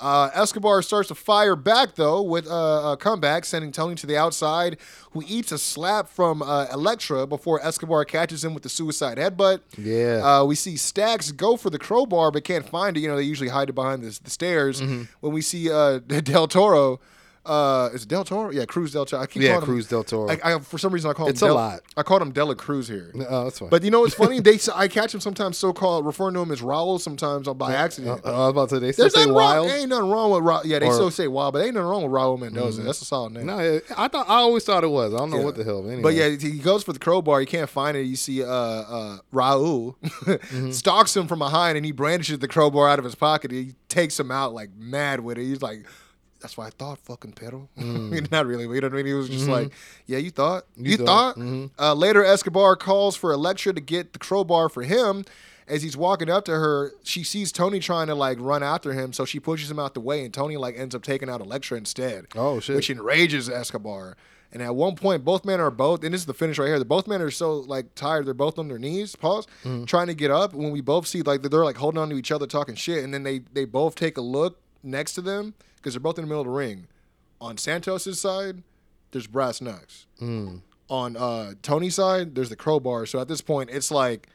Speaker 1: Uh, Escobar starts to fire back though with uh, a comeback, sending Tony to the outside, who eats a slap from uh, Elektra before Escobar catches him with the suicide headbutt.
Speaker 2: Yeah.
Speaker 1: Uh, we see Stacks go for the crowbar but can't find it. You know they usually hide it behind the, the stairs.
Speaker 2: Mm-hmm.
Speaker 1: When we see uh, Del Toro, uh, is it Del Toro? Yeah, Cruz Del Toro. I keep
Speaker 2: Yeah,
Speaker 1: calling him-
Speaker 2: Cruz Del Toro.
Speaker 1: I, I, for some reason I call him.
Speaker 2: It's a
Speaker 1: Del-
Speaker 2: lot.
Speaker 1: I called him Dela Cruz here.
Speaker 2: Oh, that's fine.
Speaker 1: But you know what's funny? They I catch him sometimes so called referring to him as Raul sometimes by accident.
Speaker 2: Uh, I was about to say they still
Speaker 1: There's
Speaker 2: say
Speaker 1: nothing wrong.
Speaker 2: wild.
Speaker 1: Ain't nothing wrong with Raul. Yeah, they
Speaker 2: Or- Mm-hmm.
Speaker 1: still say wild, but ain't nothing wrong with Raul Mendoza. That's a solid name.
Speaker 2: No, I thought I always thought it was. I don't know
Speaker 1: Yeah.
Speaker 2: what the hell. Anyway.
Speaker 1: But yeah, he goes for the crowbar. You can't find it. You see, uh, uh, Raul
Speaker 2: Mm-hmm.
Speaker 1: stalks him from behind, and he brandishes the crowbar out of his pocket. He takes him out like mad with it. He's like, "That's why I thought, fucking pedal." Not really, but you know what I mean. He was just like, "Yeah, you thought, you,
Speaker 2: Mm. You
Speaker 1: thought."
Speaker 2: thought.
Speaker 1: Uh, later, Escobar calls for Elektra to get the crowbar for him. As he's walking up to her, she sees Tony trying to like run after him, so she pushes him out the way, and Tony like ends up taking out Elektra instead.
Speaker 2: Oh, shit.
Speaker 1: Which enrages Escobar. And at one point, both men are both, and this is the finish right here. The both men are so like tired, they're both on their knees, pause,
Speaker 2: Mm-hmm.
Speaker 1: trying to get up. When we both see like they're like holding on to each other, talking shit, and then they they both take a look next to them because they're both in the middle of the ring. On Santos's side, there's brass knucks.
Speaker 2: Mm.
Speaker 1: On uh, Tony's side, there's the crowbar. So at this point, it's like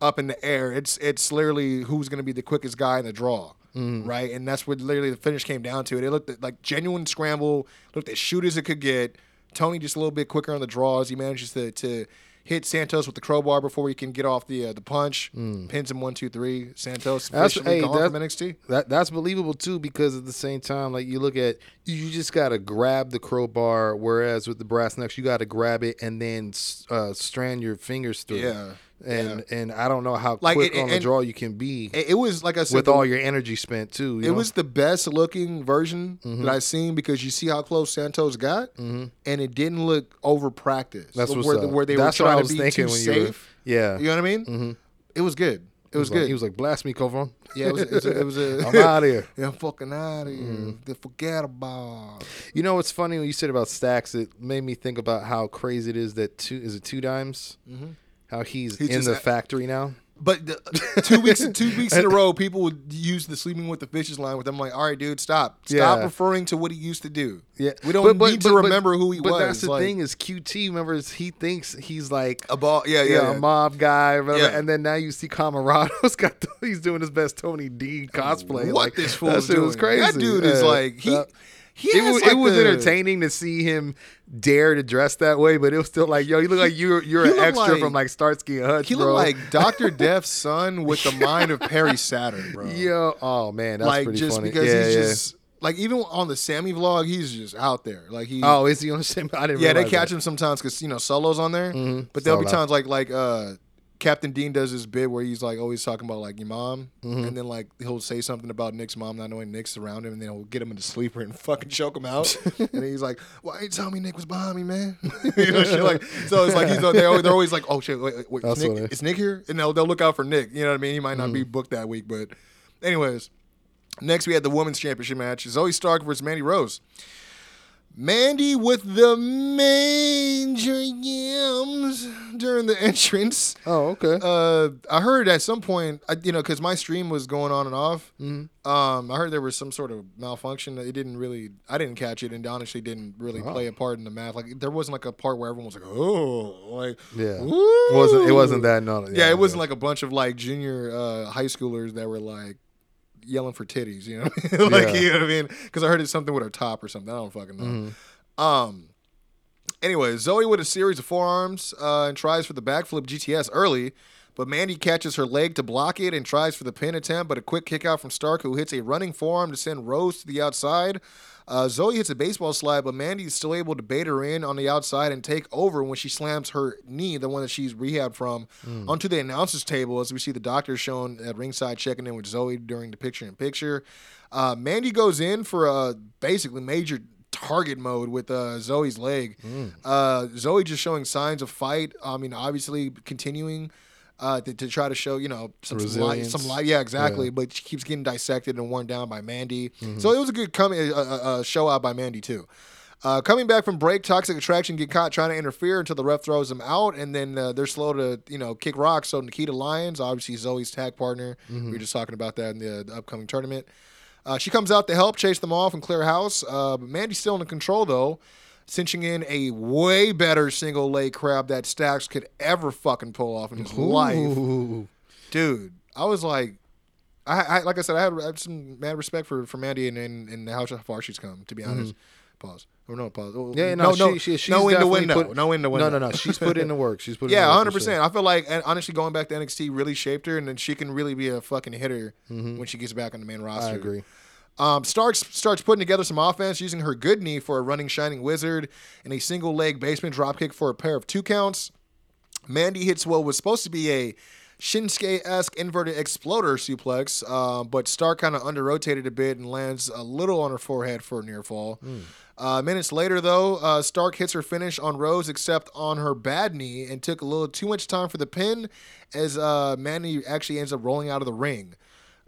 Speaker 1: up in the air. It's it's literally who's going to be the quickest guy in the draw,
Speaker 2: Mm.
Speaker 1: right? And that's what literally the finish came down to. It looked like genuine scramble. Looked as shoot as it could get. Tony just a little bit quicker on the draws. He manages to to hit Santos with the crowbar before he can get off the uh, the punch. Pins him one two three. Santos
Speaker 2: Mm. That's-
Speaker 1: officially
Speaker 2: hey,
Speaker 1: gone
Speaker 2: that's-
Speaker 1: from NXT.
Speaker 2: That that's believable too because at the same time, like you look at you just gotta grab the crowbar, whereas with the brass knucks, you gotta grab it and then uh, strand your fingers through.
Speaker 1: Yeah,
Speaker 2: and and I don't know how
Speaker 1: Like,
Speaker 2: quick
Speaker 1: it-
Speaker 2: on the draw you can be
Speaker 1: It, was like I said
Speaker 2: with
Speaker 1: the-
Speaker 2: all your energy spent too. you
Speaker 1: It
Speaker 2: know?
Speaker 1: was the best looking version
Speaker 2: Mm-hmm.
Speaker 1: that I've seen because you see how close Santos got, and it didn't look over practiced.
Speaker 2: That's what's
Speaker 1: where,
Speaker 2: up.
Speaker 1: where they
Speaker 2: That's
Speaker 1: were
Speaker 2: what I
Speaker 1: trying
Speaker 2: was
Speaker 1: to be
Speaker 2: thinking
Speaker 1: too
Speaker 2: when you were-
Speaker 1: safe.
Speaker 2: yeah.
Speaker 1: you know what I mean. It was good. It was,
Speaker 2: like-
Speaker 1: good.
Speaker 2: he was like, "Blast me, Kovron."
Speaker 1: yeah, it was. It was, a, it was a,
Speaker 2: I'm out of here.
Speaker 1: Yeah, I'm fucking out of here.
Speaker 2: Mm-hmm.
Speaker 1: They forget about.
Speaker 2: You know what's funny when you said about Stacks? It made me think about how crazy it is that two is it two dimes. How he's,
Speaker 1: He's
Speaker 2: in the
Speaker 1: a-
Speaker 2: factory now.
Speaker 1: But the, two weeks, two weeks in a row, people would use the sleeping with the fishes line with them. Like, all right, dude, stop, stop
Speaker 2: Yeah.
Speaker 1: referring to what he used to do.
Speaker 2: Yeah,
Speaker 1: we don't
Speaker 2: But- but-
Speaker 1: need to
Speaker 2: but- but-
Speaker 1: remember who he was.
Speaker 2: but that's the
Speaker 1: Like,
Speaker 2: thing is QT. Remember, is he thinks he's like
Speaker 1: a ball. Yeah, yeah,
Speaker 2: yeah,
Speaker 1: yeah.
Speaker 2: a mob guy, and then now you see Camarado's got the, he's doing his best Tony D cosplay.
Speaker 1: what
Speaker 2: like,
Speaker 1: this
Speaker 2: that
Speaker 1: fool's
Speaker 2: shit
Speaker 1: doing?
Speaker 2: was crazy.
Speaker 1: That dude is like he. He
Speaker 2: It, was,
Speaker 1: like
Speaker 2: it was
Speaker 1: the-
Speaker 2: entertaining to see him dare to dress that way, but it was still like, yo, you look like you're you're an extra
Speaker 1: like-
Speaker 2: from like Starsky and Hutch,
Speaker 1: He
Speaker 2: bro.
Speaker 1: looked like Doctor Death's son with the mind of Perry Saturn, bro.
Speaker 2: yo, oh man, that's
Speaker 1: like
Speaker 2: pretty
Speaker 1: just
Speaker 2: funny.
Speaker 1: because
Speaker 2: yeah,
Speaker 1: he's
Speaker 2: yeah.
Speaker 1: just like even on the Sammy vlog, he's just out there. Like he.
Speaker 2: Oh, is he on the same? I didn't.
Speaker 1: yeah, they catch
Speaker 2: that.
Speaker 1: him sometimes because you know Solo's on there, but there'll be times like like uh Captain Dean does this bit where he's like always talking about like your mom,
Speaker 2: Mm-hmm.
Speaker 1: and then like he'll say something about Nick's mom not knowing Nick's around him, and then he'll get him in the sleeper and fucking choke him out. and he's like, "Why you tell me Nick was behind me, man?" you know, shit like so. It's like he's they're always, they're always like, "Oh shit, wait, wait, is, Nick, is Nick here?" And they'll they'll look out for Nick. You know what I mean? He might not be booked that week, but anyways. Next, we had the women's championship match: Zoey Stark versus Mandy Rose. Mandy with the major yams during the entrance.
Speaker 2: Oh, okay.
Speaker 1: Uh, I heard at some point, I, you know, because my stream was going on and off.
Speaker 2: Mm-hmm.
Speaker 1: Um, I heard there was some sort of malfunction. It didn't really, I didn't catch it, and honestly didn't really
Speaker 2: Oh.
Speaker 1: play a part in the math. Like there wasn't like a part where everyone was like, "Oh," like,
Speaker 2: Yeah.
Speaker 1: "Ooh."
Speaker 2: It wasn't it wasn't that no
Speaker 1: Yeah, it wasn't like a bunch of like junior uh, high schoolers that were like yelling for titties, you know, what I mean? like
Speaker 2: Yeah.
Speaker 1: you know what I mean? Because I heard it's something with her top or something. I don't fucking know.
Speaker 2: Mm-hmm.
Speaker 1: Um. Anyway, Zoey with a series of forearms uh, and tries for the backflip GTS early, but Mandy catches her leg to block it and tries for the pin attempt, but a quick kick out from Stark, who hits a running forearm to send Rose to the outside. Uh, Zoey hits a baseball slide, but Mandy is still able to bait her in on the outside and take over when she slams her knee, the one that she's rehabbed from, onto the announcer's table as we see the doctor shown at ringside checking in with Zoey during the picture in picture. Uh, Mandy goes in for a basically major target mode with uh, Zoey's leg. Uh, Zoey just showing signs of fight. I mean, obviously continuing uh, to, to try to show you know some some light, some light. Yeah, exactly. But she keeps getting dissected and worn down by Mandy. So it was a good coming uh, uh, uh, show out by Mandy too. Uh, coming back from break, Toxic Attraction get caught trying to interfere until the ref throws them out, and then uh, they're slow to you know kick rocks. So Nikita Lyons, obviously Zoey's tag partner, we were just talking about that in the, the upcoming tournament. Uh, she comes out to help chase them off and clear house. Uh, but Mandy's still in control though, cinching in a way better single leg crab that Stacks could ever fucking pull off in his life, dude. I was like, I, I like I said, I had, I had some mad respect for for Mandy and and, and how far she's come. To be honest, pause or no pause.
Speaker 2: Mm-hmm. Yeah, no,
Speaker 1: no,
Speaker 2: she, she, she's
Speaker 1: no
Speaker 2: definitely
Speaker 1: innuendo,
Speaker 2: put-
Speaker 1: no innuendo.
Speaker 2: No, no, no. She's put in the work. She's put in
Speaker 1: Yeah,
Speaker 2: the work
Speaker 1: hundred percent.
Speaker 2: sure.
Speaker 1: I feel like, and honestly, going back to NXT really shaped her, and then she can really be a fucking hitter when she gets back on the main roster.
Speaker 2: Mm-hmm. I agree.
Speaker 1: Um, Starks starts putting together some offense using her good knee for a running shining wizard and a single leg basement dropkick for a pair of two counts. Mandy hits what was supposed to be a Shinsuke esque inverted exploder suplex, uh, but Stark kind of under rotated a bit and lands a little on her forehead for a near fall. Uh, minutes later, though, uh, Stark hits her finish on Rose, except on her bad knee, and took a little too much time for the pin, as uh, Mandy actually ends up rolling out of the ring.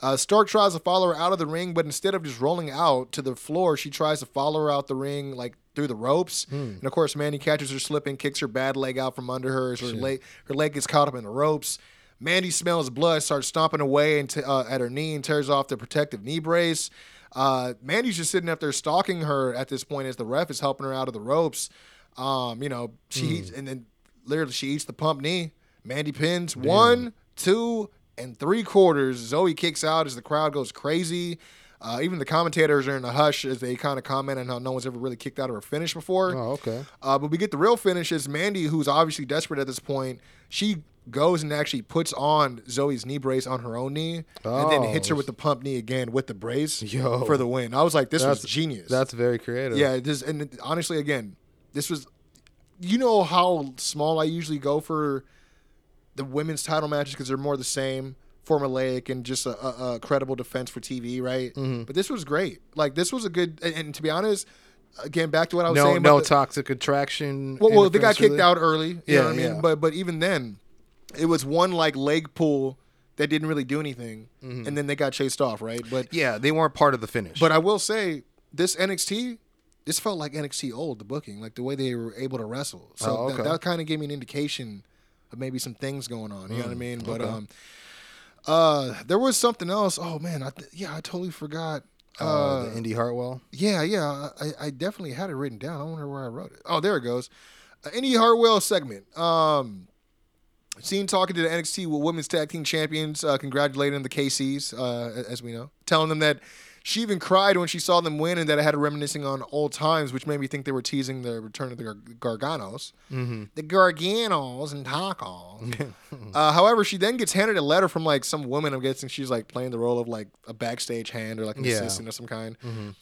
Speaker 1: Uh, Stark tries to follow her out of the ring, but instead of just rolling out to the floor, she tries to follow her out the ring, like through the ropes. And of course, Mandy catches her slipping, kicks her bad leg out from under her. Her leg, her leg gets caught up in the ropes. Mandy smells blood, starts stomping away and t- uh, at her knee and tears off the protective knee brace. Uh, Mandy's just sitting up there stalking her at this point as the ref is helping her out of the ropes. Um, you know, she eats, and then literally she eats the pump knee. Mandy pins one, two, and three quarters. Zoey kicks out as the crowd goes crazy. Uh, even the commentators are in a hush as they kind of comment on how no one's ever really kicked out of her finish before.
Speaker 2: Oh, okay.
Speaker 1: Uh, but we get the real finish is Mandy, who's obviously desperate at this point. She goes and actually puts on Zoey's knee brace on her own knee, and then
Speaker 2: Oh.
Speaker 1: hits her with the pump knee again with the brace
Speaker 2: Yo.
Speaker 1: for the win. I was like, this was genius.
Speaker 2: That's very creative.
Speaker 1: yeah. This and honestly, again, this was. You know how small I usually go for the women's title matches because they're more the same, formulaic, and just a, a, a credible defense for TV, right?
Speaker 2: Mm-hmm.
Speaker 1: But this was great. Like this was a good. And, and to be honest, again, back to what I was
Speaker 2: No,
Speaker 1: saying.
Speaker 2: no
Speaker 1: the-
Speaker 2: toxic attraction.
Speaker 1: well, well, they got kicked out early. You
Speaker 2: Yeah,
Speaker 1: I mean?
Speaker 2: yeah.
Speaker 1: But but even then, it was one like leg pull that didn't really do anything, and then they got chased off, right? But
Speaker 2: Mm-hmm. Yeah, they weren't part of the finish.
Speaker 1: but I will say this NXT, this felt like NXT old the booking, like the way they were able to wrestle. So
Speaker 2: Oh,
Speaker 1: that,
Speaker 2: okay.
Speaker 1: that kind of gave me an indication maybe some things going on. You know what I
Speaker 2: Mm,
Speaker 1: mean? But um, uh, there was something else. Oh man, I th- yeah, I totally forgot.
Speaker 2: uh, the Indy Hartwell.
Speaker 1: Yeah, yeah, I, I definitely had it written down. I wonder where I wrote it. Oh, there it goes. Uh, Indy Hartwell segment. Um, seen talking to the NXT Women's Tag Team Champions, uh, congratulating the KCs, uh, as we know, telling them that she even cried when she saw them win and that it had her reminiscing on old times, which made me think they were teasing the return of the Gar- Garganos. The Garganos and tacos. uh, however, she then gets handed a letter from like some woman. I'm guessing she's like playing the role of like a backstage hand or like an
Speaker 2: Yeah.
Speaker 1: assistant of some kind.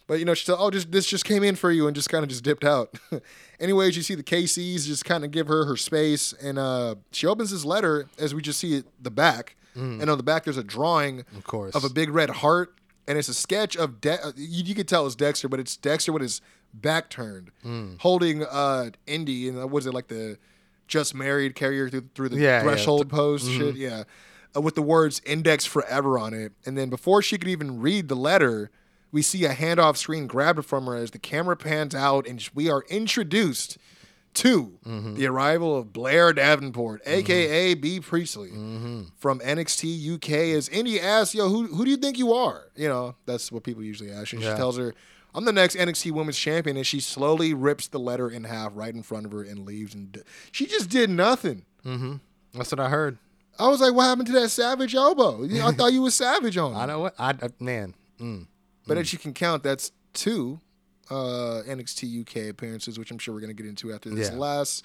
Speaker 1: But you know, she said, "Oh, just this just came in for you," and just kind of just dipped out. Anyways, you see the KCs just kind of give her her space, and uh, she opens this letter as we just see it, the back, and on the back there's a drawing
Speaker 2: Of course.
Speaker 1: of a big red heart, and it's a sketch of De- uh, you, you can tell it's Dexter, but it's Dexter with his back turned,
Speaker 2: Mm.
Speaker 1: holding uh Indy, and uh, was it like the just married carrier through through the
Speaker 2: Yeah, yeah.
Speaker 1: threshold pose shit, yeah, uh, with the words "index forever" on it, and then before she could even read the letter. We see a handoff screen grabbed from her as the camera pans out, and we are introduced to mm-hmm. the arrival of Blair Davenport, mm-hmm. aka Bea Priestley, mm-hmm. from NXT UK. As Indy asks, "Yo, who who do you think you are?" You know, that's what people usually ask. And
Speaker 2: Yeah.
Speaker 1: she tells her, "I'm the next NXT Women's Champion," and she slowly rips the letter in half right in front of her and leaves. And d- she just did nothing.
Speaker 2: That's what I heard.
Speaker 1: I was like, "What happened to that savage elbow?" I thought you was savage on.
Speaker 2: I know what I, I man. Mm.
Speaker 1: But mm. as you can count, that's two uh, NXT UK appearances, which I'm sure we're going to get into after this
Speaker 2: Yeah.
Speaker 1: last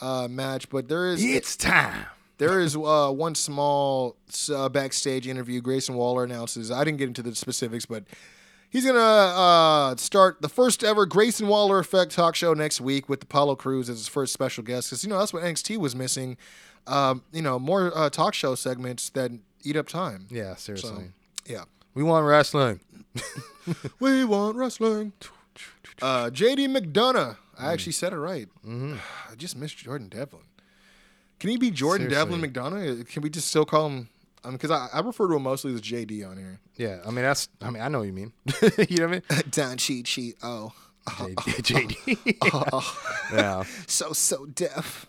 Speaker 1: uh, match. But there is
Speaker 2: It's time.
Speaker 1: there is uh, one small uh, backstage interview. Grayson Waller announces. I didn't get into the specifics, but he's gonna uh, start the first ever Grayson Waller Effect talk show next week with Apollo Crews as his first special guest. Because you know that's what NXT was missing. Um, you know more uh, talk show segments that eat up time.
Speaker 2: Yeah, seriously.
Speaker 1: So, yeah.
Speaker 2: We want wrestling.
Speaker 1: We want wrestling. Uh, JD McDonough. I actually said it right. I just missed Jordan Devlin. Can he be Jordan
Speaker 2: Seriously.
Speaker 1: Devlin McDonough? Can we just still call him? Because I, I refer to him mostly as JD on here.
Speaker 2: Yeah, I mean that's. I mean I know what you mean. you know what I mean?
Speaker 1: Don cheat sheet. Oh,
Speaker 2: JD. JD. yeah.
Speaker 1: so so deaf.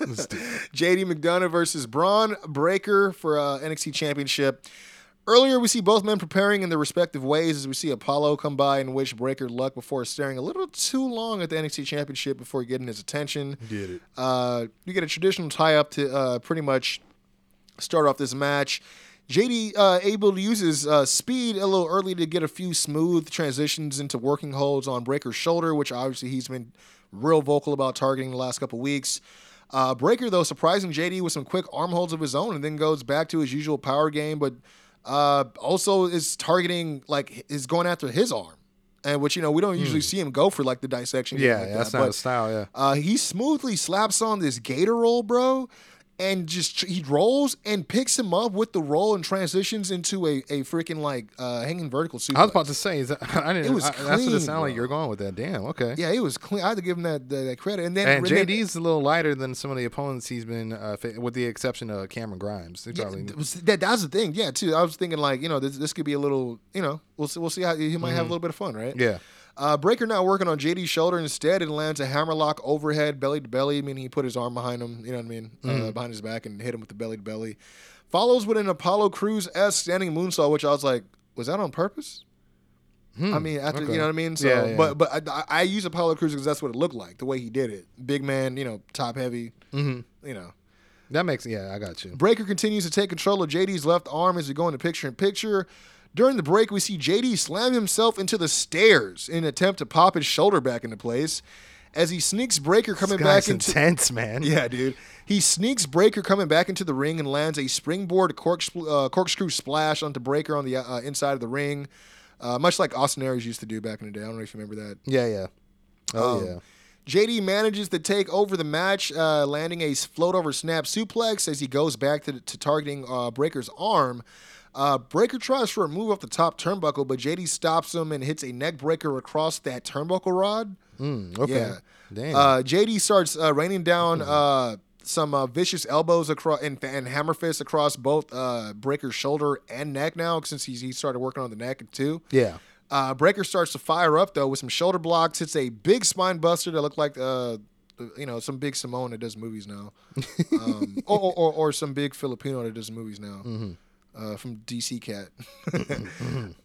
Speaker 1: JD McDonough versus Bron Breakker for uh, NXT Championship. Earlier, we see both men preparing in their respective ways as we see Apollo come by and wish Breakker luck before staring a little too long at the NXT Championship before getting his attention.
Speaker 2: Get it.
Speaker 1: Uh, you get a traditional tie up to uh, pretty much start off this match. JD uh, able to use his uh, speed a little early to get a few smooth transitions into working holds on Breakker's shoulder, which obviously he's been real vocal about targeting the last couple weeks. Uh, Breakker, though, surprising JD with some quick arm holds of his own and then goes back to his usual power game, but uh, also is targeting, like, is going after his arm. And which, you know, we don't usually see him go for, like, the dissection.
Speaker 2: Yeah,
Speaker 1: like
Speaker 2: that's
Speaker 1: that.
Speaker 2: not
Speaker 1: But-
Speaker 2: his style. Yeah.
Speaker 1: uh, he smoothly slaps on this gator roll, bro. And just he rolls and picks him up with the roll and transitions into a, a freaking like uh, hanging vertical suplex.
Speaker 2: I was about to say, is that, I didn't.
Speaker 1: It was
Speaker 2: I, that's what
Speaker 1: clean,
Speaker 2: it sounded like you're going with that. Damn. Okay.
Speaker 1: Yeah, it was clean. I had to give him that that, that credit. And then
Speaker 2: And JD's a little lighter than some of the opponents he's been, uh, fa- with the exception of Cameron Grimes.
Speaker 1: Yeah, was- that that's the thing. Yeah, too. I was thinking like you know this this could be a little you know we'll see, we'll see how he might have a little bit of fun, right?
Speaker 2: Mm-hmm. yeah.
Speaker 1: Uh, Breakker now working on JD's shoulder instead and lands a hammerlock overhead belly to belly. Meaning he put his arm behind him, you know what I mean,
Speaker 2: Mm-hmm.
Speaker 1: uh, behind his back and hit him with the belly to belly. Follows with an Apollo Crews s standing moonsault, which I was like, was that on purpose? I mean, after
Speaker 2: Hmm, okay.
Speaker 1: you know what I mean. So,
Speaker 2: Yeah, yeah.
Speaker 1: but but I, I use Apollo Crews because that's what it looked like, the way he did it. Big man, you know, top heavy.
Speaker 2: Mm-hmm.
Speaker 1: You know,
Speaker 2: That makes, yeah, I got you.
Speaker 1: Breakker continues to take control of JD's left arm as we go into picture in picture. During the break, we see JD slam himself into the stairs in an attempt to pop his shoulder back into place. As he sneaks Breakker coming back into
Speaker 2: intense, man.
Speaker 1: yeah, dude. He sneaks Breakker coming back into the ring and lands a springboard corks- uh, corkscrew splash onto Breakker on the uh, inside of the ring, uh, much like Austin Aries used to do back in the day. I don't know if you remember that.
Speaker 2: Yeah, yeah. Oh,
Speaker 1: Um,
Speaker 2: yeah.
Speaker 1: JD manages to take over the match, uh, landing a float over snap suplex as he goes back to, to targeting uh, Breakker's arm. Uh, Breakker tries for a move off the top turnbuckle, but JD stops him and hits a neck breaker across that turnbuckle rod.
Speaker 2: Mm, okay.
Speaker 1: Yeah.
Speaker 2: Damn.
Speaker 1: Uh, JD starts uh, raining down uh, some uh, vicious elbows across and, and hammer fists across both uh, Breakker's shoulder and neck now, since he's, he started working on the neck too.
Speaker 2: yeah.
Speaker 1: Uh, Breakker starts to fire up though with some shoulder blocks. Hits a big spine buster that looked like uh, you know some big Simone that does movies now, um, or, or, or or some big Filipino that does movies now.
Speaker 2: Mm-hmm.
Speaker 1: Uh, from DC Cat,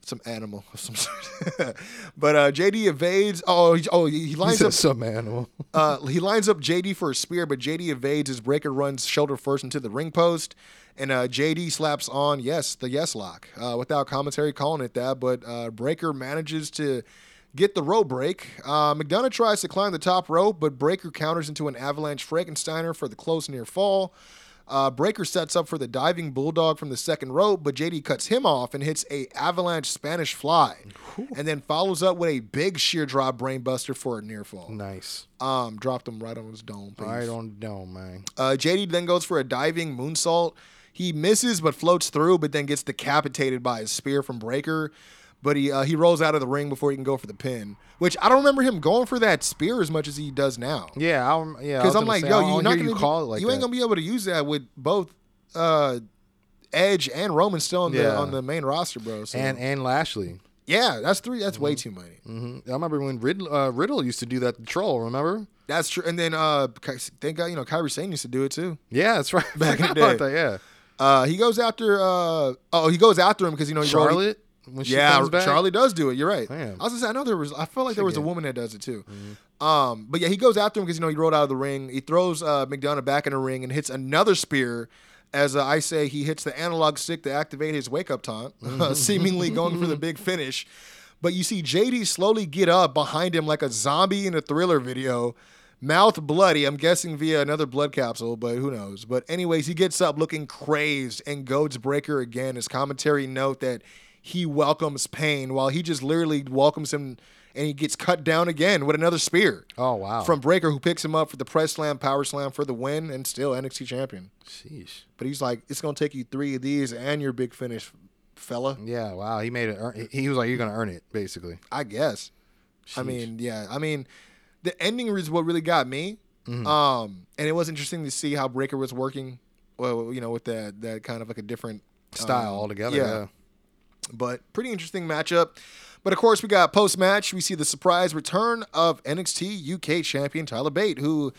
Speaker 1: some animal of some sort. but uh, JD evades. Oh, he, oh, he lines
Speaker 2: He's
Speaker 1: up.
Speaker 2: some animal.
Speaker 1: Uh, he lines up JD for a spear, but JD evades as Breakker runs shoulder first into the ring post. And uh, JD slaps on, yes, the yes lock, uh, without commentary calling it that. But uh, Breakker manages to get the rope break. Uh, McDonough tries to climb the top rope, but Breakker counters into an avalanche Frankensteiner for the close near fall. Uh, Breakker sets up for the diving bulldog from the second rope, but JD cuts him off and hits a avalanche Spanish fly, and then follows up with a big sheer drop brainbuster for a near fall.
Speaker 2: nice.
Speaker 1: Um, dropped him right on his dome. please.
Speaker 2: Right on dome, man.
Speaker 1: Uh, JD then goes for a diving moonsault. He misses but floats through, but then gets decapitated by a spear from Breakker. But he uh, he rolls out of the ring before he can go for the pin. Which I don't remember him going for that spear as much as he does now.
Speaker 2: Yeah, I'll, yeah.
Speaker 1: Because I'm like,
Speaker 2: say,
Speaker 1: yo, you're
Speaker 2: don't
Speaker 1: gonna
Speaker 2: you
Speaker 1: be-
Speaker 2: call it like
Speaker 1: you ain't gonna be able to use that with both uh, Edge and Roman still on the on the main roster, bro. So
Speaker 2: and and Lashley.
Speaker 1: yeah, that's three. That's
Speaker 2: Mm-hmm.
Speaker 1: way too many.
Speaker 2: hmm I remember when Riddle, uh, Riddle used to do that troll. Remember?
Speaker 1: That's true. And then uh, thank God, you know, Kairi Sane used to do it too.
Speaker 2: Yeah, that's right.
Speaker 1: Back in the day.
Speaker 2: that, yeah.
Speaker 1: Uh, he goes after. Uh, oh, he goes after him because you know
Speaker 2: Charlotte when she
Speaker 1: yeah,
Speaker 2: comes back.
Speaker 1: Charlie does do it. You're right.
Speaker 2: Damn.
Speaker 1: I was gonna say I know there was. I felt like there was a woman that does it too. Um, but yeah, he goes after him because you know he rolled out of the ring. He throws uh, McDonough back in the ring and hits another spear. As uh, I say, he hits the analog stick to activate his wake up taunt, seemingly going for the big finish. But you see JD slowly get up behind him like a zombie in a thriller video, mouth bloody. I'm guessing via another blood capsule, but who knows. But anyways, he gets up looking crazed and goads Breakker again. His commentary note that he welcomes pain while he just literally welcomes him and he gets cut down again with another spear
Speaker 2: Oh wow.
Speaker 1: from Breakker, who picks him up for the press slam, power slam for the win, and still NXT champion.
Speaker 2: Sheesh.
Speaker 1: But he's like, it's gonna take you three of these and your big finish, fella.
Speaker 2: Yeah. Wow. He made it. earn- He was like, "You're gonna earn it," basically.
Speaker 1: I guess. I mean, yeah. I mean, the ending is what really got me.
Speaker 2: Mm-hmm.
Speaker 1: Um, and it was interesting to see how Breakker was working. Well, you know, with that that kind of like a different
Speaker 2: Style
Speaker 1: um,
Speaker 2: altogether.
Speaker 1: yeah.
Speaker 2: Yeah.
Speaker 1: But pretty interesting matchup. But of course, we got post match. We see the surprise return of NXT UK champion Tyler Bate, who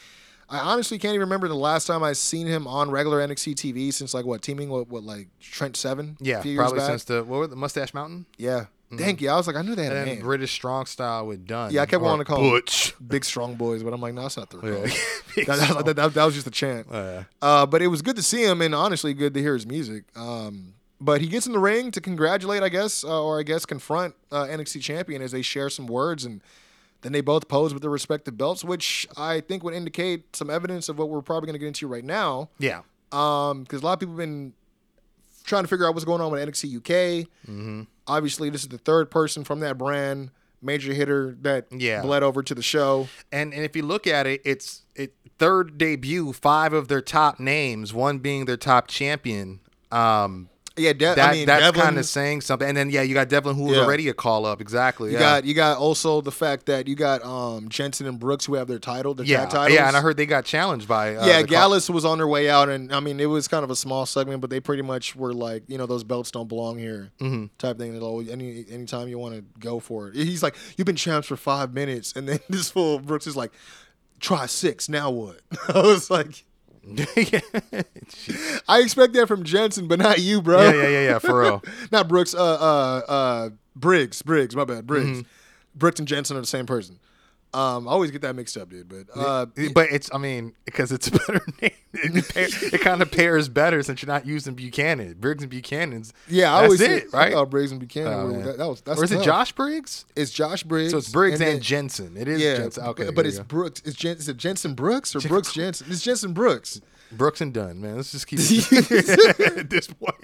Speaker 1: I honestly can't even remember the last time I seen him on regular NXT TV since like what teaming with what like Trent Seven.
Speaker 2: Yeah. Probably
Speaker 1: back?
Speaker 2: since the what were the Mustache Mountain
Speaker 1: yeah. Thank you. I was like, I knew they had
Speaker 2: and
Speaker 1: a name.
Speaker 2: British Strong Style with Dunne.
Speaker 1: Yeah, I kept wanting to call him
Speaker 2: Butch.
Speaker 1: Big Strong Boys, but I'm like, no, that's not the real.
Speaker 2: Yeah.
Speaker 1: That, that- that- that- was just a chant.
Speaker 2: Yeah.
Speaker 1: Uh, but it was good to see him, and honestly, good to hear his music. Um, but he gets in the ring to congratulate, I guess, uh, or I guess confront uh, NXT champion as they share some words, and then they both pose with their respective belts, which I think would indicate some evidence of what we're probably going to get into right now.
Speaker 2: Yeah.
Speaker 1: Um, because a lot of people have been trying to figure out what's going on with NXT UK.
Speaker 2: Mm-hmm.
Speaker 1: Obviously, this is the third person from that brand major hitter that
Speaker 2: Yeah.
Speaker 1: bled over to the show.
Speaker 2: And and if you look at it, it's it third debut, five of their top names, one being their top champion. Um,
Speaker 1: Yeah, De-
Speaker 2: that
Speaker 1: I mean,
Speaker 2: that's kind of saying something. And then yeah, you got Devlin, who was
Speaker 1: Yeah.
Speaker 2: already a call up. Exactly.
Speaker 1: You
Speaker 2: yeah.
Speaker 1: got you got also the fact that you got um Jensen and Brooks who have their title, their
Speaker 2: yeah,
Speaker 1: tag titles.
Speaker 2: yeah, and I heard they got challenged by uh,
Speaker 1: yeah,
Speaker 2: the call-
Speaker 1: Gallus was on their way out, and I mean, it was kind of a small segment, but they pretty much were like, you know, those belts don't belong here,
Speaker 2: Mm-hmm.
Speaker 1: type thing. They'll always- any anytime you want to go for it, he's like, you've been champs for five minutes, and then this fool Brooks is like, try six, now what? I was like. I expect that from Jensen, but not you, bro.
Speaker 2: yeah, yeah, yeah, yeah, for real.
Speaker 1: not Brooks. Uh, uh, uh, Briggs, Briggs. My bad, Briggs.
Speaker 2: Mm-hmm.
Speaker 1: Brooks and Jensen are the same person. Um, I always get that mixed up, dude. But uh,
Speaker 2: but it's, I mean, because it's a better name. It, pair, it kind of pairs better since you're not using Buchanan. Briggs and Buchanan's.
Speaker 1: yeah, I always
Speaker 2: it,
Speaker 1: say,
Speaker 2: right?
Speaker 1: I thought Briggs and Buchanan.
Speaker 2: Oh,
Speaker 1: that, that was that's
Speaker 2: or is it. Josh Briggs?
Speaker 1: It's Josh Briggs.
Speaker 2: So it's Briggs and,
Speaker 1: then-
Speaker 2: Jensen. It is
Speaker 1: Yeah,
Speaker 2: Jensen. Okay,
Speaker 1: but
Speaker 2: here
Speaker 1: it's
Speaker 2: go.
Speaker 1: Brooks. It's Jen, is it Jensen Brooks or Brooks Jensen? It's Jensen Brooks.
Speaker 2: Brooks and Dunn, man. Let's just keep it at this point.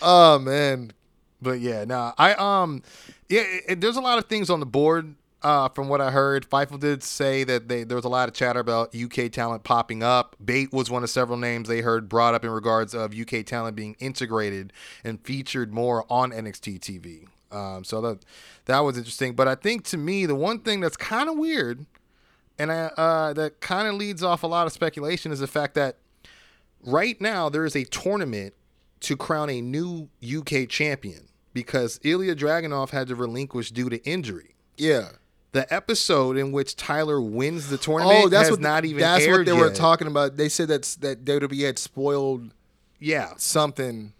Speaker 1: Oh man,
Speaker 2: But yeah, nah, I um, yeah, it- there's a lot of things on the board. Uh, from what I heard, Fightful did say that they, there was a lot of chatter about UK talent popping up. Bate was one of several names they heard brought up in regards of UK talent being integrated and featured more on NXT TV. Um, so that that was interesting. But I think to me, the one thing that's kind of weird, and I, uh, that kind of leads off a lot of speculation, is the fact that right now there is a tournament to crown a new UK champion because Ilja Dragunov had to relinquish due to injury.
Speaker 1: yeah.
Speaker 2: The episode in which Tyler wins the oh, tournament
Speaker 1: Oh, that's
Speaker 2: has
Speaker 1: what
Speaker 2: not even
Speaker 1: that's what they were talking about. They said that's that WWE had spoiled
Speaker 2: Yeah,
Speaker 1: something.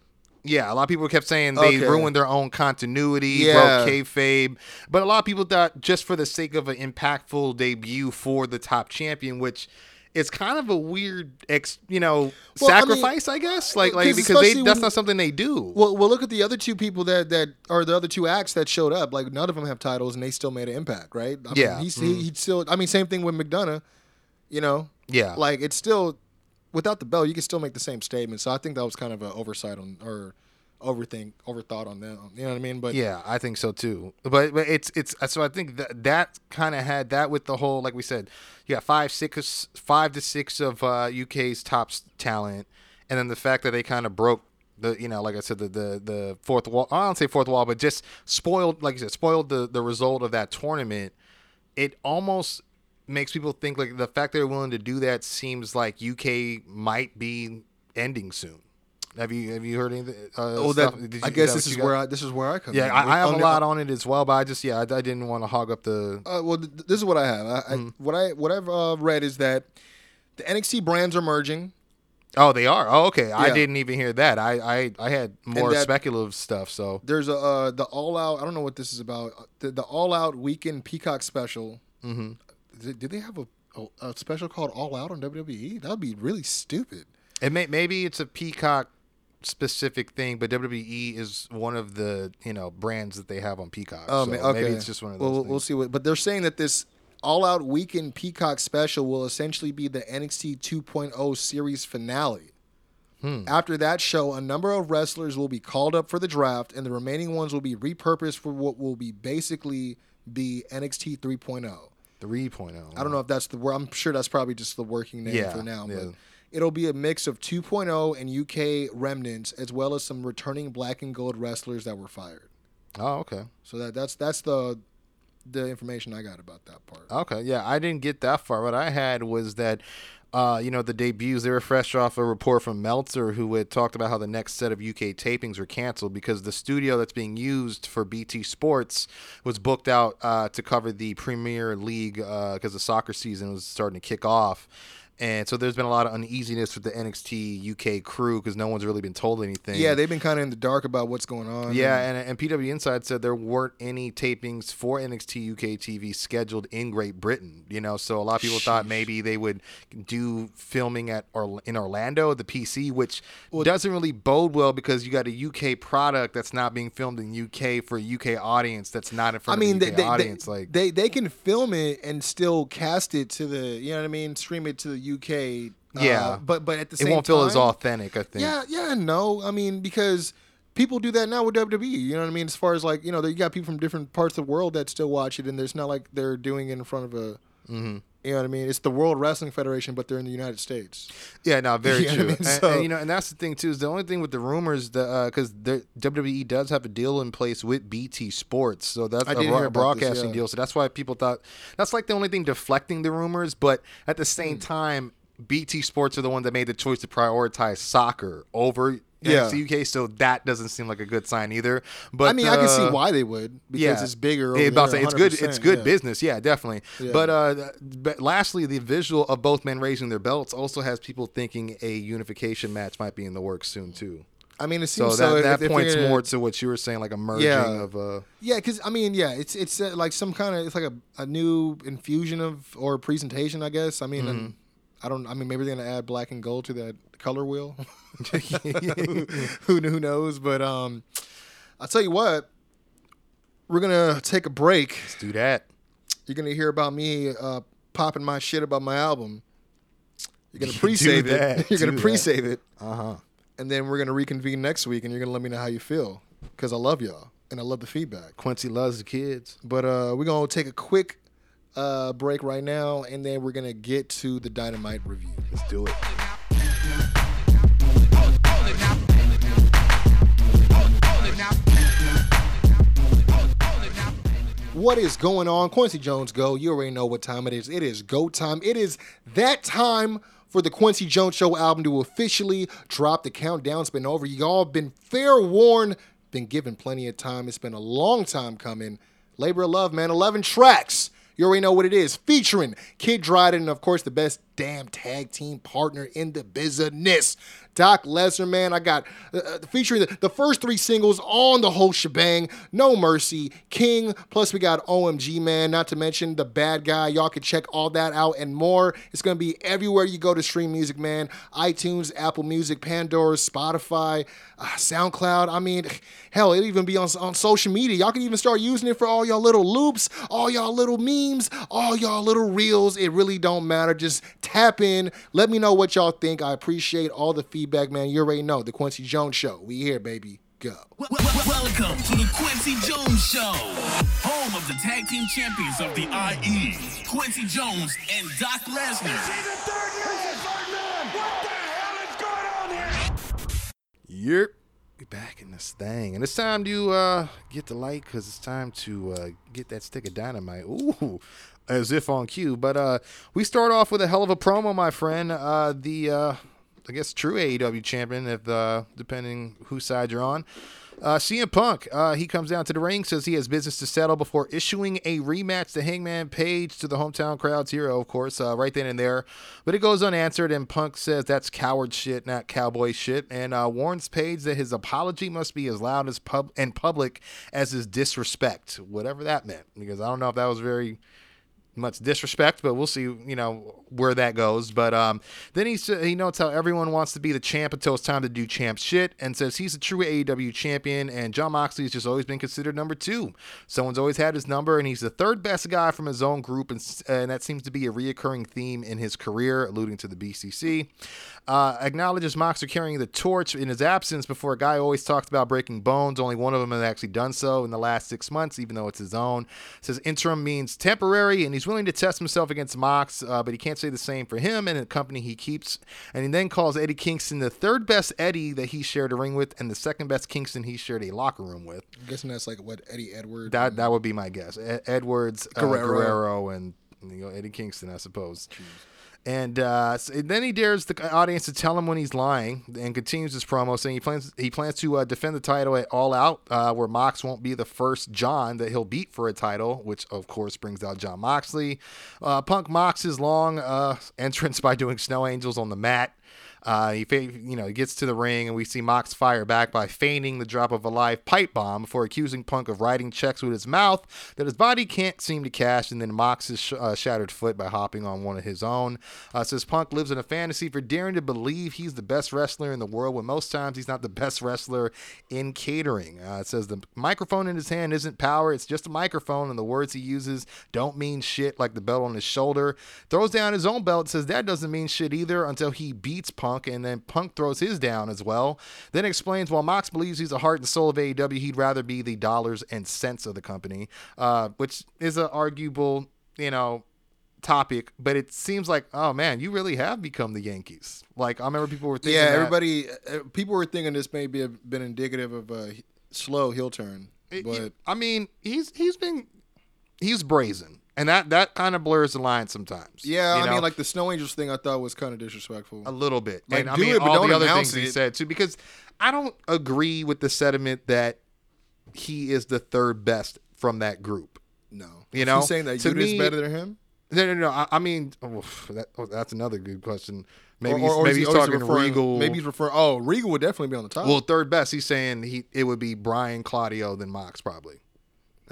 Speaker 2: yeah. A lot of people kept saying they
Speaker 1: Okay.
Speaker 2: ruined their own continuity,
Speaker 1: Yeah.
Speaker 2: broke kayfabe. But a lot of people thought just for the sake of an impactful debut for the top champion, which is kind of a weird, ex, you know,
Speaker 1: Well, I mean,
Speaker 2: sacrifice, I, guess. Uh, like, like
Speaker 1: 'cause
Speaker 2: because they, that's not something they do.
Speaker 1: Well, well, look at the other two people that that are the other two acts that showed up. Like none of them have titles, and they still made an impact, right? I
Speaker 2: Yeah.
Speaker 1: mean, he's, he, mm-hmm. he still. I mean, same thing with McDonagh. You know,
Speaker 2: Yeah.
Speaker 1: like it's still without the belt, you can still make the same statement. So I think that was kind of an oversight on or overthink, overthought on them. You know what I mean? But
Speaker 2: Yeah, I think so too. But but it's it's so I think that that kind of had that with the whole like we said, you got five six five to six of uh, UK's top talent, and then the fact that they kind of broke the you know like I said the the the fourth wall. I don't say fourth wall, but just spoiled like you said spoiled the the result of that tournament. It almost makes people think like the fact they're willing to do that seems like UK might be ending soon. Have you have you heard anything? Uh,
Speaker 1: oh, that
Speaker 2: stuff? Did you-
Speaker 1: I guess
Speaker 2: that
Speaker 1: this is
Speaker 2: got?
Speaker 1: where I this is where I come.
Speaker 2: Yeah,
Speaker 1: in.
Speaker 2: I, I have
Speaker 1: On
Speaker 2: a
Speaker 1: the-
Speaker 2: lot on it as well, but I just yeah, I, I didn't want to hog up the.
Speaker 1: Uh, well, th- this is what I have. I, I,
Speaker 2: Mm-hmm.
Speaker 1: what I what I've uh, read is that the NXT brands are merging.
Speaker 2: Oh, they are. Oh, okay. I didn't even hear that. I I, I had more speculative stuff. So
Speaker 1: There's a uh, the all out. I don't know what this is about. The, the all out weekend Peacock special. Mm-hmm. Did, did they have a, a, a special called All Out on WWE? That would be really stupid.
Speaker 2: it may maybe it's a Peacock specific thing, but WWE is one of the you know brands that they have on Peacock.
Speaker 1: Oh,
Speaker 2: so
Speaker 1: man, okay.
Speaker 2: maybe it's just one of those.
Speaker 1: Well, we'll- we'll see what. But they're saying that this all out weekend Peacock special will essentially be the NXT 2.0 series finale.
Speaker 2: Hmm.
Speaker 1: After that show, a number of wrestlers will be called up for the draft, and the remaining ones will be repurposed for what will be basically be NXT 3.0.
Speaker 2: 3.0.
Speaker 1: I don't know if that's the word. I'm sure that's probably just the working name
Speaker 2: Yeah,
Speaker 1: for now.
Speaker 2: yeah.
Speaker 1: But it'll be a mix of 2.0 and UK remnants, as well as some returning black and gold wrestlers that were fired.
Speaker 2: Oh, okay.
Speaker 1: So that that's that's the the information I got about that part.
Speaker 2: Okay, yeah, I didn't get that far. What I had was that, uh, you know, the debuts they were fresh off a report from Meltzer, who had talked about how the next set of UK tapings were canceled because the studio that's being used for BT Sports was booked out uh, to cover the Premier League because the soccer season was starting to kick off. And so there's been a lot of uneasiness with the NXT UK crew because no one's really been told anything.
Speaker 1: Yeah, they've been kind of in the dark about what's going on.
Speaker 2: Yeah, and, and PWInsider said there weren't any tapings for NXT UK TV scheduled in Great Britain. You know, so a lot of people thought maybe they would do filming at or in Orlando, the PC, which doesn't really bode well because you got a UK product that's not being filmed in UK for a UK audience that's not in
Speaker 1: I
Speaker 2: front
Speaker 1: mean,
Speaker 2: of the UK
Speaker 1: they,
Speaker 2: audience.
Speaker 1: they,
Speaker 2: like,
Speaker 1: they they can film it and still cast it to the you know what I mean, stream it to the UK. uh,
Speaker 2: Yeah.
Speaker 1: but but at the same, time.
Speaker 2: it won't feel as authentic. I think.
Speaker 1: Yeah, yeah, no. I mean, because people do that now with WWE. You know what I mean? As far as like you know, you got people from different parts of the world that still watch it, and there's not like they're doing it in front of a.
Speaker 2: Mm-hmm.
Speaker 1: You know what I mean? It's the World Wrestling Federation, but they're in the United States.
Speaker 2: Yeah, no, very
Speaker 1: You
Speaker 2: true.
Speaker 1: I mean?
Speaker 2: And-
Speaker 1: So-
Speaker 2: and, you know, and that's the thing too. Is the only thing with the rumors that uh, because the WWE does have a deal in place with BT Sports, so that's
Speaker 1: I
Speaker 2: a
Speaker 1: did
Speaker 2: bro-
Speaker 1: hear this,
Speaker 2: broadcasting
Speaker 1: yeah.
Speaker 2: deal. So that's why people thought that's like the only thing deflecting the rumors. But at the same mm. time, BT Sports are the one that made the choice to prioritize soccer over.
Speaker 1: Yeah.
Speaker 2: UK, so that doesn't seem like a good sign either. But
Speaker 1: I mean, I can see
Speaker 2: uh,
Speaker 1: why they would because it's bigger.
Speaker 2: Yeah,
Speaker 1: over
Speaker 2: about
Speaker 1: there,
Speaker 2: say, it's good. It's good
Speaker 1: yeah.
Speaker 2: business. Yeah, definitely.
Speaker 1: Yeah.
Speaker 2: But uh, but lastly, the visual of both men raising their belts also has people thinking a unification match might be in the works soon too.
Speaker 1: I mean, it
Speaker 2: So
Speaker 1: seems
Speaker 2: that,
Speaker 1: so.
Speaker 2: that
Speaker 1: if
Speaker 2: points
Speaker 1: gonna-
Speaker 2: more to what you were saying, like a merging
Speaker 1: Yeah.
Speaker 2: of uh,
Speaker 1: Yeah, because I mean, yeah, it's it's uh, like some kind of it's like a, a new infusion of or presentation, I guess. I mean,
Speaker 2: Mm-hmm.
Speaker 1: I don't. I mean, maybe they're gonna add black and gold to that color wheel. who, who knows? But um, I'll tell you what. We're gonna take a break.
Speaker 2: let's do that.
Speaker 1: You're gonna hear about me uh, popping my shit about my album. You're gonna pre-save
Speaker 2: that,
Speaker 1: it. You're
Speaker 2: do
Speaker 1: gonna pre-save it,
Speaker 2: Uh huh.
Speaker 1: and then we're gonna reconvene next week, and you're gonna let me know how you feel because I love y'all and I love the feedback.
Speaker 2: Quincy loves the kids.
Speaker 1: But uh, we're gonna take a quick uh, break right now, and then we're gonna get to the dynamite review.
Speaker 2: Let's do it.
Speaker 1: What is going on? Quincy Jones Go. You already know what time it is. It is go time. It is that time for the Quincy Jones Show album to officially drop. The countdown's been over. Y'all been fair warned, been given plenty of time. It's been a long time coming. Labor of Love, man. 11 tracks. You already know what it is. Featuring Kid Dryden and, of course, the best damn tag team partner in the business. Doc Lesnar, man. I got uh, uh, featuring the, the first three singles on the whole shebang. No Mercy, King, plus we got OMG, man. Not to mention the bad guy. Y'all can check all that out and more. It's going to be everywhere you go to stream music, man. iTunes, Apple Music, Pandora, Spotify, uh, SoundCloud. I mean, hell, it'll even be on, on social media. Y'all can even start using it for all y'all little loops, all y'all little memes, all y'all little reels. It really don't matter. Just tap in. Let me know what y'all think. I appreciate all the feedback, man. You already know the Quincy Jones Show. We here, baby. Go.
Speaker 3: Wel- wel- Welcome to the Quincy Jones Show, home of the tag team champions of the IE, Quincy Jones and Doc Lesnar.
Speaker 2: Yep. Back in this thing. And it's time to uh, get the light because it's time to uh, get that stick of dynamite. Ooh, as if on cue. But uh, we start off with a hell of a promo, my friend. Uh, the, uh, I guess, true AEW champion, if uh, depending whose side you're on. Uh, CM Punk, uh, he comes down to the ring, says he has business to settle before issuing a rematch to Hangman Page to the hometown crowd's hero, of course, uh, right then and there. But it goes unanswered, and Punk says that's coward shit, not cowboy shit, and uh, warns Page that his apology must be as loud as pub and public as his disrespect, whatever that meant. Because I don't know if that was very much disrespect, but we'll see, you know, where that goes. But um, then he sa- he notes how everyone wants to be the champ until it's time to do champ shit, and says he's a true AEW champion, and Jon Moxley has just always been considered number two. Someone's always had his number, and he's the third best guy from his own group, and, and that seems to be a reoccurring theme in his career, alluding to the BCC. Uh, acknowledges Moxley carrying the torch in his absence before a guy always talked about breaking bones. Only one of them has actually done so in the last six months, even though it's his own. Says interim means temporary, and he's willing to test himself against Mox, uh, but he can't say the same for him and the company he keeps. And he then calls Eddie Kingston the third best Eddie that he shared a ring with, and the second best Kingston he shared a locker room with.
Speaker 1: I'm guessing that's like what Eddie Edwards.
Speaker 2: That that would be my guess. E- Edwards, uh,
Speaker 1: Guerrero.
Speaker 2: Guerrero, and you know, Eddie Kingston, I suppose. And uh, s- and then he dares the audience to tell him when he's lying, and continues his promo saying he plans he plans to uh, defend the title at All Out, uh, where Mox won't be the first John that he'll beat for a title, which of course brings out Jon Moxley. Uh, Punk mocks his long uh, entrance by doing snow angels on the mat. Uh, he, you know, he gets to the ring, and we see Mox fire back by feigning the drop of a live pipe bomb before accusing Punk of writing checks with his mouth that his body can't seem to cash, and then his sh- uh, shattered foot by hopping on one of his own. Uh, says Punk lives in a fantasy for daring to believe he's the best wrestler in the world, when most times he's not the best wrestler in catering. Uh, it says the microphone in his hand isn't power; it's just a microphone, and the words he uses don't mean shit like the belt on his shoulder. Throws down his own belt, says that doesn't mean shit either until he beats Punk Punk, and then Punk throws his down as well. Then explains while Mox believes he's the heart and soul of AEW, he'd rather be the dollars and cents of the company, uh, which is an arguable, you know, topic. But it seems like, oh man, you really have become the Yankees. Like I remember people were thinking,
Speaker 1: Yeah, everybody, uh, people were thinking this may be a, been indicative of a slow heel turn, but
Speaker 2: it- I mean, he's he's been he's brazen, and that that kind of blurs the line sometimes.
Speaker 1: yeah,
Speaker 2: you
Speaker 1: I mean, like the Snow Angels thing, I thought was kind of disrespectful.
Speaker 2: a little bit.
Speaker 1: Like,
Speaker 2: and I
Speaker 1: do
Speaker 2: mean,
Speaker 1: it,
Speaker 2: all the other things he
Speaker 1: it.
Speaker 2: said too, because I don't agree with the sentiment that he is the third best from that group.
Speaker 1: no,
Speaker 2: You know,
Speaker 1: He's saying that Yuta's
Speaker 2: me-
Speaker 1: better than him.
Speaker 2: No, no, no. I, I mean, oh, that, oh, that's another good question. Maybe
Speaker 1: Or-
Speaker 2: he's,
Speaker 1: or- or
Speaker 2: maybe
Speaker 1: is he-
Speaker 2: he's
Speaker 1: or is he oh,
Speaker 2: talking
Speaker 1: referring-
Speaker 2: Regal.
Speaker 1: Maybe he's referring. Oh, Regal would definitely be on the top.
Speaker 2: well, third best. He's saying he it would be Bryan Claudio than Mox probably.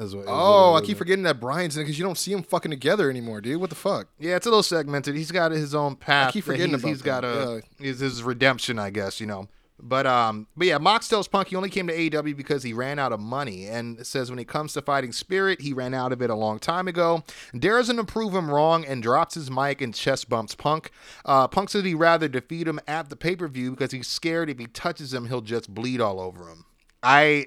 Speaker 2: Is what- is
Speaker 1: oh, I keep forgetting that Bryan's in because you don't see him fucking together anymore, dude. What the fuck?
Speaker 2: Yeah, it's a little segmented. He's got his own path.
Speaker 1: I
Speaker 2: keep
Speaker 1: forgetting
Speaker 2: he's,
Speaker 1: about
Speaker 2: he's got
Speaker 1: that,
Speaker 2: a his, his redemption, I guess. You know. But um, but yeah, Mox tells Punk he only came to AEW because he ran out of money, and says when it comes to fighting spirit, he ran out of it a long time ago. Dares him to prove him wrong and drops his mic and chest bumps Punk. Uh, Punk said he'd rather defeat him at the pay per view because he's scared if he touches him, he'll just bleed all over him. I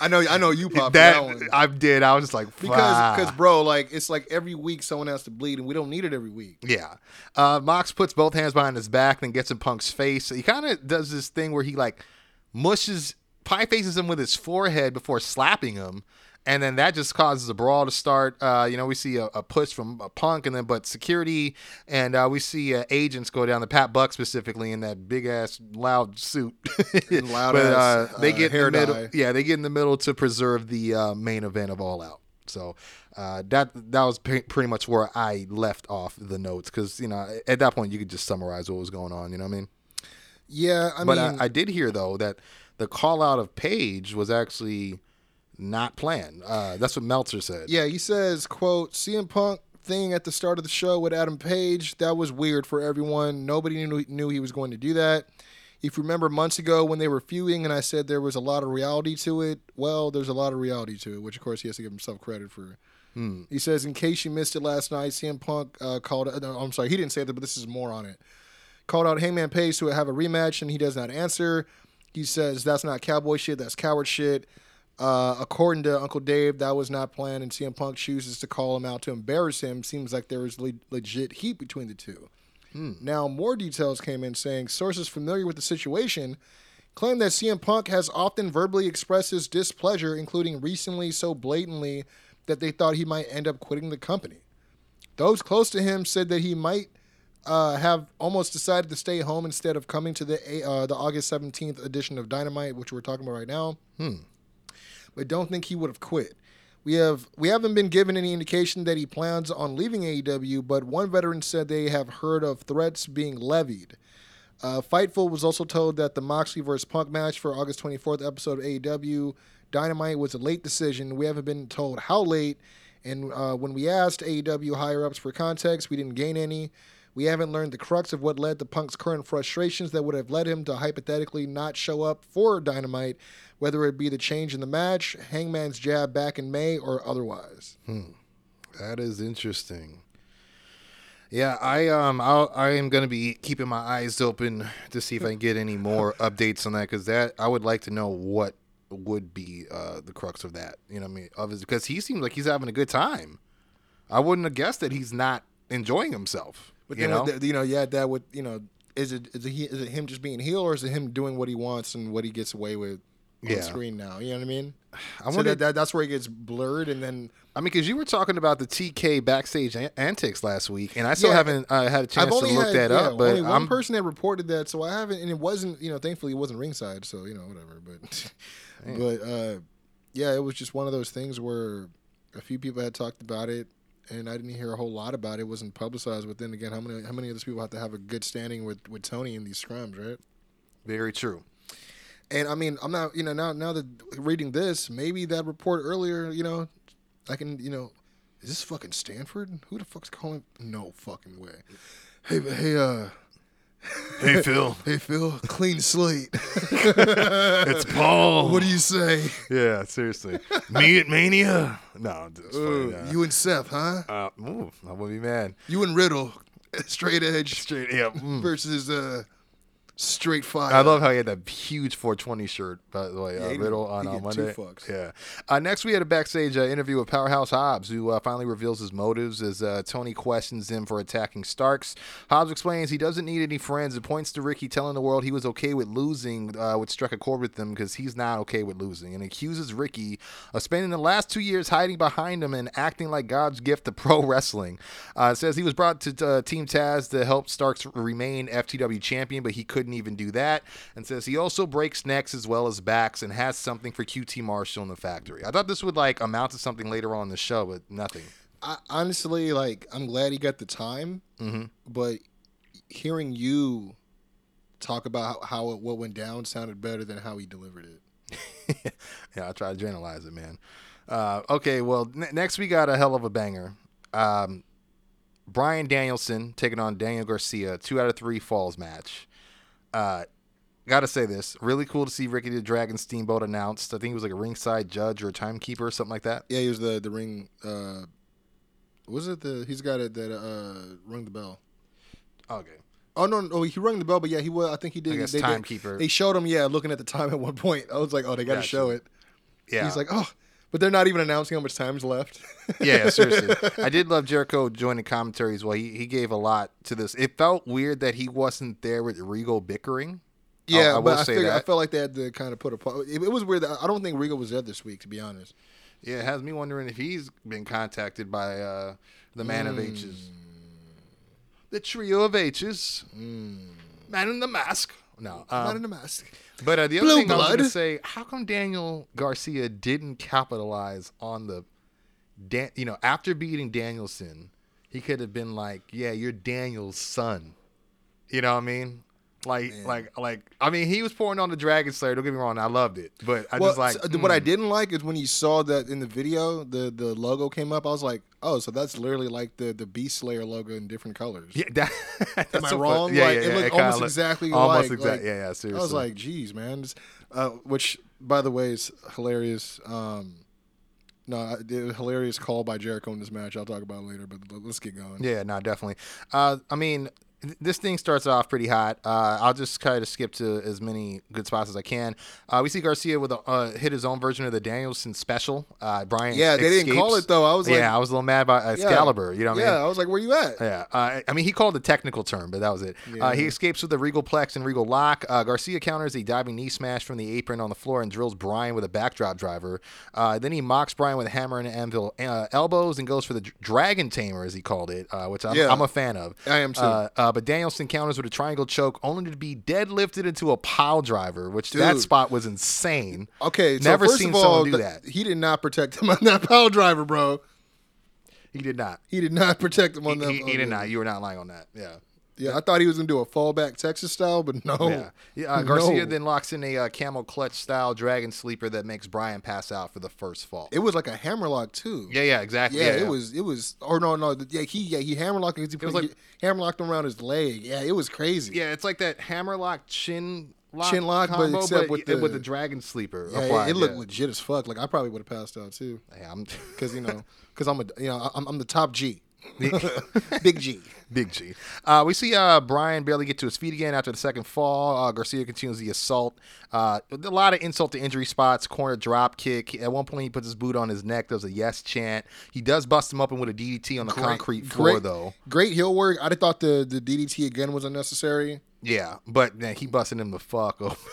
Speaker 1: I know, I know you pop that,
Speaker 2: that
Speaker 1: one
Speaker 2: I did. I was just like
Speaker 1: because, because, bro, like it's like every week someone has to bleed, and we don't need it every week.
Speaker 2: Yeah. Uh, Mox puts both hands behind his back, then gets in Punk's face. He kind of does this thing where he like mushes, pie faces him with his forehead before slapping him. And then that just causes a brawl to start. Uh, you know, we see a, a push from a Punk, and then but security, and uh, we see uh, agents go down. The Pat Buck specifically in that big ass loud suit,
Speaker 1: Loud
Speaker 2: But,
Speaker 1: ass,
Speaker 2: they
Speaker 1: uh,
Speaker 2: get
Speaker 1: hair
Speaker 2: in the middle.
Speaker 1: dye.
Speaker 2: Yeah, they get in the middle to preserve the uh, main event of All Out. So uh, that that was pre- pretty much where I left off the notes because you know at that point you could just summarize what was going on. You know what I mean?
Speaker 1: Yeah, I
Speaker 2: but
Speaker 1: mean,
Speaker 2: I, I did hear though that the call out of Page was actually not planned. Uh, that's what Meltzer said.
Speaker 1: Yeah, he says, quote, CM Punk thing at the start of the show with Adam Page, that was weird for everyone. Nobody knew, knew he was going to do that. If you remember months ago when they were feuding and I said there was a lot of reality to it, well, there's a lot of reality to it, which of course he has to give himself credit for. He says, in case you missed it last night, CM Punk uh, called, uh, no, I'm sorry, he didn't say that, but this is more on it. Called out Hangman Page to have a rematch and he does not answer. He says, that's not cowboy shit, that's coward shit. Uh, according to Uncle Dave, that was not planned, and CM Punk chooses to call him out to embarrass him. Seems like there is le- legit heat between the two. Now, more details came in saying sources familiar with the situation claim that CM Punk has often verbally expressed his displeasure, including recently so blatantly that they thought he might end up quitting the company. Those close to him said that he might uh, have almost decided to stay home instead of coming to the uh, the August 17th edition of Dynamite, which we're talking about right now but don't think he would have quit. We have we haven't been given any indication that he plans on leaving AEW, but one veteran said they have heard of threats being levied. Uh, Fightful was also told that the Moxley vs. Punk match for August 24th episode of AEW Dynamite was a late decision. We haven't been told how late, and uh, when we asked AEW higher ups for context, we didn't gain any. We haven't learned the crux of what led to Punk's current frustrations that would have led him to hypothetically not show up for Dynamite, whether it be the change in the match, Hangman's jab back in May, or otherwise.
Speaker 2: That is interesting. Yeah, I um I'll, I am gonna be keeping my eyes open to see if I can get any more updates on that because that I would like to know what would be uh, the crux of that. You know what I mean? Of his because he seems like he's having a good time. I wouldn't have guessed that he's not enjoying himself.
Speaker 1: But
Speaker 2: you
Speaker 1: then,
Speaker 2: know,
Speaker 1: with the, you know, yeah, that would, you know, is it is it, he, is it him just being heel, or is it him doing what he wants and what he gets away with on
Speaker 2: Yeah.
Speaker 1: screen now? You know what I mean?
Speaker 2: I
Speaker 1: so
Speaker 2: wonder.
Speaker 1: that, that that's where it gets blurred, and then
Speaker 2: I mean, because you were talking about the TK backstage an- antics last week, and I still
Speaker 1: Yeah.
Speaker 2: haven't uh, had a chance to look
Speaker 1: had
Speaker 2: that
Speaker 1: yeah,
Speaker 2: up. But
Speaker 1: only one
Speaker 2: I'm
Speaker 1: person that reported that, so I haven't, and it wasn't, you know, thankfully it wasn't ringside, so you know, whatever. But, but uh, yeah, it was just one of those things where a few people had talked about it, and I didn't hear a whole lot about it. It wasn't publicized. But then again, how many how many of these people have to have a good standing with with Tony in these scrums, right?
Speaker 2: very true.
Speaker 1: And I mean, I'm not, you know, now now that reading this, maybe that report earlier, you know, I can, you know, is this fucking Stanford? Who the fuck's calling? No fucking way. Hey, but hey, uh,
Speaker 2: Hey Phil,
Speaker 1: hey, Phil, clean slate.
Speaker 2: it's Paul.
Speaker 1: what do you say?
Speaker 2: Yeah, seriously. Me at Mania? No, it's funny.
Speaker 1: You and Seth, huh?
Speaker 2: uh, ooh, I wouldn't be mad.
Speaker 1: You and Riddle. straight edge
Speaker 2: Straight, yeah. mm.
Speaker 1: versus uh, straight fire.
Speaker 2: I love how he had that huge 420 shirt, by the way,
Speaker 1: Yeah,
Speaker 2: uh, Riddle on uh,
Speaker 1: two
Speaker 2: Monday.
Speaker 1: fucks.
Speaker 2: Yeah. Uh, next, we had a backstage uh, interview with Powerhouse Hobbs, who uh, finally reveals his motives as uh, Tony questions him for attacking Starks. Hobbs explains he doesn't need any friends and points to Ricky telling the world he was okay with losing, uh, which struck a chord with them because he's not okay with losing, and accuses Ricky of spending the last two years hiding behind him and acting like God's gift to pro wrestling. Uh, says he was brought to uh, Team Taz to help Starks remain FTW champion, but he couldn't even do that. And says he also breaks necks as well as backs and has something for QT Marshall in the factory. I thought this would like amount to something later on in the show, but nothing.
Speaker 1: I, honestly, like, I'm glad he got the time,
Speaker 2: Mm-hmm.
Speaker 1: but hearing you talk about how, how it, what went down sounded better than how he delivered it.
Speaker 2: yeah, I try to generalize it, man. Uh, okay, well, n- next we got a hell of a banger. Um, Bryan Danielson taking on Daniel Garcia, two out of three falls match. Uh, gotta say this, really cool to see Ricky the Dragon Steamboat announced. I think he was like a ringside judge or a timekeeper or something like that.
Speaker 1: Yeah, he was the the ring. Uh, was it the? He's got it that uh, rung the bell.
Speaker 2: Okay.
Speaker 1: Oh no, no, he rung the bell, but yeah, he was. I think he did.
Speaker 2: I guess
Speaker 1: they, they-
Speaker 2: timekeeper.
Speaker 1: They showed him, yeah, looking at the time at one point. I was like, oh, they got to
Speaker 2: Gotcha.
Speaker 1: show it.
Speaker 2: Yeah.
Speaker 1: He's like, oh, but they're not even announcing how much time's left.
Speaker 2: yeah, seriously. I did love Jericho joining commentary as well. He, he gave a lot to this. It felt weird that he wasn't there with Regal bickering.
Speaker 1: yeah,
Speaker 2: I, I will
Speaker 1: but I,
Speaker 2: say
Speaker 1: figured, I felt like they had to kind of put a. It, it was weird. That, I don't think Regal was there this week, to be honest.
Speaker 2: Yeah, it has me wondering if he's been contacted by uh, the man of H's. The trio of H's. Man in the mask. No.
Speaker 1: not
Speaker 2: Um,
Speaker 1: in a mask.
Speaker 2: but uh, the other
Speaker 1: Blue
Speaker 2: thing I was going to say, how come Daniel Garcia didn't capitalize on the, Dan- you know, after beating Danielson, he could have been like, yeah, you're Daniel's son. You know what I mean? Like, like, like. I mean, he was pouring on the Dragon Slayer. Don't get me wrong, I loved it, but I
Speaker 1: Well,
Speaker 2: just like
Speaker 1: so- what I
Speaker 2: mm.
Speaker 1: didn't like is when you saw that in the video, the the logo came up. I was like, oh, so that's literally like the the Beast Slayer logo in different colors.
Speaker 2: Yeah, that, that's
Speaker 1: Am I
Speaker 2: so
Speaker 1: wrong?
Speaker 2: Yeah,
Speaker 1: like,
Speaker 2: yeah,
Speaker 1: it
Speaker 2: yeah,
Speaker 1: looked
Speaker 2: kinda
Speaker 1: almost
Speaker 2: look-
Speaker 1: exactly
Speaker 2: almost
Speaker 1: like.
Speaker 2: exact.
Speaker 1: like-
Speaker 2: yeah, yeah. Seriously.
Speaker 1: I was like, geez, man. Uh, which, by the way, is hilarious. Um, no, the hilarious call by Jericho in this match. I'll talk about it later, but let's get going.
Speaker 2: Yeah, no, definitely. Uh, I mean, this thing starts off pretty hot. Uh, I'll just kind of skip to as many good spots as I can. Uh, we see Garcia with a uh, hit his own version of the Danielson special. Uh, Bryan,
Speaker 1: Yeah, they didn't call it, though. I was like-
Speaker 2: yeah, I was a little mad about
Speaker 1: Yeah.
Speaker 2: You know what
Speaker 1: yeah,
Speaker 2: I mean?
Speaker 1: Yeah, I was like, where you at?
Speaker 2: Yeah, uh, I mean, he called the technical term, but that was it. Uh, he escapes with a Regal Plex and Regal Lock. Uh, Garcia counters a diving knee smash from the apron on the floor and drills Bryan with a backdrop driver. Uh, then he mocks Bryan with a hammer and anvil uh, elbows and goes for the dr- Dragon Tamer, as he called it, uh, which I'm,
Speaker 1: Yeah.
Speaker 2: I'm a fan of.
Speaker 1: I am too.
Speaker 2: Uh, but Danielson counters with a triangle choke, only to be deadlifted into a pile driver, which that spot was insane.
Speaker 1: Okay, so
Speaker 2: Never seen
Speaker 1: all,
Speaker 2: someone do
Speaker 1: th-
Speaker 2: that.
Speaker 1: He did not protect him on that power driver, bro.
Speaker 2: He did not.
Speaker 1: He did not protect him
Speaker 2: He,
Speaker 1: on that.
Speaker 2: he- he did not. You were not lying on that. Yeah.
Speaker 1: Yeah, I thought he was gonna do a fallback Texas style, but no.
Speaker 2: Yeah. yeah uh, Garcia
Speaker 1: No.
Speaker 2: then locks in a uh, camel clutch style dragon sleeper that makes Bryan pass out for the first fall.
Speaker 1: It was like a hammerlock too.
Speaker 2: yeah, yeah, exactly.
Speaker 1: Yeah,
Speaker 2: yeah,
Speaker 1: it was. It was. Or no, no. Yeah, he. Yeah, he hammerlocked. He,
Speaker 2: was like-
Speaker 1: he hammerlocked him around his leg. Yeah, it was crazy.
Speaker 2: Yeah, it's like that hammerlock chin lock
Speaker 1: Chin lock, but except with
Speaker 2: with
Speaker 1: the-
Speaker 2: the dragon sleeper.
Speaker 1: Yeah, it-
Speaker 2: applied,
Speaker 1: it looked
Speaker 2: yeah.
Speaker 1: legit as fuck. Like I probably would have passed out too,
Speaker 2: Yeah, I'm
Speaker 1: because you know, because I'm a, you know, I'm, I'm the top G, big G.
Speaker 2: Big G. Uh, we see uh, Bryan barely get to his feet again after the second fall. Uh, Garcia continues the assault. Uh, a lot of insult to injury spots, corner drop kick. At one point, he puts his boot on his neck. There's a yes chant. He does bust him open with a DDT on the concrete floor,
Speaker 1: great,
Speaker 2: though.
Speaker 1: Great heel work. I thought the the DDT again was unnecessary.
Speaker 2: Yeah, but man, he busted him the fuck up.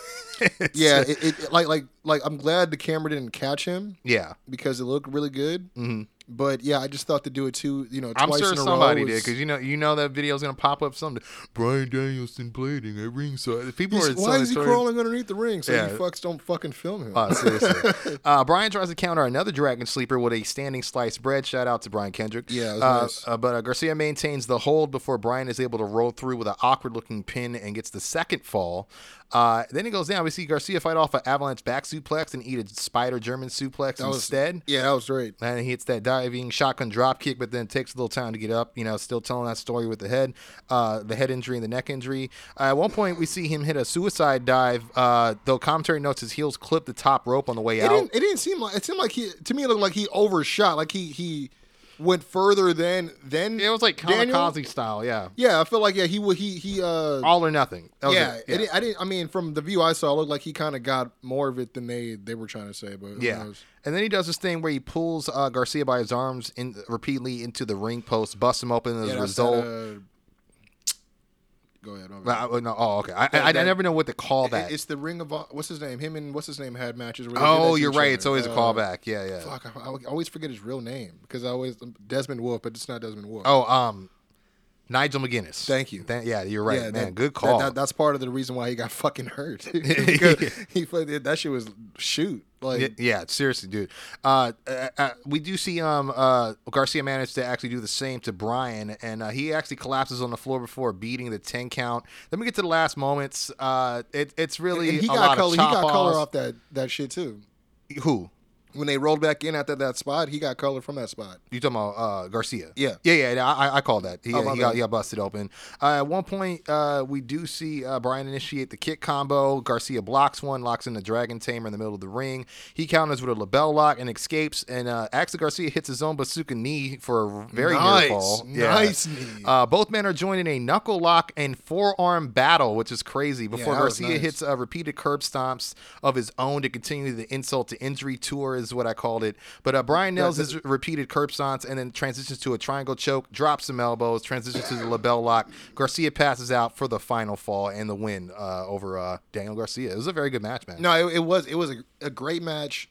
Speaker 1: Yeah, it, it- like like like I'm glad the camera didn't catch him
Speaker 2: yeah.
Speaker 1: because it looked really good. Mm-hmm. But yeah, I just thought to do it too. You know,
Speaker 2: I'm
Speaker 1: twice
Speaker 2: sure
Speaker 1: in a
Speaker 2: somebody
Speaker 1: row
Speaker 2: did because you know you know that video's gonna pop up someday. Bryan Danielson blading at ringside. People
Speaker 1: He's-
Speaker 2: are
Speaker 1: why is he
Speaker 2: excited.
Speaker 1: crawling underneath the ring? So
Speaker 2: Yeah.
Speaker 1: you fucks don't fucking film him.
Speaker 2: Oh, seriously. uh, Bryan tries to counter another dragon sleeper with a standing sliced bread. Shout out to Brian Kendrick.
Speaker 1: Yeah, it was
Speaker 2: uh,
Speaker 1: nice.
Speaker 2: uh, but uh, Garcia maintains the hold before Brian is able to roll through with an awkward looking pin and gets the second fall. Uh, then he goes down. We see Garcia fight off an avalanche back suplex and eat a spider German suplex
Speaker 1: That was-
Speaker 2: instead.
Speaker 1: yeah, that was great.
Speaker 2: And he hits that diving shotgun drop kick, but then it takes a little time to get up. You know, still telling that story with the head, uh, the head injury and the neck injury. Uh, at one point, we see him hit a suicide dive. Uh, though commentary notes his heels clip the top rope on the way
Speaker 1: It
Speaker 2: out.
Speaker 1: didn't. It didn't seem like. It seemed like he. To me, it looked like he overshot. Like he he went further than than
Speaker 2: It was like kamikaze style, yeah.
Speaker 1: Yeah, I feel like yeah he would he he uh
Speaker 2: All or nothing. Was
Speaker 1: yeah,
Speaker 2: it,
Speaker 1: I didn't. I mean, from the view I saw, it looked like he kind of got more of it than they they were trying to say. But
Speaker 2: Yeah. And then he does this thing where he pulls uh, Garcia by his arms in repeatedly into the ring post, busts him open as
Speaker 1: yeah,
Speaker 2: a result.
Speaker 1: Uh, go ahead. my bad.
Speaker 2: No, oh, okay. I,
Speaker 1: That-
Speaker 2: I, I
Speaker 1: that-
Speaker 2: never know what to call that.
Speaker 1: It's the Ring of what's his name? Him and what's his name had matches. Where
Speaker 2: oh, you're right.
Speaker 1: other.
Speaker 2: It's always a
Speaker 1: Uh,
Speaker 2: callback. Yeah, yeah.
Speaker 1: Fuck, I, I always forget his real name because I always Desmond Wolfe, but it's not Desmond Wolfe.
Speaker 2: Oh, um, Nigel McGuinness.
Speaker 1: Thank you.
Speaker 2: Tha- yeah, you're right,
Speaker 1: Yeah,
Speaker 2: man.
Speaker 1: that-
Speaker 2: Good call.
Speaker 1: that- that's part of the reason why he got fucking hurt. he played- that shit was shoot like
Speaker 2: Yeah, yeah, seriously, dude. Uh, uh, uh, we do see um uh Garcia managed to actually do the same to Bryan, and uh, he actually collapses on the floor before beating the ten count. Then we get to the last moments. Uh, it, it's really
Speaker 1: and he
Speaker 2: a
Speaker 1: got color. He
Speaker 2: chop
Speaker 1: got color off that that shit too.
Speaker 2: Who?
Speaker 1: When they rolled back in after that spot, he got color from that spot.
Speaker 2: You talking about uh, Garcia?
Speaker 1: Yeah.
Speaker 2: yeah, yeah. yeah, I, I call that. He,
Speaker 1: Oh,
Speaker 2: he, got,
Speaker 1: bad.
Speaker 2: he got busted open. Uh, at one point, uh, we do see uh, Bryan initiate the kick combo. Garcia blocks one, locks in the Dragon Tamer in the middle of the ring. He counters with a LeBell Lock and escapes. And uh, actually, Garcia hits his own bazooka knee for a very
Speaker 1: Nice.
Speaker 2: near fall.
Speaker 1: Nice knee.
Speaker 2: Uh, both men are joined in a knuckle lock and forearm battle, which is crazy. Before
Speaker 1: was
Speaker 2: Garcia
Speaker 1: nice.
Speaker 2: hits uh, repeated curb stomps of his own to continue the insult to injury tour, is what I called it. But uh, Bryan nails his repeated curb stomps and then transitions to a triangle choke, drops some elbows, transitions to the LeBell Lock. Garcia passes out for the final fall and the win uh, over uh, Daniel Garcia. It was a very good match, man.
Speaker 1: No, it, it was it was a, a great match,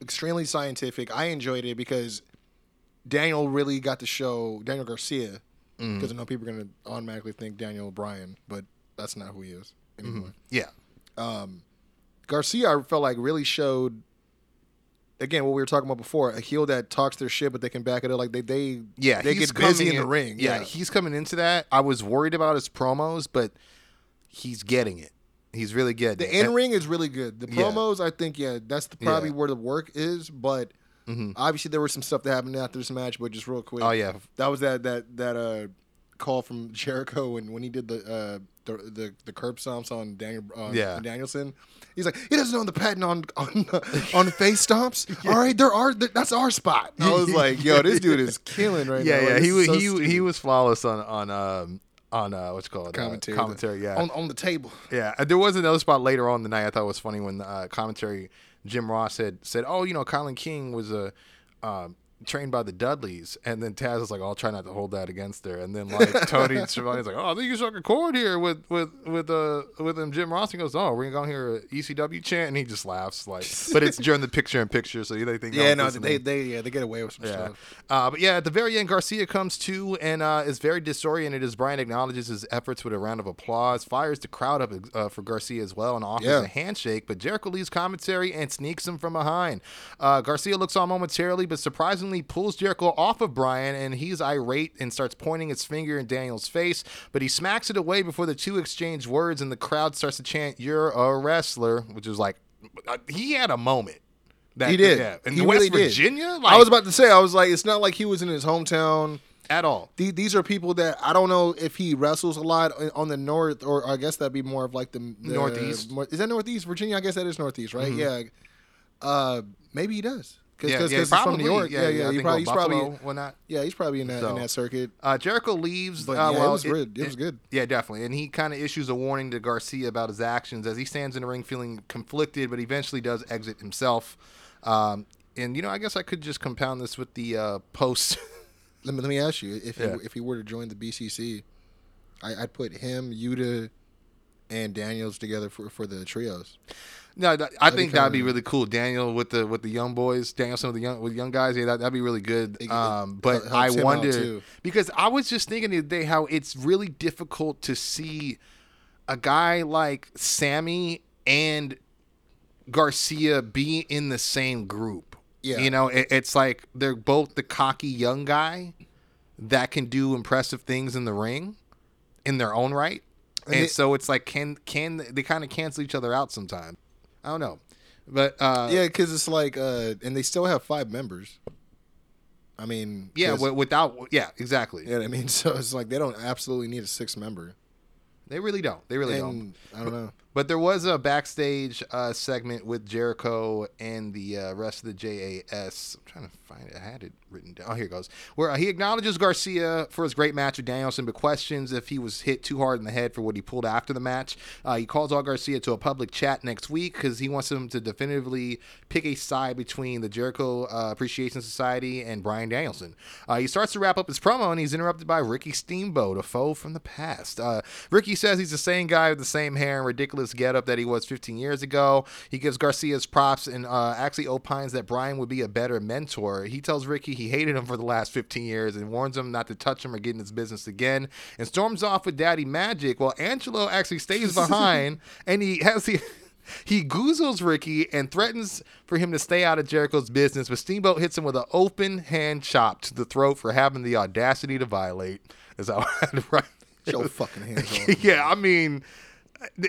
Speaker 1: extremely scientific. I enjoyed it because Daniel really got to show Daniel Garcia
Speaker 2: Mm.
Speaker 1: because I know people are gonna automatically think Daniel Bryan, but that's not who he is anymore.
Speaker 2: Yeah.
Speaker 1: Garcia, I felt like really showed. Again, what we were talking about before, a heel that talks their shit, but they can back it up. Like they, they,
Speaker 2: Yeah,
Speaker 1: they get busy
Speaker 2: coming
Speaker 1: in the ring.
Speaker 2: Yeah, he's coming into that. I was worried about his promos, but he's getting it. He's really good
Speaker 1: The in ring is really good. The
Speaker 2: Yeah.
Speaker 1: promos, I think, yeah, that's the, probably
Speaker 2: Yeah.
Speaker 1: where the work is. But obviously, there was some stuff that happened after this match. But just real quick,
Speaker 2: Oh, yeah.
Speaker 1: that was that that that uh call from Jericho when when he did the uh the the, the curb stomps on Daniel uh,
Speaker 2: Yeah.
Speaker 1: Danielson. He's like, he doesn't own the patent on on on face stomps. All right, there are that's our spot. I was like, yo, this dude is killing right
Speaker 2: yeah,
Speaker 1: now. Like,
Speaker 2: yeah.
Speaker 1: this
Speaker 2: He was
Speaker 1: so
Speaker 2: he
Speaker 1: stupid.
Speaker 2: he was flawless on on um on uh what's it called Uh,
Speaker 1: commentary.
Speaker 2: commentary. Yeah,
Speaker 1: on on the table.
Speaker 2: Yeah, there was another spot later on in the night I thought was funny when uh, commentary Jim Ross said said, "Oh, you know, Colin King was a um, trained by the Dudleys," and then Taz was like, "I'll try not to hold that against her." And then like Tony and Schiavone's like, "Oh, I think you struck a chord here with with with uh with him." Jim Ross he goes, "Oh, we're gonna go hear a ECW chant," and he just laughs like, but it's during the picture in picture, so they think
Speaker 1: Yeah,
Speaker 2: no,
Speaker 1: no, they they yeah they get away with some
Speaker 2: Yeah.
Speaker 1: stuff.
Speaker 2: Uh, but yeah, at the very end, Garcia comes to and uh, is very disoriented as Bryan acknowledges his efforts with a round of applause, fires the crowd up uh, for Garcia as well, and offers
Speaker 1: Yeah.
Speaker 2: a handshake. But Jericho leaves commentary and sneaks him from behind. Uh, Garcia looks on momentarily, but surprisingly pulls Jericho off of Bryan, and he's irate and starts pointing his finger in Daniel's face. But he smacks it away before the two exchange words, and the crowd starts to chant, "You're a wrestler," which is like uh, he had a moment. That,
Speaker 1: He did.
Speaker 2: Yeah. In
Speaker 1: he
Speaker 2: West
Speaker 1: really did.
Speaker 2: Virginia,
Speaker 1: I was about to say, I was like, it's not like he was in his hometown.
Speaker 2: at all.
Speaker 1: The- These are people that I don't know if he wrestles a lot on the north, or I guess that'd be more of like the, the
Speaker 2: Northeast.
Speaker 1: more- Is that northeast Virginia? I guess that is northeast, right? Yeah. Uh, maybe he does. Cause,
Speaker 2: Yeah,
Speaker 1: cause,
Speaker 2: yeah,
Speaker 1: 'cause he's from
Speaker 2: probably.
Speaker 1: New York.
Speaker 2: Yeah,
Speaker 1: Yeah,
Speaker 2: yeah,
Speaker 1: he probably, he's
Speaker 2: Buffalo,
Speaker 1: probably,
Speaker 2: whatnot.
Speaker 1: yeah, he's probably in that
Speaker 2: So,
Speaker 1: in that circuit.
Speaker 2: Uh, Jericho leaves.
Speaker 1: But
Speaker 2: uh,
Speaker 1: yeah, it
Speaker 2: well,
Speaker 1: was good. It was good.
Speaker 2: Yeah, definitely. And he kind of issues a warning to Garcia about his actions as he stands in the ring feeling conflicted, but eventually does exit himself. Um, and you know, I guess I could just compound this with the uh, post.
Speaker 1: Let me let me ask you if he, if he were to join the BCC, I, I'd put him, Yuta, and Daniels together for for the trios.
Speaker 2: No, that, I think that'd be really cool. Daniel with the with the young boys, Daniel some of the young with young guys. Yeah, that, that'd be really good.
Speaker 1: It- it
Speaker 2: Um, but I wonder because I was just thinking the other day how it's really difficult to see a guy like Sammy and Garcia be in the same group.
Speaker 1: Yeah.
Speaker 2: You know, it, it's like they're both the cocky young guy that can do impressive things in the ring in their own right. And,
Speaker 1: And they-
Speaker 2: so it's like can can they kind of cancel each other out sometimes. I don't know. But uh
Speaker 1: Yeah, because it's like, uh, and they still have five members. I mean,
Speaker 2: yeah, wi- without yeah, exactly.
Speaker 1: you know I mean. So it's like they don't absolutely need a sixth member.
Speaker 2: They really don't. They really don't.
Speaker 1: I don't know.
Speaker 2: But there was a backstage uh, segment with Jericho and the uh, rest of the JAS. I'm trying to find it. I had it written down. Oh, here it goes. Where he acknowledges Garcia for his great match with Danielson, but questions if he was hit too hard in the head for what he pulled after the match. Uh, he calls out Garcia to a public chat next week because he wants him to definitively pick a side between the Jericho uh, Appreciation Society and Bryan Danielson. Uh, he starts to wrap up his promo and he's interrupted by Ricky Steamboat, a foe from the past. Uh, Ricky says he's the same guy with the same hair and ridiculous getup that he was 15 years ago. He gives Garcia's props and uh, actually opines that Bryan would be a better mentor. He tells Ricky he hated him for the last 15 years and warns him not to touch him or get in his business again and storms off with Daddy Magic while Angelo actually stays behind and he has the. He goozles Ricky and threatens for him to stay out of Jericho's business, but Steamboat hits him with an open hand chop to the throat for having the audacity to violate. Is how I had to write.
Speaker 1: Show fucking hands off.
Speaker 2: yeah, I mean,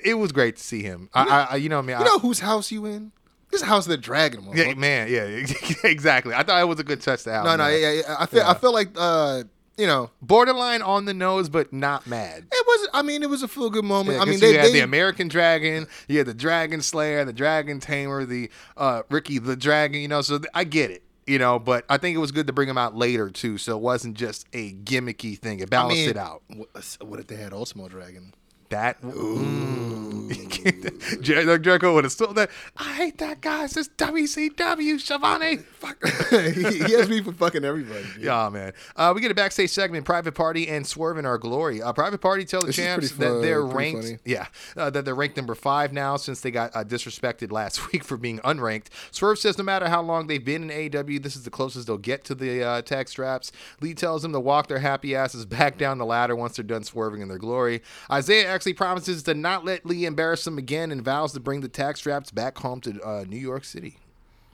Speaker 2: it was great to see him. I, I, I you know, I mean,
Speaker 1: You
Speaker 2: I-
Speaker 1: know whose house you in? This house of the dragon,
Speaker 2: yeah, man, yeah, exactly. I thought it was a good touch to.
Speaker 1: No, no, yeah, yeah. I feel,
Speaker 2: Yeah.
Speaker 1: I feel like, uh, you know,
Speaker 2: borderline on the nose, but not mad.
Speaker 1: it was. I mean, it was a feel good moment.
Speaker 2: Yeah,
Speaker 1: I mean, they,
Speaker 2: you had
Speaker 1: they
Speaker 2: the American Dragon, you had the Dragon Slayer, the Dragon Tamer, the uh, Ricky the Dragon. You know, so th- I get it. You know, but I think it was good to bring him out later too, so it wasn't just a gimmicky thing. It
Speaker 1: I
Speaker 2: balanced
Speaker 1: mean,
Speaker 2: it out.
Speaker 1: What, what if they had Ultimo Dragon?
Speaker 2: That mm. Jer- Jericho would have still that. I hate that guy. It's just WCW, Schiavone.
Speaker 1: Fuck. he, he has me for fucking everybody. dude.
Speaker 2: Yeah, man. Uh, we get a backstage segment, Private Party and Swerve in our glory. Uh, Private Party tell the
Speaker 1: This
Speaker 2: champs that they're ranked.
Speaker 1: funny.
Speaker 2: Yeah, uh, that they're ranked number five now since they got uh, disrespected last week for being unranked. Swerve says no matter how long they've been in AW, this is the closest they'll get to the uh, tag straps. Lee tells them to walk their happy asses back down the ladder once they're done swerving in their glory. Isiah actually promises to not let Lee embarrass him again and vows to bring the tag straps back home to uh, New York City.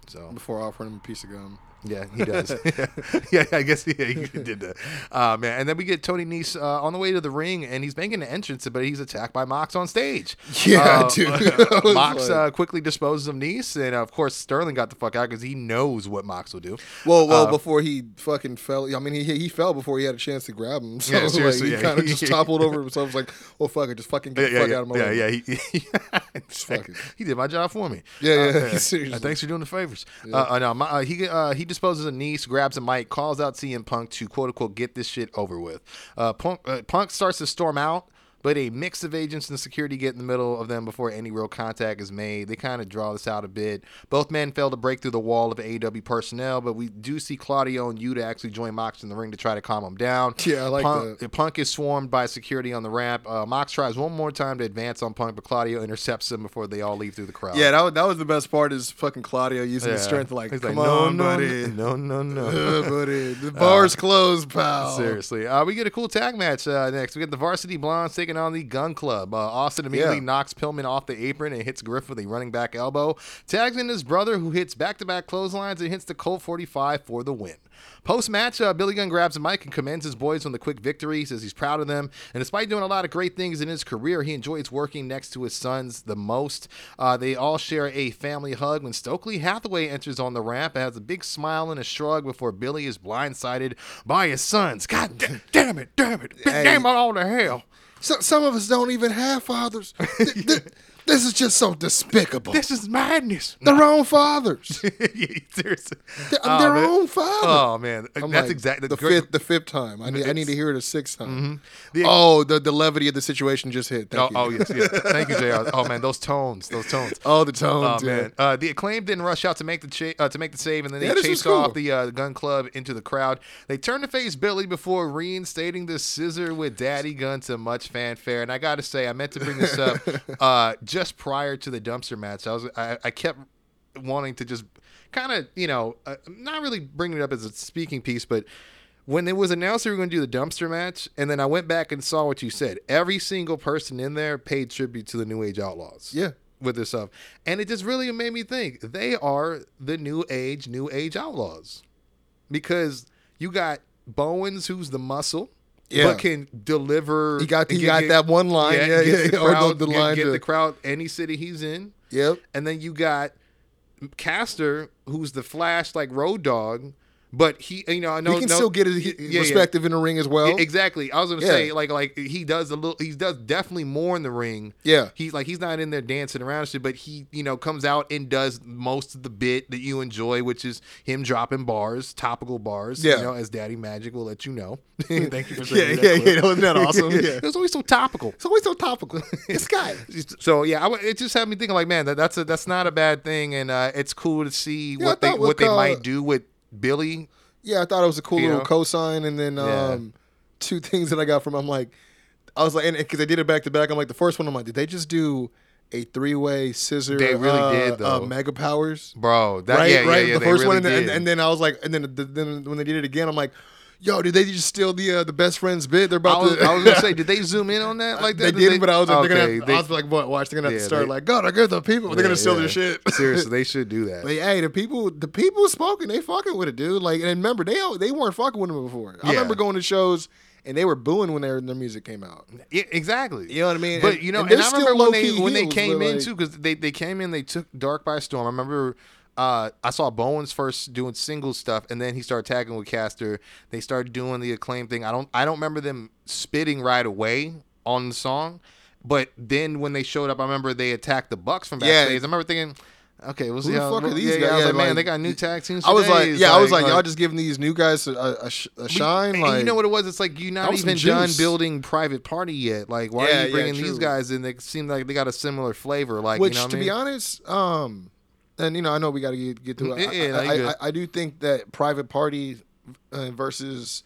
Speaker 2: So
Speaker 1: Before offering him a piece of gum.
Speaker 2: Yeah, he does. yeah, I guess yeah, he did that. Uh, man, and then we get Tony Nese uh, on the way to the ring, and he's making an entrance, but he's attacked by Mox on stage.
Speaker 1: Yeah,
Speaker 2: Uh,
Speaker 1: dude.
Speaker 2: Mox uh, quickly disposes of Nese, and uh, of course Sterling got the fuck out because he knows what Mox will do.
Speaker 1: Well, well,
Speaker 2: Uh,
Speaker 1: before he fucking fell. I mean, he he fell before he had a chance to grab him. So
Speaker 2: Yeah,
Speaker 1: like, he
Speaker 2: yeah.
Speaker 1: kind of just toppled over himself. Was like, well, fuck it, just fucking get
Speaker 2: yeah,
Speaker 1: the fuck
Speaker 2: yeah,
Speaker 1: out of my
Speaker 2: yeah,
Speaker 1: way.
Speaker 2: yeah, he,
Speaker 1: fucking-
Speaker 2: he did my job for me.
Speaker 1: Yeah, yeah, seriously.
Speaker 2: thanks for doing the favors. Uh, uh, no, my, uh, he uh, he disposes a Nese, grabs a mic, calls out CM Punk to quote unquote get this shit over with. Uh, Punk, uh, Punk starts to storm out. But a mix of agents and security get in the middle of them before any real contact is made. They kind of draw this out a bit. Both men fail to break through the wall of AEW personnel, but we do see Claudio and Yuta actually join Mox in the ring to try to calm him down.
Speaker 1: Yeah, I like
Speaker 2: Punk,
Speaker 1: that.
Speaker 2: Punk is swarmed by security on the ramp. Uh, Mox tries one more time to advance on Punk, but Claudio intercepts him before they all leave through the crowd.
Speaker 1: Yeah, that was, that was the best part. Is fucking Claudio using his strength, like,
Speaker 2: He's
Speaker 1: come
Speaker 2: like,
Speaker 1: on,
Speaker 2: no,
Speaker 1: buddy,
Speaker 2: no, no, no, no.
Speaker 1: Uh, buddy, the bar's closed, pal.
Speaker 2: Seriously, uh, we get a cool tag match uh, next. We get the Varsity Blondes taking on the Gun Club. Uh, Austin immediately
Speaker 1: Yeah.
Speaker 2: knocks Pillman off the apron and hits Griff with a running back elbow. Tags in his brother, who hits back-to-back clotheslines and hits the Colt 45 for the win. Post match, uh, Billy Gunn grabs a mic and commends his boys on the quick victory. He says he's proud of them, and despite doing a lot of great things in his career, he enjoys working next to his sons the most. Uh, they all share a family hug when Stokely Hathaway enters on the ramp and has a big smile and a shrug before Billy is blindsided by his sons. God damn it, damn it, damn it all to hell.
Speaker 1: So, some of us don't even have fathers. Th- th- this is just so despicable.
Speaker 2: This is madness.
Speaker 1: their own fathers,
Speaker 2: Yeah, Seriously.
Speaker 1: their,
Speaker 2: Oh,
Speaker 1: their own father.
Speaker 2: Oh man,
Speaker 1: I'm
Speaker 2: that's
Speaker 1: like,
Speaker 2: exactly
Speaker 1: the
Speaker 2: great-
Speaker 1: fifth. The fifth time. I need. I need to hear it a sixth time.
Speaker 2: The-
Speaker 1: oh, the the levity of the situation just hit.
Speaker 2: Oh,
Speaker 1: you.
Speaker 2: oh yes. Thank you, Jr. Oh man, those tones, those tones.
Speaker 1: Oh, the tones.
Speaker 2: Oh
Speaker 1: yeah.
Speaker 2: man, uh, the acclaim didn't rush out to make the cha- uh, to make the save, and then they
Speaker 1: Yeah,
Speaker 2: chased
Speaker 1: cool.
Speaker 2: off the uh, gun club into the crowd. They turned to face Billy before reinstating the scissor with Daddy Gun to much fanfare. And I got to say, I meant to bring this up uh, just prior to the dumpster match. I was I, I kept wanting to just kind of you know uh, not really bringing it up as a speaking piece, but. When it was announced they were going to do the dumpster match, and then I went back and saw what you said. Every single person in there paid tribute to the New Age Outlaws
Speaker 1: Yeah.
Speaker 2: with this stuff. And it just really made me think they are the new age, new age outlaws. Because you got Bowens, who's the muscle,
Speaker 1: Yeah.
Speaker 2: but can deliver.
Speaker 1: He got- he
Speaker 2: get-
Speaker 1: got
Speaker 2: get-
Speaker 1: that one line, yeah,
Speaker 2: gets
Speaker 1: yeah,
Speaker 2: the
Speaker 1: or the-
Speaker 2: crowd,
Speaker 1: the
Speaker 2: get-
Speaker 1: line
Speaker 2: get
Speaker 1: to-
Speaker 2: the crowd any city he's in.
Speaker 1: Yep.
Speaker 2: And then you got Caster, who's the Flash like Road Dogg, but he, you know, I know
Speaker 1: he can
Speaker 2: no-
Speaker 1: still get his,
Speaker 2: Yeah,
Speaker 1: his
Speaker 2: yeah.
Speaker 1: in the ring as well.
Speaker 2: Yeah, exactly. I was gonna
Speaker 1: Yeah.
Speaker 2: say like like he does a little. He does definitely more in the ring.
Speaker 1: Yeah.
Speaker 2: He's like he's not in there dancing around and shit, but he you know comes out and does most of the bit that you enjoy, which is him dropping bars, topical bars.
Speaker 1: Yeah.
Speaker 2: You know, as Daddy Magic will let you know. Thank you for
Speaker 1: Yeah,
Speaker 2: saying
Speaker 1: yeah,
Speaker 2: that.
Speaker 1: yeah. yeah, Wasn't that awesome? Yeah.
Speaker 2: it was always so topical.
Speaker 1: It's always so topical. this guy.
Speaker 2: So yeah, I, w- it just had me thinking like, man, that, that's a that's not a bad thing, and uh, it's cool to see
Speaker 1: Yeah, I
Speaker 2: what they what they
Speaker 1: uh,
Speaker 2: might do with Billy.
Speaker 1: Yeah, I thought it was a cool
Speaker 2: You
Speaker 1: little
Speaker 2: know?
Speaker 1: cosign, and then
Speaker 2: Yeah.
Speaker 1: um, two things that I got from. I'm like, I was like, because I did it back to back. I'm like, the first one, I'm like, did they just do a three way scissor?
Speaker 2: They really
Speaker 1: uh,
Speaker 2: did,
Speaker 1: uh,
Speaker 2: though.
Speaker 1: mega powers,
Speaker 2: Bro, that
Speaker 1: right?
Speaker 2: yeah,
Speaker 1: right.
Speaker 2: yeah, yeah,
Speaker 1: the first
Speaker 2: really
Speaker 1: one, and, then-
Speaker 2: did.
Speaker 1: and then I was like, and then the, then when they did it again, I'm like, yo, did they just steal the uh, the best friends bit? They're
Speaker 2: I
Speaker 1: about
Speaker 2: was,
Speaker 1: to.
Speaker 2: I was gonna say, did they zoom in on that like that?
Speaker 1: they
Speaker 2: that?
Speaker 1: did, but I was like, they're
Speaker 2: okay,
Speaker 1: gonna.
Speaker 2: they-
Speaker 1: I was like, what? Watch, they're gonna have
Speaker 2: Yeah,
Speaker 1: to start
Speaker 2: they-
Speaker 1: like, God, I get the people. They're
Speaker 2: yeah,
Speaker 1: gonna steal
Speaker 2: yeah.
Speaker 1: their shit.
Speaker 2: Seriously, they should do that.
Speaker 1: But hey, the people, the people spoken, they fucking with it, dude. Like, and remember, they they weren't fucking with them before. I remember going to shows and they were booing when their their music came out.
Speaker 2: Yeah, exactly.
Speaker 1: You know what I mean?
Speaker 2: But
Speaker 1: And-
Speaker 2: you know,
Speaker 1: and
Speaker 2: and, I remember when they when they came
Speaker 1: but,
Speaker 2: in too, because they they came in, they took Dark by Storm. I remember. Uh, I saw Bowens first doing single stuff, and then he started tagging with Caster. They started doing the acclaim thing. I don't, I don't remember them spitting right away on the song, but then when they showed up, I remember they attacked the Bucks from
Speaker 1: Yeah.
Speaker 2: backstage. I remember thinking, okay, what's
Speaker 1: Who
Speaker 2: the,
Speaker 1: fuck are these
Speaker 2: yeah,
Speaker 1: guys?
Speaker 2: Yeah, I was
Speaker 1: Yeah,
Speaker 2: like, man,
Speaker 1: like,
Speaker 2: they got new tag teams.
Speaker 1: I was like, yeah, I was like, y'all just giving these new guys a, a, a shine.
Speaker 2: and
Speaker 1: Like,
Speaker 2: you know what it was? It's like you're not even done building private party yet. Like, why
Speaker 1: Yeah,
Speaker 2: are you bringing these guys in? They seem like they got a similar flavor. Like,
Speaker 1: Which,
Speaker 2: you know what
Speaker 1: to
Speaker 2: I
Speaker 1: be honest, um, and you know, I know we got to get, get through it.
Speaker 2: Yeah, yeah,
Speaker 1: I,
Speaker 2: you
Speaker 1: I. I, I do think that private party uh, versus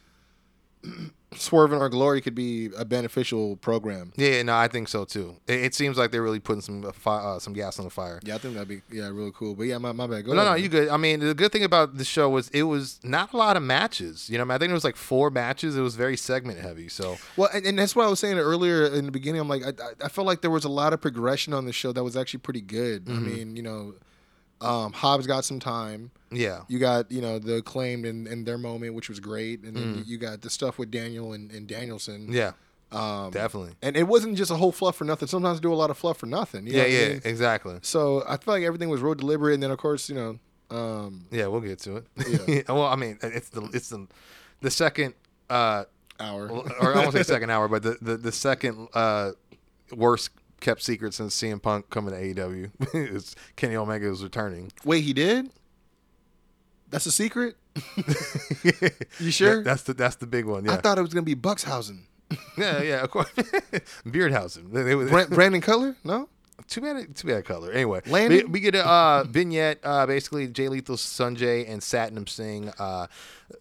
Speaker 1: Swerve in Our Glory could be a beneficial program.
Speaker 2: Yeah, no, I think so too. It, it seems like they're really putting some uh, fi- uh, some gas on the fire.
Speaker 1: Yeah, I think that'd be yeah really cool. But yeah, my, my bad. Go
Speaker 2: No,
Speaker 1: ahead,
Speaker 2: no,
Speaker 1: man.
Speaker 2: you good. I mean, the good thing about the show was it was not a lot of matches. You know, I, mean, I think it was like four matches. It was very segment heavy. So
Speaker 1: Well, and, and that's what I was saying earlier in the beginning. I'm like, I, I- I felt like there was a lot of progression on the show that was actually pretty good. I mean, you know, um, Hobbs got some time.
Speaker 2: yeah,
Speaker 1: You got, you know, the acclaimed in, in their moment, which was great. And then you got the stuff with Daniel and, and Danielson.
Speaker 2: yeah,
Speaker 1: Um,
Speaker 2: definitely.
Speaker 1: And it wasn't just a whole fluff for nothing. Sometimes they do a lot of fluff for nothing. You know
Speaker 2: Yeah,
Speaker 1: I
Speaker 2: yeah,
Speaker 1: mean?
Speaker 2: exactly.
Speaker 1: So I feel like everything was real deliberate. And then, of course, you know, um,
Speaker 2: Yeah, we'll get to it.
Speaker 1: Yeah.
Speaker 2: well, I mean, it's the it's the the second uh
Speaker 1: hour.
Speaker 2: or I won't say second hour, but the the, the second uh worst kept secret since CM Punk coming to AEW is Kenny Omega is returning.
Speaker 1: Wait, he did? That's a secret? You sure?
Speaker 2: That- that's the that's the big one. Yeah.
Speaker 1: I thought it was going to be Buxhausen.
Speaker 2: yeah, yeah. Of course, Beardhausen. They, they,
Speaker 1: Brand, Brandon Color? No?
Speaker 2: too bad, too bad color. Anyway,
Speaker 1: Landon?
Speaker 2: we, we get a uh, vignette. Uh, basically, Jay Lethal, Sonjay, and Satnam Singh. Uh,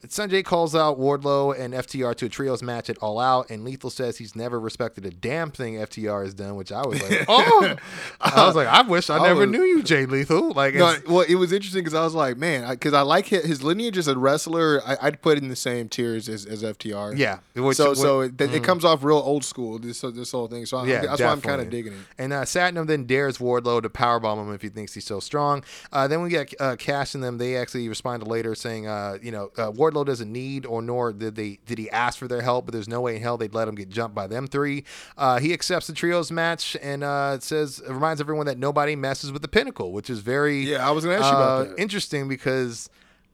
Speaker 2: Sonjay calls out Wardlow and FTR to a trios match at All Out, and Lethal says he's never respected a damn thing FTR has done. Which I was like, oh, I was like, I wish I,
Speaker 1: I
Speaker 2: never
Speaker 1: was-
Speaker 2: knew you, Jay Lethal. Like,
Speaker 1: No,
Speaker 2: it's-
Speaker 1: well, it was interesting because I was like, man, because I, like his, his lineage as a wrestler. I, I'd put in the same tiers as, as FTR.
Speaker 2: yeah. Which,
Speaker 1: so so it, it comes off real old school. This this whole thing. So I,
Speaker 2: Yeah,
Speaker 1: that's why I'm kind of digging it.
Speaker 2: And uh, Satnam then dares Wardlow to powerbomb him if he thinks he's so strong. Uh, then we get uh, Cash and them. They actually respond later saying, uh, you know, uh, Wardlow doesn't need or nor did they did he ask for their help, but there's no way in hell they'd let him get jumped by them three. Uh, he accepts the trios match and uh, it says it reminds everyone that nobody messes with the Pinnacle, which is very
Speaker 1: Yeah, I was gonna ask you about
Speaker 2: uh,
Speaker 1: that.
Speaker 2: interesting because.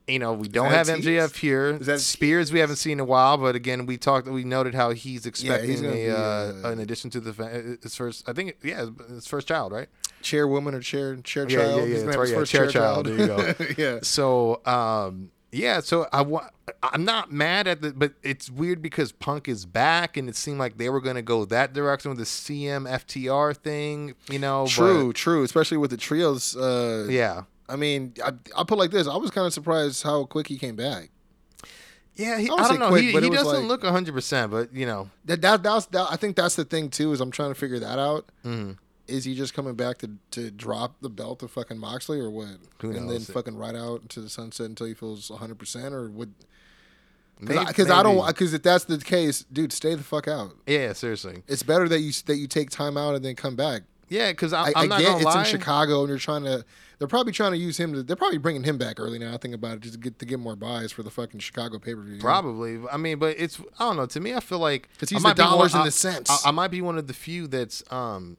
Speaker 2: You know, we don't have
Speaker 1: tease?
Speaker 2: MJF here. Spears we haven't seen in a while, but again, we talked. We noted how he's expecting
Speaker 1: gonna
Speaker 2: a,
Speaker 1: be,
Speaker 2: uh,
Speaker 1: uh,
Speaker 2: an addition to the his first. I think yeah, his first child, right?
Speaker 1: Chairwoman or chair chair
Speaker 2: Yeah,
Speaker 1: child.
Speaker 2: yeah, yeah,
Speaker 1: He's
Speaker 2: right, yeah,
Speaker 1: first
Speaker 2: chair child. There you go.
Speaker 1: yeah.
Speaker 2: So um, yeah, so I wa- I'm not mad at the, but it's weird because Punk is back, and it seemed like they were going to go that direction with the CM FTR thing, you know. but-
Speaker 1: True, true. Especially with the trios. Uh,
Speaker 2: yeah.
Speaker 1: I mean, I, I'll put it like this. I was kind of surprised how quick he came back.
Speaker 2: Yeah, he,
Speaker 1: I
Speaker 2: I, don't know.
Speaker 1: quick,
Speaker 2: he he doesn't
Speaker 1: like-
Speaker 2: look 100, percent but you know,
Speaker 1: That that that's that, I think that's the thing too is I'm trying to figure that out.
Speaker 2: Mm-hmm.
Speaker 1: Is he just coming back to, to drop the belt to fucking Moxley or what?
Speaker 2: Who
Speaker 1: and then fucking ride out into the sunset until he feels 100 percent or what? Because I, don't because if that's the case, dude, stay the fuck out.
Speaker 2: Yeah, seriously.
Speaker 1: It's better that you that you take time out and then come back.
Speaker 2: Yeah, because
Speaker 1: I,
Speaker 2: I'm
Speaker 1: I
Speaker 2: not
Speaker 1: get it's
Speaker 2: lie.
Speaker 1: in Chicago and you're trying to. They're probably trying to use him. To, they're probably bringing him back early now. I think about it just to get to get more buys for the fucking Chicago pay per view.
Speaker 2: Probably. I mean, but it's I don't know. To me, I feel like
Speaker 1: 'Cause
Speaker 2: I
Speaker 1: he's the
Speaker 2: be one-
Speaker 1: dollars and
Speaker 2: I-
Speaker 1: the cents.
Speaker 2: I, I might be one of the few that's um,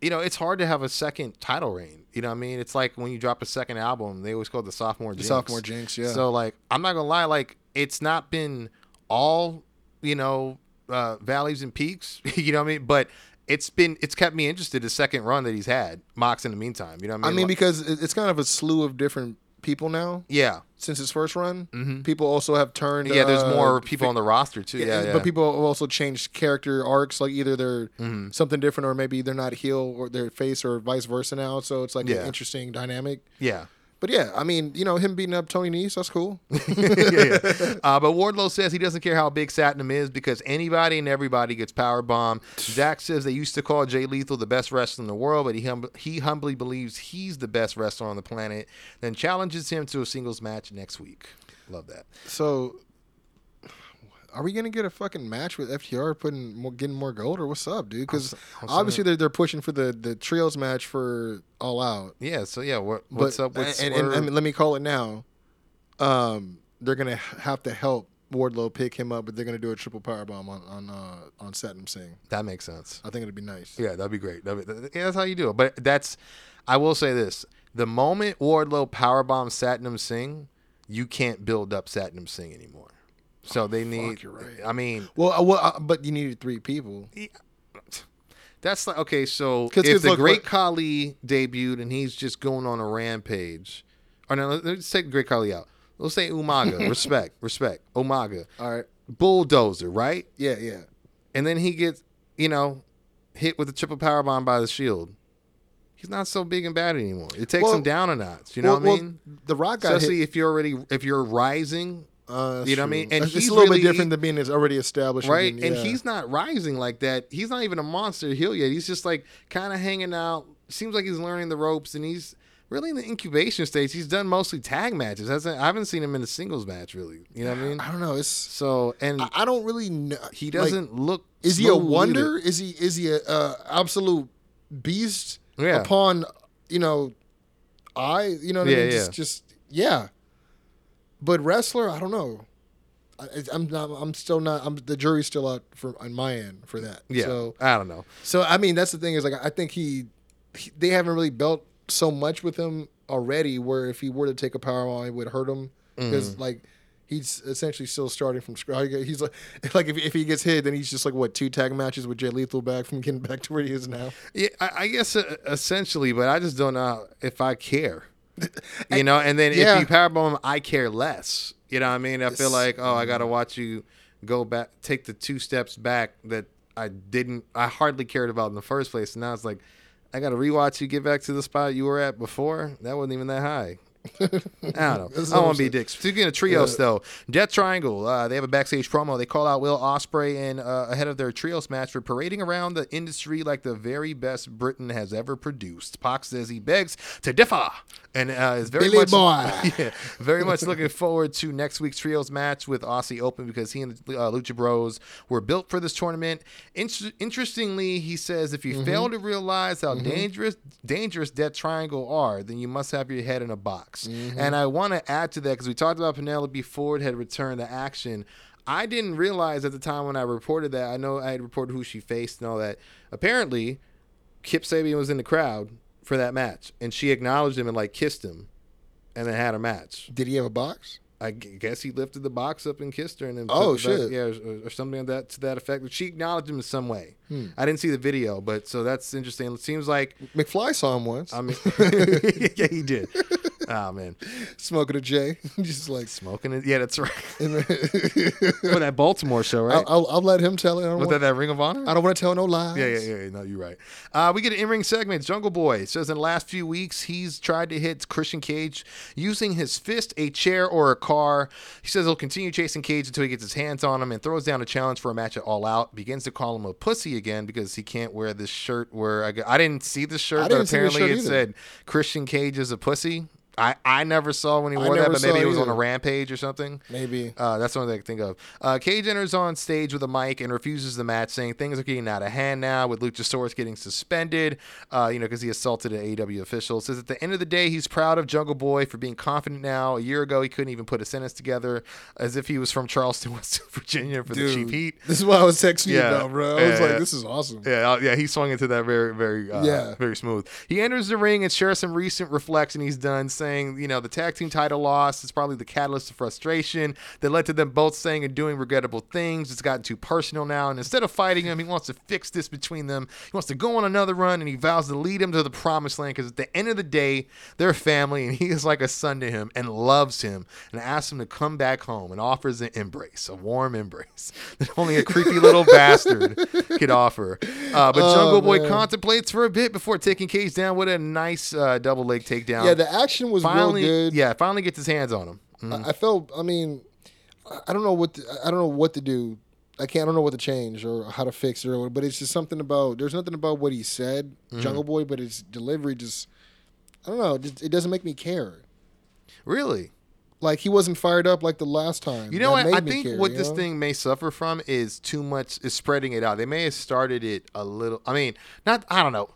Speaker 2: you know, it's hard to have a second title reign. You know what I mean? It's like when you drop a second album, they always call it the sophomore jinx.
Speaker 1: sophomore jinx, yeah.
Speaker 2: So like, I'm not gonna lie, like it's not been all, you know, uh, valleys and peaks. you know what I mean? But it's been it's kept me interested the second run that he's had. Mox in the meantime. You know what I mean?
Speaker 1: I
Speaker 2: mean?
Speaker 1: mean,
Speaker 2: Like-
Speaker 1: because it's kind of a slew of different people now
Speaker 2: yeah.
Speaker 1: since his first run. People also have turned.
Speaker 2: Yeah, there's
Speaker 1: uh,
Speaker 2: more people
Speaker 1: fi-
Speaker 2: on the roster too. Yeah, yeah.
Speaker 1: but people have also changed character arcs. Like either they're
Speaker 2: Mm-hmm.
Speaker 1: something different, or maybe they're not heel or they're face, or vice versa now. So it's like
Speaker 2: Yeah.
Speaker 1: an interesting dynamic.
Speaker 2: yeah.
Speaker 1: But yeah, I mean, you know, him beating up Tony Nese, that's cool.
Speaker 2: yeah, yeah. Uh, but Wardlow says he doesn't care how big Satnam is because anybody and everybody gets power bomb. Dax says they used to call Jay Lethal the best wrestler in the world, but he hum- he humbly believes he's the best wrestler on the planet. Then challenges him to a singles match next week. Love that.
Speaker 1: So, are we gonna get a fucking match with FTR putting more, getting more gold, or what's up, dude? Because obviously they're they're pushing for the the trios match for All Out.
Speaker 2: Yeah. So yeah, what, what's
Speaker 1: But-
Speaker 2: up with
Speaker 1: and, and,
Speaker 2: Swerve?
Speaker 1: and let me call it now. Um, they're gonna have to help Wardlow pick him up, but they're gonna do a triple power bomb on on uh, on Satnam Singh.
Speaker 2: that makes sense.
Speaker 1: I think it'd be nice.
Speaker 2: Yeah, that'd be great. That'd be, that- yeah, that's how you do it. But that's, I will say this: the moment Wardlow power powerbombs Satnam Singh, you can't build up Satnam Singh anymore. So they need.
Speaker 1: you're right.
Speaker 2: I mean,
Speaker 1: Well, uh, well, uh, but you needed three people.
Speaker 2: that's like okay. So
Speaker 1: 'Cause-
Speaker 2: if
Speaker 1: 'cause
Speaker 2: the
Speaker 1: look,
Speaker 2: Great
Speaker 1: what-
Speaker 2: Khali debuted and he's just going on a rampage, or no, let's take Great Khali out. Let's say Umaga. respect, respect. Umaga,
Speaker 1: All right.
Speaker 2: bulldozer, right?
Speaker 1: Yeah, yeah.
Speaker 2: and then he gets you know hit with a triple power bomb by the shield. He's not so big and bad anymore. It takes
Speaker 1: Well-
Speaker 2: him down a notch. You know
Speaker 1: well,
Speaker 2: what I
Speaker 1: well,
Speaker 2: mean?
Speaker 1: the Rock got
Speaker 2: Especially
Speaker 1: hit.
Speaker 2: if you're already if you're rising,
Speaker 1: Uh,
Speaker 2: you know what I mean? And
Speaker 1: it's
Speaker 2: he's
Speaker 1: a little
Speaker 2: really-
Speaker 1: bit different than being already established,
Speaker 2: right?
Speaker 1: again,
Speaker 2: And he's not rising like that. He's not even a monster heel yet. He's just like kind of hanging out. Seems like he's learning the ropes, and he's really in the incubation stage. He's done mostly tag matches. Hasn't I haven't seen him in a singles match really. You know what I mean?
Speaker 1: I don't know. It's
Speaker 2: So and
Speaker 1: I, I don't really know.
Speaker 2: he doesn't look.
Speaker 1: is he a wonder? Is he is he a uh, absolute beast
Speaker 2: Yeah.
Speaker 1: upon you know I You know what
Speaker 2: Yeah,
Speaker 1: I mean?
Speaker 2: yeah.
Speaker 1: Just, just yeah. But wrestler, I don't know. I, I'm not. I'm still not. I'm the jury's still out for on my end for that.
Speaker 2: Yeah,
Speaker 1: So
Speaker 2: I don't know.
Speaker 1: so I mean that's the thing is like I think he, he they haven't really built so much with him already. Where if he were to take a power it would hurt him because
Speaker 2: Mm-hmm.
Speaker 1: like. He's essentially still starting from scratch. He's like, like if, if he gets hit, then he's just like what two tag matches with Jay Lethal back from getting back to where he is now.
Speaker 2: Yeah, I, I guess uh, essentially, but I just don't know if I care. You know, and then
Speaker 1: Yeah.
Speaker 2: if you powerbomb, him, I care less. You know what I mean? I feel like, oh, I mm-hmm. got to watch you go back, take the two steps back that I didn't, I hardly cared about in the first place. And now it's like, I got to rewatch you get back to the spot you were at before. That wasn't even that high. I don't know. I don't want to be
Speaker 1: I'm
Speaker 2: dicks. Speaking of trios, though, Death Triangle, uh, they have a backstage promo. They call out Will Ospreay and uh, ahead of their trios match for parading around the industry like the very best Britain has ever produced. Pac says he begs to differ and uh, is very
Speaker 1: Billy
Speaker 2: much yeah, very much looking forward to next week's trios match with Aussie Open because he and the uh, Lucha Bros were built for this tournament. Inter- interestingly, he says if you
Speaker 1: Mm-hmm.
Speaker 2: fail to realize how dangerous dangerous Death Triangle are, then you must have your head in a box.
Speaker 1: Mm-hmm.
Speaker 2: And I want to add to that because we talked about Penelope Ford had returned to action. I didn't realize at the time when I reported that. I know I had reported who she faced and all that. Apparently, Kip Sabian was in the crowd for that match, and she acknowledged him and like kissed him, and then had a match.
Speaker 1: Did he have a box?
Speaker 2: I guess he lifted the box up and kissed her, and then
Speaker 1: Oh,
Speaker 2: put it back-
Speaker 1: shit.
Speaker 2: yeah, or, or something like that to that effect. She acknowledged him in some way.
Speaker 1: Hmm.
Speaker 2: I didn't see the video, but so that's interesting. It seems like
Speaker 1: McFly saw him once.
Speaker 2: I mean, yeah, he did. Oh man,
Speaker 1: smoking a J, just like.
Speaker 2: smoking it. Yeah, that's right. For that Baltimore show, right?
Speaker 1: I'll, I'll, I'll let him tell it. I don't, want,
Speaker 2: that that Ring of Honor?
Speaker 1: I don't want to tell no lies.
Speaker 2: Yeah, yeah, yeah. yeah. No, you're right. Uh, we get an in-ring segment. Jungle Boy says in the last few weeks he's tried to hit Christian Cage using his fist, a chair, or a car. He says he'll continue chasing Cage until he gets his hands on him and throws down a challenge for a match at All Out. Begins to call him a pussy again because he can't wear this shirt. Where I, I didn't see the shirt, but
Speaker 1: didn't see the
Speaker 2: apparently it
Speaker 1: either.
Speaker 2: said Christian Cage is a pussy. I, I never saw when he wore that, but maybe it was on a rampage or something.
Speaker 1: Maybe.
Speaker 2: Uh, that's the only thing I can think of. Uh, Cage enters on stage with a mic and refuses the match, saying things are getting out of hand now with Luchasaurus getting suspended, uh, you know, because he assaulted an AEW official. Says at the end of the day, he's proud of Jungle Boy for being confident now. A year ago, he couldn't even put a sentence together as if he was from Charleston, West Virginia for the cheap heat.
Speaker 1: This is what I was texting you about, bro. I was
Speaker 2: Yeah.
Speaker 1: like, this is awesome.
Speaker 2: Yeah, uh, yeah, he swung into that very, very, uh,
Speaker 1: Yeah.
Speaker 2: very smooth. He enters the ring and shares some recent reflection he's done, saying, you know, the tag team title loss is probably the catalyst of frustration that led to them both saying and doing regrettable things. It's gotten too personal now, and instead of fighting him, he wants to fix this between them. He wants to go on another run, and he vows to lead him to the promised land because at the end of the day, they're family, and he is like a son to him and loves him, and asks him to come back home and offers an embrace, a warm embrace that only a creepy little bastard could offer. Uh, but Jungle Boy
Speaker 1: Oh, man.
Speaker 2: contemplates for a bit before taking Cage down with a nice uh, double leg takedown.
Speaker 1: Yeah, the action was
Speaker 2: finally,
Speaker 1: real good.
Speaker 2: yeah, finally gets his hands on him. Mm.
Speaker 1: I I felt. I mean, I- don't know what. To, I don't know what to do. I can't. I don't know what to change or how to fix it. Or, but it's just something about. There's nothing about what he said,
Speaker 2: Mm-hmm.
Speaker 1: Jungle Boy, but his delivery just. I don't know. It, it doesn't make me care.
Speaker 2: Really.
Speaker 1: Like he wasn't fired up like the last time.
Speaker 2: You know what? I think
Speaker 1: care,
Speaker 2: what this
Speaker 1: know?
Speaker 2: thing may suffer from is too much is spreading it out. They may have started it a little. I mean, not. I don't know.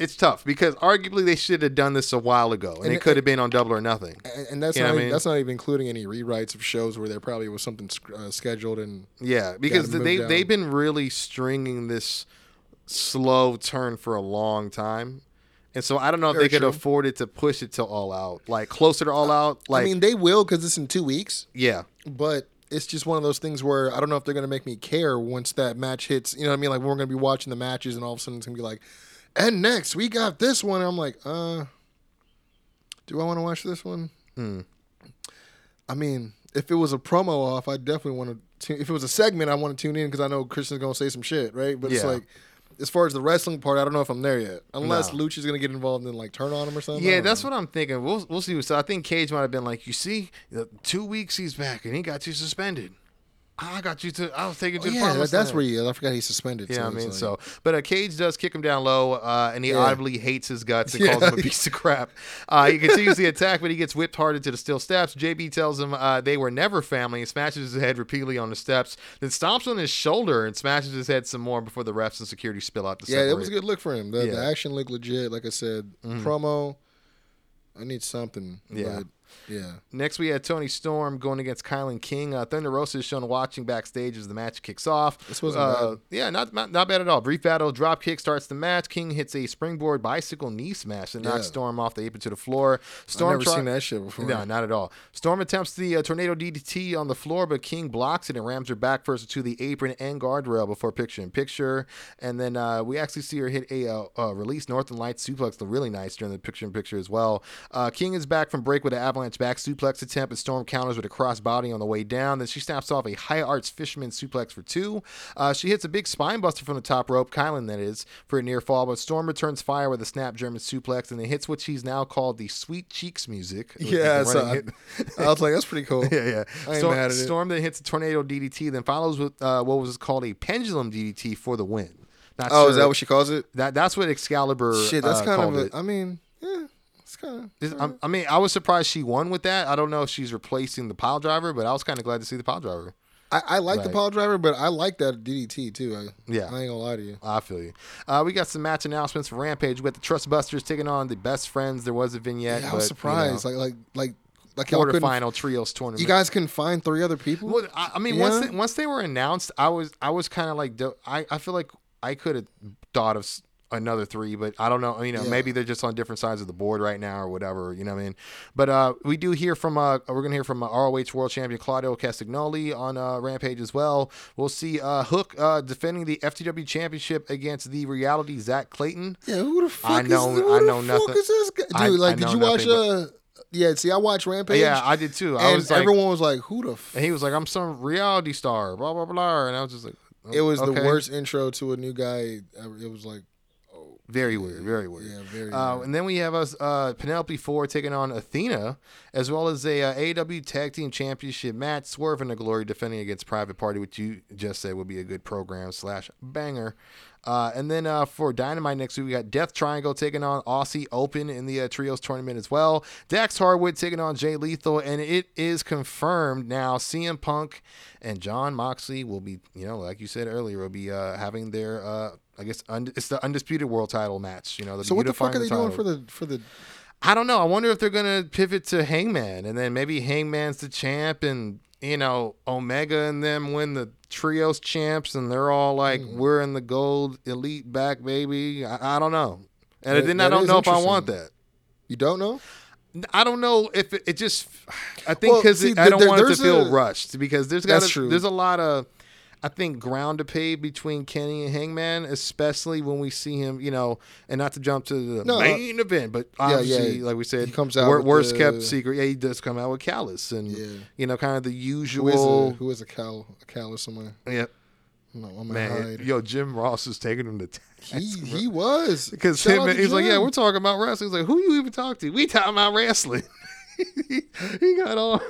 Speaker 2: It's tough because arguably they should have done this a while ago, and,
Speaker 1: And-
Speaker 2: it could have been on Double or Nothing.
Speaker 1: And, and that's
Speaker 2: You
Speaker 1: not
Speaker 2: what I
Speaker 1: even,
Speaker 2: mean?
Speaker 1: that's not even including any rewrites of shows where there probably was something uh, scheduled and
Speaker 2: Yeah, because they
Speaker 1: down.
Speaker 2: they've been really stringing this slow turn for a long time. And so I don't know if
Speaker 1: Very
Speaker 2: they could
Speaker 1: true.
Speaker 2: afford it to push it to all out, like closer to all out. Like,
Speaker 1: I mean they will because it's in two weeks.
Speaker 2: yeah,
Speaker 1: but it's just one of those things where I don't know if they're gonna make me care once that match hits. You know what I mean? Like we're gonna be watching the matches, and all of a sudden it's gonna be like, and next we got this one. I'm like, uh, do I want to watch this one?
Speaker 2: Hmm.
Speaker 1: I mean, if it was a promo off, I definitely want to. If it was a segment, I want to tune in because I know Christian's gonna say some shit, right? But it's like. As far as the wrestling part, I don't know if I'm there yet. Unless
Speaker 2: No.
Speaker 1: Lucha's gonna get involved and like turn on him or something.
Speaker 2: Yeah, that's
Speaker 1: know.
Speaker 2: what I'm thinking. We'll we'll see. So I think Cage might have been like, you see, two weeks he's back and he got you suspended. I got you to. I was taking you to
Speaker 1: Oh,
Speaker 2: the
Speaker 1: yeah, that, that's where he is. I forgot he's suspended.
Speaker 2: Yeah,
Speaker 1: so
Speaker 2: I mean,
Speaker 1: like-
Speaker 2: so but uh, Cage does kick him down low, uh, and he
Speaker 1: Yeah.
Speaker 2: audibly hates his guts and
Speaker 1: Yeah.
Speaker 2: calls him a piece of crap. Uh, he continues the attack, but he gets whipped hard into the steel steps. JB tells him uh, they were never family and smashes his head repeatedly on the steps, then stomps on his shoulder and smashes his head some more before the refs and security spill out to
Speaker 1: Yeah, it was a good look for him. The, the
Speaker 2: Yeah. Mm-hmm.
Speaker 1: action looked legit. Like I said, promo. I need something.
Speaker 2: Yeah.
Speaker 1: but, yeah.
Speaker 2: Next, we had Toni Storm going against Kylan King. Uh, Thunder Rosa is shown watching backstage as the match kicks off.
Speaker 1: This wasn't
Speaker 2: uh,
Speaker 1: bad.
Speaker 2: Yeah, not, not not bad at all. Brief battle, drop kick starts the match. King hits a springboard bicycle knee smash knocks
Speaker 1: Yeah.
Speaker 2: Storm off the apron to the floor. Storm
Speaker 1: I've never
Speaker 2: try-
Speaker 1: seen that shit before.
Speaker 2: No, not at all. Storm attempts the uh, tornado DDT on the floor, but King blocks it and rams her back first to the apron and guardrail before picture in picture. And then uh, we actually see her hit a uh, uh, release Northern Lights suplex, look really nice during the picture in picture as well. Uh, King is back from break with an avalanche back suplex attempt, and Storm counters with a cross body on the way down. Then she snaps off a high arts fisherman suplex for two. Uh, she hits a big spine buster from the top rope, Kylan that is, for a near fall, but Storm returns fire with a snap German suplex and then hits what she's now called the Sweet Cheeks music.
Speaker 1: Yeah, so I. I was like, that's pretty cool.
Speaker 2: Yeah, yeah.
Speaker 1: I ain't
Speaker 2: Storm,
Speaker 1: mad at it.
Speaker 2: Storm then hits a tornado DDT, then follows with uh, what was called a pendulum DDT for the win. Not
Speaker 1: Oh,
Speaker 2: sure-
Speaker 1: is that what she calls it?
Speaker 2: that that's what Excalibur
Speaker 1: Shit, that's
Speaker 2: uh,
Speaker 1: kind of.
Speaker 2: it.
Speaker 1: A, I mean, yeah, kind of.
Speaker 2: I'm- mean, I was surprised she won with that. I don't know if she's replacing the pile driver, but I was kind of glad to see the pile driver.
Speaker 1: I, I like the
Speaker 2: Right.
Speaker 1: pile driver, but I like that DDT too. I,
Speaker 2: Yeah.
Speaker 1: I ain't gonna lie to you.
Speaker 2: I feel you. Uh, we got some match announcements for Rampage. We got the Trustbusters taking on the Best Friends. There was a vignette.
Speaker 1: Yeah, I
Speaker 2: but,
Speaker 1: was
Speaker 2: you
Speaker 1: surprised.
Speaker 2: know,
Speaker 1: like, like, like, like
Speaker 2: quarterfinal trios tournament.
Speaker 1: You guys can find three other people.
Speaker 2: Well, I, I mean,
Speaker 1: Yeah.
Speaker 2: once they, once they were announced, I was I was kind of like I I feel like I could have thought of another three, but I don't know. You know,
Speaker 1: Yeah.
Speaker 2: maybe they're just on different sides of the board right now or whatever. You know what I mean? But uh, we do hear from uh, we're gonna hear from uh, ROH World Champion Claudio Castagnoli on uh, Rampage as well. We'll see uh, Hook uh, defending the FTW Championship against the Reality Zack Clayton.
Speaker 1: Yeah, who the fuck
Speaker 2: I know-
Speaker 1: is who
Speaker 2: I
Speaker 1: the
Speaker 2: know
Speaker 1: fuck
Speaker 2: nothing.
Speaker 1: is this guy?
Speaker 2: I-
Speaker 1: Dude,
Speaker 2: I
Speaker 1: like, did you watch?
Speaker 2: nothing,
Speaker 1: Uh, yeah, see, I watched Rampage.
Speaker 2: Yeah, I did too. I
Speaker 1: and
Speaker 2: was like,
Speaker 1: everyone was like, "Who the?" F-?
Speaker 2: and he was like, I'm some reality star, blah blah blah, and I was just like,
Speaker 1: It was the worst intro to a new guy. ever. It was like,
Speaker 2: Very weird, very weird.
Speaker 1: yeah, very.
Speaker 2: Uh,
Speaker 1: weird.
Speaker 2: and then we have us uh, Penelope Ford taking on Athena, as well as a uh, AEW Tag Team Championship match. Swerve and the Glory defending against Private Party, which you just said would be a good program slash banger. Uh, and then uh, for Dynamite next week, we got Death Triangle taking on Aussie Open in the uh, Trios tournament as well. Dax Harwood taking on Jay Lethal, and it is confirmed now CM Punk and Jon Moxley will be, you know, like you said earlier, will be uh, having their, uh, I guess, und- it's the undisputed world title match. You know, they'll
Speaker 1: So what the fuck are they
Speaker 2: the
Speaker 1: doing for the for the?
Speaker 2: I don't know. I wonder if they're gonna pivot to Hangman, and then maybe Hangman's the champ, and you know Omega and them win the trios champs, and they're all like,
Speaker 1: Hmm.
Speaker 2: "We're in the gold elite back, baby." I, I don't know, and
Speaker 1: That-
Speaker 2: then I don't know if I want that.
Speaker 1: You don't know?
Speaker 2: I don't know if it, it just. I think because
Speaker 1: see,
Speaker 2: I don't want it to feel
Speaker 1: a-
Speaker 2: rushed because there's got there's a lot of. I think ground to pave between Kenny and Hangman, especially when we see him, you know, and not to jump to the
Speaker 1: No, uh,
Speaker 2: main event, but
Speaker 1: yeah,
Speaker 2: obviously, like we said,
Speaker 1: he comes out
Speaker 2: wor- worst
Speaker 1: the-
Speaker 2: kept secret. Yeah, he does come out with Callis, and
Speaker 1: Yeah.
Speaker 2: you know, kind of the
Speaker 1: Who is
Speaker 2: usual.
Speaker 1: a, who is a cal a callus somewhere?
Speaker 2: yeah,
Speaker 1: No, I'm gonna
Speaker 2: man,
Speaker 1: hide.
Speaker 2: yo, Jim Ross is taking him to task.
Speaker 1: he he was
Speaker 2: Because him, he's like, yeah, we're talking about wrestling. He's like, who you even talk to? We talking about wrestling. he, he got all.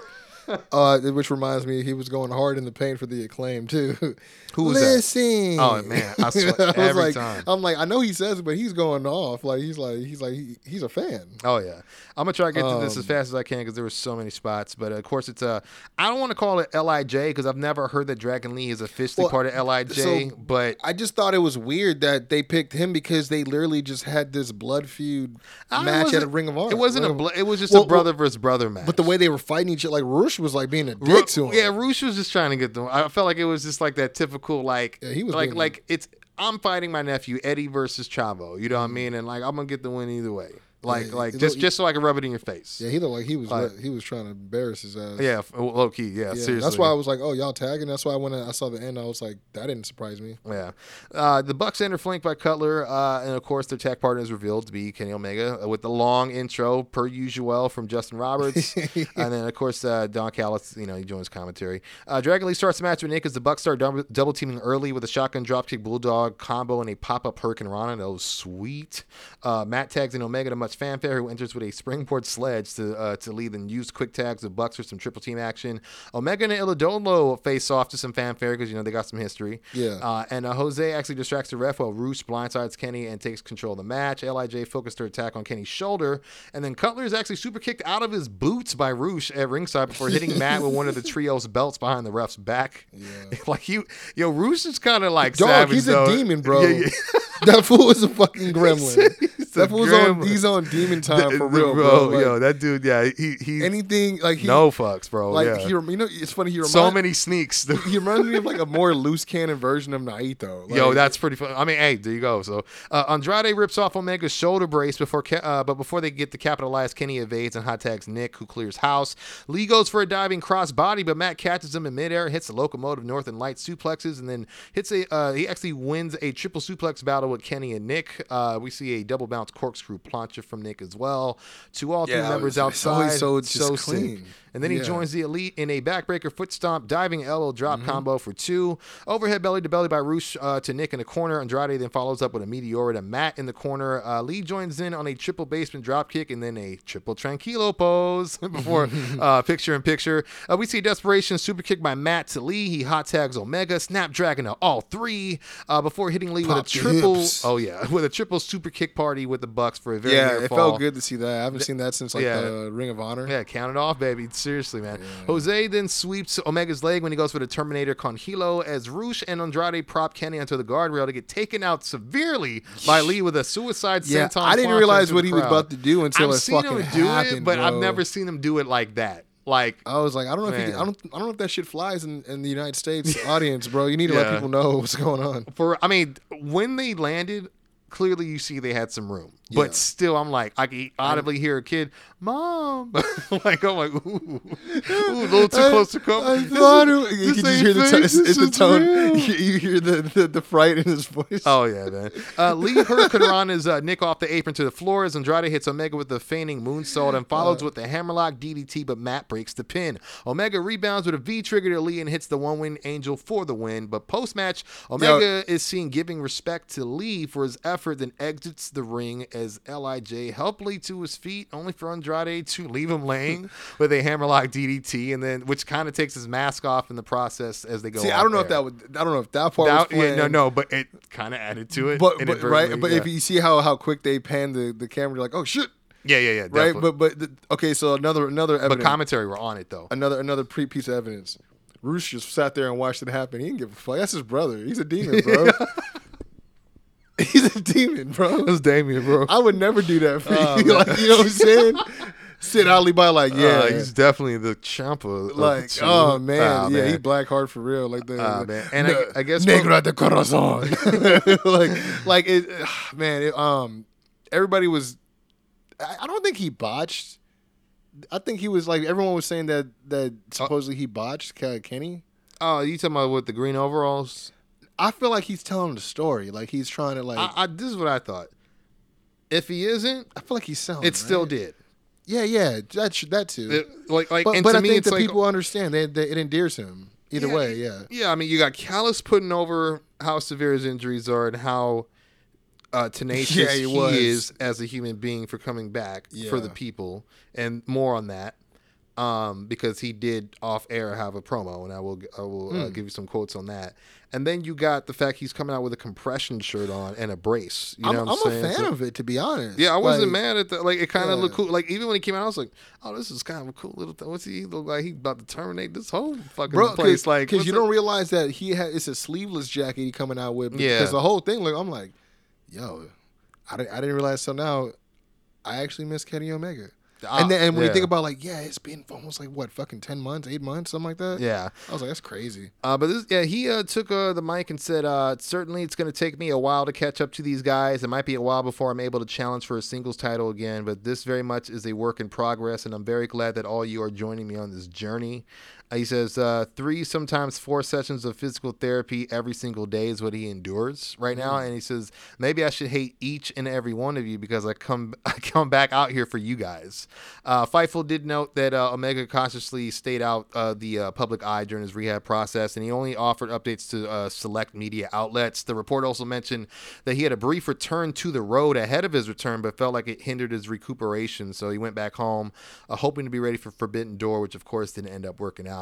Speaker 1: Uh, which reminds me, he was going hard in the paint for the acclaim too.
Speaker 2: Who was that?
Speaker 1: Listen.
Speaker 2: Oh, man, I swear,
Speaker 1: was
Speaker 2: every
Speaker 1: like,
Speaker 2: time.
Speaker 1: I'm like, I know he says it, but he's going off. Like he's like, he's like, he, he's a fan.
Speaker 2: Oh yeah, I'm gonna try to get to this as
Speaker 1: Um,
Speaker 2: fast as I can because there were so many spots. But of course, it's uh, I don't want to call it Lij because I've never heard that Dragon Lee is officially
Speaker 1: Well,
Speaker 2: part of Lij.
Speaker 1: so-
Speaker 2: but
Speaker 1: I just thought it was weird that they picked him because they literally just had this blood feud
Speaker 2: I
Speaker 1: match at a Ring of Honor.
Speaker 2: It wasn't a.
Speaker 1: Ring
Speaker 2: Bl- it was just
Speaker 1: Well,
Speaker 2: a brother versus brother match.
Speaker 1: But the way they were fighting each other, like Rush was like being a dick to him.
Speaker 2: Yeah, Rush was just trying to get them. I felt like it was just like that typical like
Speaker 1: Yeah, he was
Speaker 2: like like it's I'm fighting my nephew Eddie versus Chavo. You know what I mean? And like I'm gonna get the win either way. Like
Speaker 1: Yeah,
Speaker 2: like just
Speaker 1: look-
Speaker 2: just so I can rub it in your face.
Speaker 1: Yeah, he looked like he was
Speaker 2: Like-
Speaker 1: he was trying to embarrass his ass.
Speaker 2: Yeah, low key. Yeah,
Speaker 1: Yeah,
Speaker 2: seriously.
Speaker 1: that's why I was like, "Oh, y'all tagging." That's why when I saw the end, I was like, "That didn't surprise me."
Speaker 2: Yeah. Uh, the Bucks enter flanked by Cutler, uh, and of course their tag partner is revealed to be Kenny Omega uh, with the long intro per usual from Justin Roberts, and then of course uh, Don Callis, you know, he joins commentary. Uh, Dragon Lee starts the match with Nick as the Bucks start double, double teaming early with a shotgun dropkick bulldog combo and a pop up hurricanrana. That was sweet. Uh, Matt tags in Omega to much fanfare, who enters with a springboard sledge to uh, to lead and use quick tags of Bucks for some triple team action. Omega and El Idolo face off to some fanfare because you know they got some history.
Speaker 1: Yeah.
Speaker 2: Uh, and uh, Jose actually distracts the ref while Rush blindsides Kenny and takes control of the match. Lij focused her attack on Kenny's shoulder, and then Cutler is actually super kicked out of his boots by Rush at ringside before hitting Matt with one of the trio's belts behind the ref's back. Yeah. like you, yo, Rush is kind of like
Speaker 1: Dog,
Speaker 2: savage,
Speaker 1: he's a demon, bro.
Speaker 2: Yeah, yeah.
Speaker 1: that fool is a fucking gremlin. That fool's on.
Speaker 2: gremlin.
Speaker 1: He's on demon time for real, bro. Like,
Speaker 2: yo, that dude, yeah, he he
Speaker 1: anything like he
Speaker 2: no fucks, bro.
Speaker 1: like
Speaker 2: yeah.
Speaker 1: he. You know, it's funny. He reminds,
Speaker 2: so many sneaks. dude.
Speaker 1: He reminds me of like a more loose cannon version of Naito. Like,
Speaker 2: Yo, that's pretty fun. I mean, hey, there you go. So uh, Andrade rips off Omega's shoulder brace before, uh, but before they get to capitalize, Kenny evades and hot tags Nick, who clears house. Lee goes for a diving cross body, but Matt catches him in midair, hits the locomotive Northern Light suplexes, and then hits a. Uh, he actually wins a triple suplex battle with Kenny and Nick. Uh, we see a double bounce corkscrew plancha from Nick as well. To all three members
Speaker 1: always
Speaker 2: outside,
Speaker 1: so
Speaker 2: sick.
Speaker 1: clean.
Speaker 2: And then he
Speaker 1: Yeah.
Speaker 2: joins the elite in a backbreaker foot stomp, diving elbow drop
Speaker 1: Mm-hmm.
Speaker 2: combo for two. Overhead belly to belly by Rush uh, to Nick in the corner. Andrade then follows up with a meteora to Matt in the corner. Uh, Lee joins in on a triple basement drop kick and then a triple tranquilo pose before uh, picture in picture. Uh, we see desperation super kick by Matt to Lee. He hot tags Omega, snapdragon to all three uh, before hitting Lee
Speaker 1: Pop
Speaker 2: with a triple. Oh yeah, with a triple super kick party with the Bucks for a very
Speaker 1: yeah. It
Speaker 2: fall.
Speaker 1: felt good to see that. I haven't seen that since like
Speaker 2: Yeah.
Speaker 1: the Ring of Honor.
Speaker 2: Yeah, count it off, baby. Seriously, man. Jose then sweeps Omega's leg when he goes for the Terminator con Hilo as Rush and Andrade prop Kenny onto the guardrail to get taken out severely by Lee with a suicide
Speaker 1: Yeah,
Speaker 2: senton.
Speaker 1: I didn't realize what he was about to do until
Speaker 2: I've
Speaker 1: it
Speaker 2: seen
Speaker 1: fucking
Speaker 2: him do it,
Speaker 1: happened,
Speaker 2: but I've never seen him do it like that. Like,
Speaker 1: I was like, I don't know if he, I don't I don't know if that shit flies in, in the United States audience, bro. You need to
Speaker 2: Yeah.
Speaker 1: let people know what's going on.
Speaker 2: for I mean, when they landed, clearly you see they had some room.
Speaker 1: Yeah.
Speaker 2: But still, I'm like, I can audibly hear a kid, "Mom!" like, I'm like, ooh, ooh, a little too close to come.
Speaker 1: I thought it, you can just hear the,
Speaker 2: this
Speaker 1: it's the tone. You, you hear the, the the fright in his voice.
Speaker 2: Oh yeah, man. Uh, Lee Hurricane is uh, Nick off the apron to the floor as Andrade hits Omega with the feigning moonsault and follows with the hammerlock DDT, but Matt breaks the pin. Omega rebounds with a V trigger to Lee and hits the One-Winged Angel for the win. But post match, Omega is seen giving respect to Lee for his effort, then exits the ring as Lij helpfully to his feet, only for Andrade to leave him laying with a hammerlock DDT, and then which kind of takes his mask off in the process as they go.
Speaker 1: See, I don't know if that would. I don't know if that part
Speaker 2: That-
Speaker 1: was
Speaker 2: yeah, no, no, but it kind of added to it.
Speaker 1: But, but right, but
Speaker 2: yeah.
Speaker 1: if you see how how quick they pan the the camera, you're like, oh shit,
Speaker 2: yeah, yeah, yeah,
Speaker 1: right? But but the, okay, so another another
Speaker 2: but commentary were on it though.
Speaker 1: another another pre piece of evidence. Rush just sat there and watched it happen. He didn't give a fuck. That's his brother. He's a demon, bro. He's a demon, bro.
Speaker 2: was Damien, bro.
Speaker 1: I would never do that for
Speaker 2: Oh,
Speaker 1: you. like, you know what I'm saying? Sit Ali by like, yeah,
Speaker 2: Uh, he's definitely the champa.
Speaker 1: like, oh man,
Speaker 2: Ah,
Speaker 1: yeah, he black heart for real, like the,
Speaker 2: Ah, man. And I-
Speaker 1: the
Speaker 2: I guess
Speaker 1: negra de corazon, like, like it, man, it, um, everybody was, I, I don't think he botched. I think he was like everyone was saying that that supposedly he botched Ke- Kenny.
Speaker 2: Oh, you talking about with the green overalls?
Speaker 1: I feel like he's telling the story, like he's trying to like.
Speaker 2: I,
Speaker 1: I,
Speaker 2: this is what I thought. If he isn't, I
Speaker 1: feel like he's selling.
Speaker 2: it still did.
Speaker 1: Yeah, yeah, that sh- that too.
Speaker 2: It- like, like,
Speaker 1: but but I think that
Speaker 2: like,
Speaker 1: people understand. They, they, it endears him either
Speaker 2: Yeah,
Speaker 1: way. Yeah.
Speaker 2: Yeah, I mean, you got Callis putting over how severe his injuries are and how uh, tenacious
Speaker 1: Yeah, he
Speaker 2: he, is as a human being for coming back for the people, and more on that. Um, because he did off air have a promo, and I will I will uh,
Speaker 1: Hmm.
Speaker 2: give you some quotes on that. And then you got the fact he's coming out with a compression shirt on and a brace. You
Speaker 1: I'm,
Speaker 2: know
Speaker 1: I'm,
Speaker 2: I'm, saying?
Speaker 1: a fan
Speaker 2: So-
Speaker 1: of it, to be honest.
Speaker 2: Yeah, I wasn't
Speaker 1: Like,
Speaker 2: mad at that. Like it kind of
Speaker 1: Yeah.
Speaker 2: looked cool. Like even when he came out, I was like, "Oh, this is kind of a cool little thing." What's he look like? He about to terminate this whole fucking
Speaker 1: Bro,
Speaker 2: place.
Speaker 1: cause,
Speaker 2: Like,
Speaker 1: 'cause
Speaker 2: what's
Speaker 1: you
Speaker 2: it-
Speaker 1: don't realize that he had it's a sleeveless jacket he coming out with.
Speaker 2: Yeah.
Speaker 1: Because the whole thing, like, I'm like, yo, I didn't, I didn't realize So now. I actually miss Kenny Omega.
Speaker 2: Ah,
Speaker 1: and then and when
Speaker 2: yeah.
Speaker 1: you think about like, yeah, it's been almost like what, fucking ten months, eight months, something like that.
Speaker 2: Yeah.
Speaker 1: I was like, that's crazy.
Speaker 2: Uh, but this, yeah, he uh, took uh, the mic and said, uh, "Certainly, it's going to take me a while to catch up to these guys. It might be a while before I'm able to challenge for a singles title again. But this very much is a work in progress, and I'm very glad that all you are joining me on this journey." Uh, he says, uh, three, sometimes four sessions of physical therapy every single day is what he endures right now. And he says, maybe I should hate each and every one of you because I come I come back out here for you guys. Uh, Fightful did note that uh, Omega consciously stayed out uh, the uh, public eye during his rehab process, and he only offered updates to uh, select media outlets. The report also mentioned that he had a brief return to the road ahead of his return, but felt like it hindered his recuperation. So he went back home, uh, hoping to be ready for Forbidden Door, which of course didn't end up working out.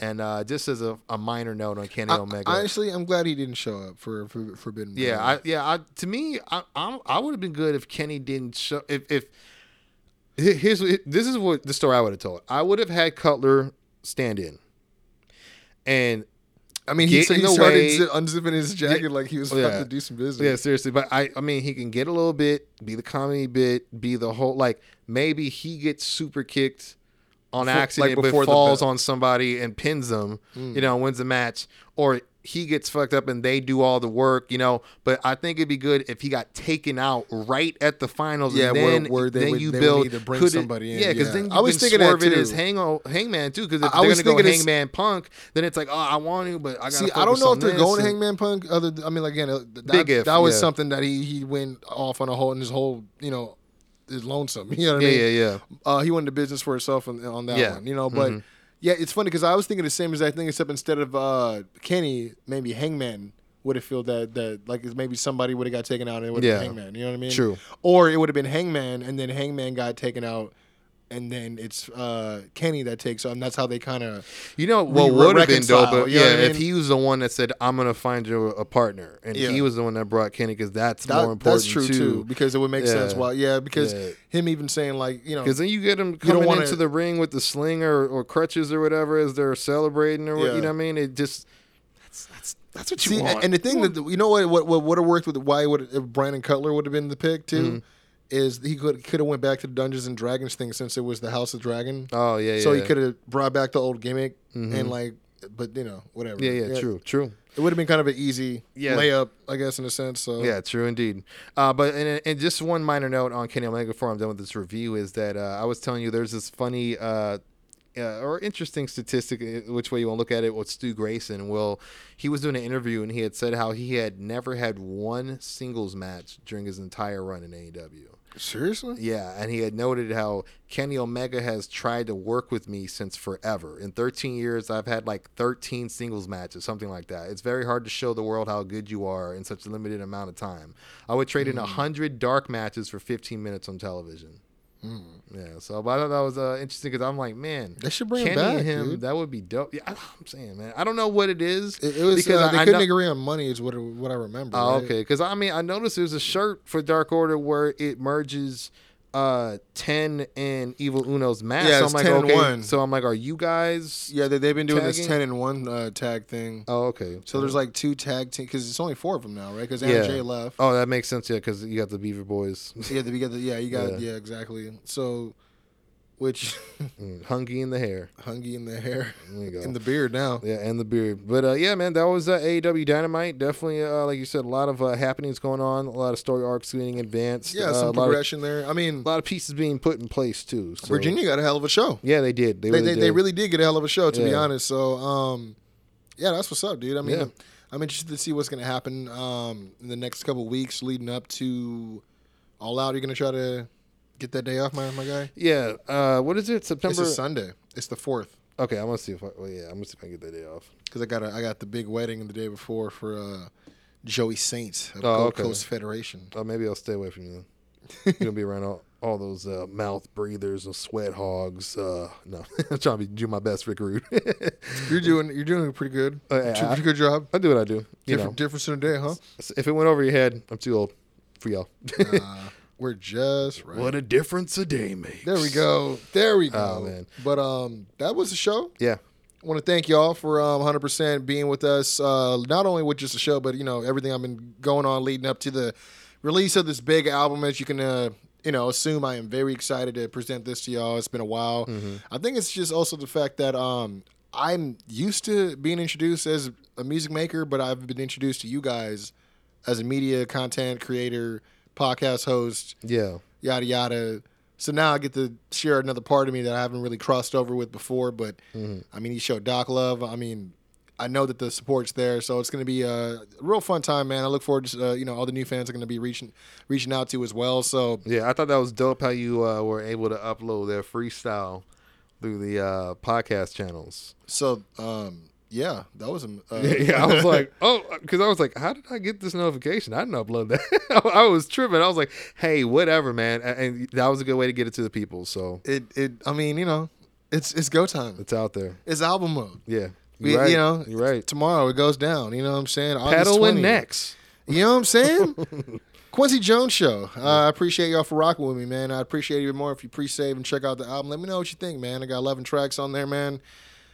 Speaker 2: And uh, just as a, a minor note on Kenny
Speaker 1: I,
Speaker 2: Omega,
Speaker 1: honestly, I'm glad he didn't show up for, for Forbidden.
Speaker 2: yeah, I, yeah. I, to me, I, I'm, I would have been good if Kenny didn't show. If, if here- here's this is what the story I would have told. I would have had Cutler stand in, and
Speaker 1: I mean, he,
Speaker 2: in
Speaker 1: he started
Speaker 2: way-
Speaker 1: unzipping his jacket like he was
Speaker 2: Yeah.
Speaker 1: about to do some business.
Speaker 2: yeah, seriously. But I, I mean, he can get a little bit, be the comedy bit, be the whole like maybe he gets super kicked on accident,
Speaker 1: like before
Speaker 2: but falls on somebody and pins them,
Speaker 1: Mm.
Speaker 2: you know, wins the match, or he gets fucked up and they do all the work, you know. But I think it'd be good if he got taken out right at the finals,
Speaker 1: Yeah,
Speaker 2: and
Speaker 1: where-
Speaker 2: then,
Speaker 1: where they
Speaker 2: then
Speaker 1: would-
Speaker 2: you build
Speaker 1: need to bring somebody in,
Speaker 2: Yeah, because
Speaker 1: yeah.
Speaker 2: then you
Speaker 1: I was
Speaker 2: can
Speaker 1: thinking that
Speaker 2: swerve it as hang Hangman too, because if
Speaker 1: I- I
Speaker 2: they're
Speaker 1: was
Speaker 2: gonna go Hangman Punk, then it's like, oh, I want to, but I gotta
Speaker 1: See, I don't know if they're going to
Speaker 2: and-
Speaker 1: Hangman Punk. Other, I mean, like, again, uh, that,
Speaker 2: Big if,
Speaker 1: that was
Speaker 2: yeah.
Speaker 1: something that he he went off on a whole and his whole, you know, is lonesome. You know what
Speaker 2: Yeah,
Speaker 1: I mean?
Speaker 2: yeah, yeah.
Speaker 1: Uh, he went into business for himself on, on that
Speaker 2: Yeah. Mm-hmm.
Speaker 1: one, you know. But yeah, it's funny because I was thinking the same exact thing, except instead of uh, Kenny, maybe Hangman would have felt that that like maybe somebody would have got taken out and it would have
Speaker 2: Yeah.
Speaker 1: been Hangman. You know what I mean?
Speaker 2: True.
Speaker 1: Or it would have been Hangman and then Hangman got taken out. And then it's uh, Kenny that takes on. That's how they kind of
Speaker 2: You know what
Speaker 1: re-
Speaker 2: would have been dope, but yeah,
Speaker 1: what I
Speaker 2: if he was the one that said, "I'm gonna find you a partner," and
Speaker 1: Yeah.
Speaker 2: he was the one that brought Kenny, because that's
Speaker 1: That-
Speaker 2: more important
Speaker 1: that's true too. because it would make sense. Why? Yeah, because
Speaker 2: Yeah.
Speaker 1: him even saying like you know,
Speaker 2: Because then you get him
Speaker 1: don't
Speaker 2: coming
Speaker 1: wanna-
Speaker 2: into the ring with the sling or, or crutches or whatever as they're celebrating or what,
Speaker 1: Yeah.
Speaker 2: you know what I mean? It just that's that's, that's what you
Speaker 1: see,
Speaker 2: want.
Speaker 1: and the thing that you know what what what would have worked with why would Brandon Cutler would have been the pick too.
Speaker 2: Mm-hmm.
Speaker 1: Is he could could have went back to the Dungeons and Dragons thing since it was the House of Dragon.
Speaker 2: oh yeah, yeah.
Speaker 1: so he could have brought back the old gimmick and like, but you know whatever.
Speaker 2: Yeah, yeah, true, true.
Speaker 1: It would have been kind of an easy
Speaker 2: Yeah.
Speaker 1: layup, I guess, in a sense. So
Speaker 2: Yeah, true indeed. Uh, but and, and just one minor note on Kenny Omega before I'm done with this review is that uh, I was telling you there's this funny uh, uh, or interesting statistic, uh, which way you want to look at it, with Stu Grayson. Well, he was doing an interview and he had said how he had never had one singles match during his entire run in AEW.
Speaker 1: Seriously?
Speaker 2: Yeah, and he had noted how Kenny Omega has tried to work with me since forever. In 13 years, I've had like 13 singles matches, something like that. It's very hard to show the world how good you are in such a limited amount of time. I would trade in mm. 100 dark matches for 15 minutes on television. Yeah, so but I thought that was uh, interesting because I'm like, man,
Speaker 1: They should bring him
Speaker 2: Kenny
Speaker 1: back,
Speaker 2: him.
Speaker 1: dude.
Speaker 2: That would be dope. Yeah, I'm saying, man, I don't know what it is.
Speaker 1: It, it was
Speaker 2: because
Speaker 1: uh,
Speaker 2: I-
Speaker 1: they
Speaker 2: I
Speaker 1: couldn't
Speaker 2: know-
Speaker 1: agree on money, is what what I remember.
Speaker 2: Oh,
Speaker 1: right?
Speaker 2: okay. Because I mean, I noticed there's a shirt for Dark Order where it merges uh 10 and Evil Uno's match.
Speaker 1: Yeah,
Speaker 2: so I'm like,
Speaker 1: 10 and one.
Speaker 2: So I'm like, are you guys?
Speaker 1: Yeah, they, they've been doing this ten and one uh, tag thing.
Speaker 2: Oh, okay.
Speaker 1: So there's like two tag team because it's only four of them now, right? Because
Speaker 2: yeah.
Speaker 1: Jay left.
Speaker 2: Oh, that makes sense. Yeah, because you got the Beaver Boys,
Speaker 1: Yeah, the, you got the, yeah, you got
Speaker 2: Yeah.
Speaker 1: yeah. exactly. So, which
Speaker 2: Mm, Hungie in the hair.
Speaker 1: Hungie in the hair,
Speaker 2: There you go.
Speaker 1: in the beard now.
Speaker 2: Yeah, and the beard. But uh, yeah, man, that was uh, AEW Dynamite. Definitely, uh, like you said, a lot of uh, happenings going on. A lot of story arcs getting advanced.
Speaker 1: Yeah,
Speaker 2: uh,
Speaker 1: some
Speaker 2: lot of,
Speaker 1: progression there. I mean,
Speaker 2: a lot of pieces being put in place too. So.
Speaker 1: Virginia got a hell of a show.
Speaker 2: Yeah, they did. They,
Speaker 1: They
Speaker 2: really
Speaker 1: they,
Speaker 2: did.
Speaker 1: they really did get a hell of a show, to be honest. So, um, yeah, that's what's up, dude. I mean,
Speaker 2: Yeah.
Speaker 1: I'm interested to see what's going to happen um, in the next couple weeks leading up to All Out. You're going to try to get that day off, my my guy.
Speaker 2: Yeah. Uh, what is it? September.
Speaker 1: It's a Sunday. It's the fourth.
Speaker 2: Okay, I'm gonna see if I. Well, yeah, I'm gonna see if I can get that day off.
Speaker 1: because I got a, I got the big wedding the day before for uh, Joey Saints of
Speaker 2: Oh,
Speaker 1: Gold
Speaker 2: okay.
Speaker 1: Coast Federation.
Speaker 2: Oh, maybe I'll stay away from you. You're gonna be around all, all those uh, mouth breathers and sweat hogs. Uh, no, I'm trying to be, do my best, Rick Rude.
Speaker 1: You're doing you're doing pretty good.
Speaker 2: Uh, yeah,
Speaker 1: pretty good job.
Speaker 2: I do what I do. You
Speaker 1: Different,
Speaker 2: know,
Speaker 1: difference in a day, huh?
Speaker 2: if it went over your head, I'm too old for y'all.
Speaker 1: We're just right.
Speaker 2: what a difference a day makes.
Speaker 1: There we go. There we go.
Speaker 2: Oh, man.
Speaker 1: But um, that was the show.
Speaker 2: Yeah,
Speaker 1: I want to thank y'all for um 100% being with us. Uh, not only with just the show, but you know everything I've been going on leading up to the release of this big album. As you can uh, you know assume, I am very excited to present this to y'all. It's been a while. I think it's just also the fact that um I'm used to being introduced as a music maker, but I've been introduced to you guys as a media content creator, podcast host,
Speaker 2: yeah,
Speaker 1: yada yada. So now I get to share another part of me that I haven't really crossed over with before. But I mean, you showed Doc love. I mean, I know that the support's there, so it's going to be a real fun time, man. I look forward to uh, you know all the new fans are going to be reaching reaching out to as well. So
Speaker 2: yeah. I thought that was dope how you uh, were able to upload their freestyle through the uh, podcast channels.
Speaker 1: so um, yeah, that was a uh,
Speaker 2: Yeah, yeah, I was like, oh, because I was like, how did I get this notification? I didn't upload that. I was tripping. I was like, hey, whatever, man. And that was a good way to get it to the people. So
Speaker 1: it it. I mean, you know, it's it's go time.
Speaker 2: it's out there.
Speaker 1: It's album mode.
Speaker 2: Yeah,
Speaker 1: We-
Speaker 2: right.
Speaker 1: You know,
Speaker 2: you're right.
Speaker 1: Tomorrow it goes down. You know what I'm saying? August
Speaker 2: Pedal and
Speaker 1: 20th.
Speaker 2: necks.
Speaker 1: You know what I'm saying? Quincy Jones Show. Uh, I appreciate y'all for rocking with me, man. I appreciate it even more if you pre-save and check out the album. Let me know what you think, man. I got 11 tracks on there, man.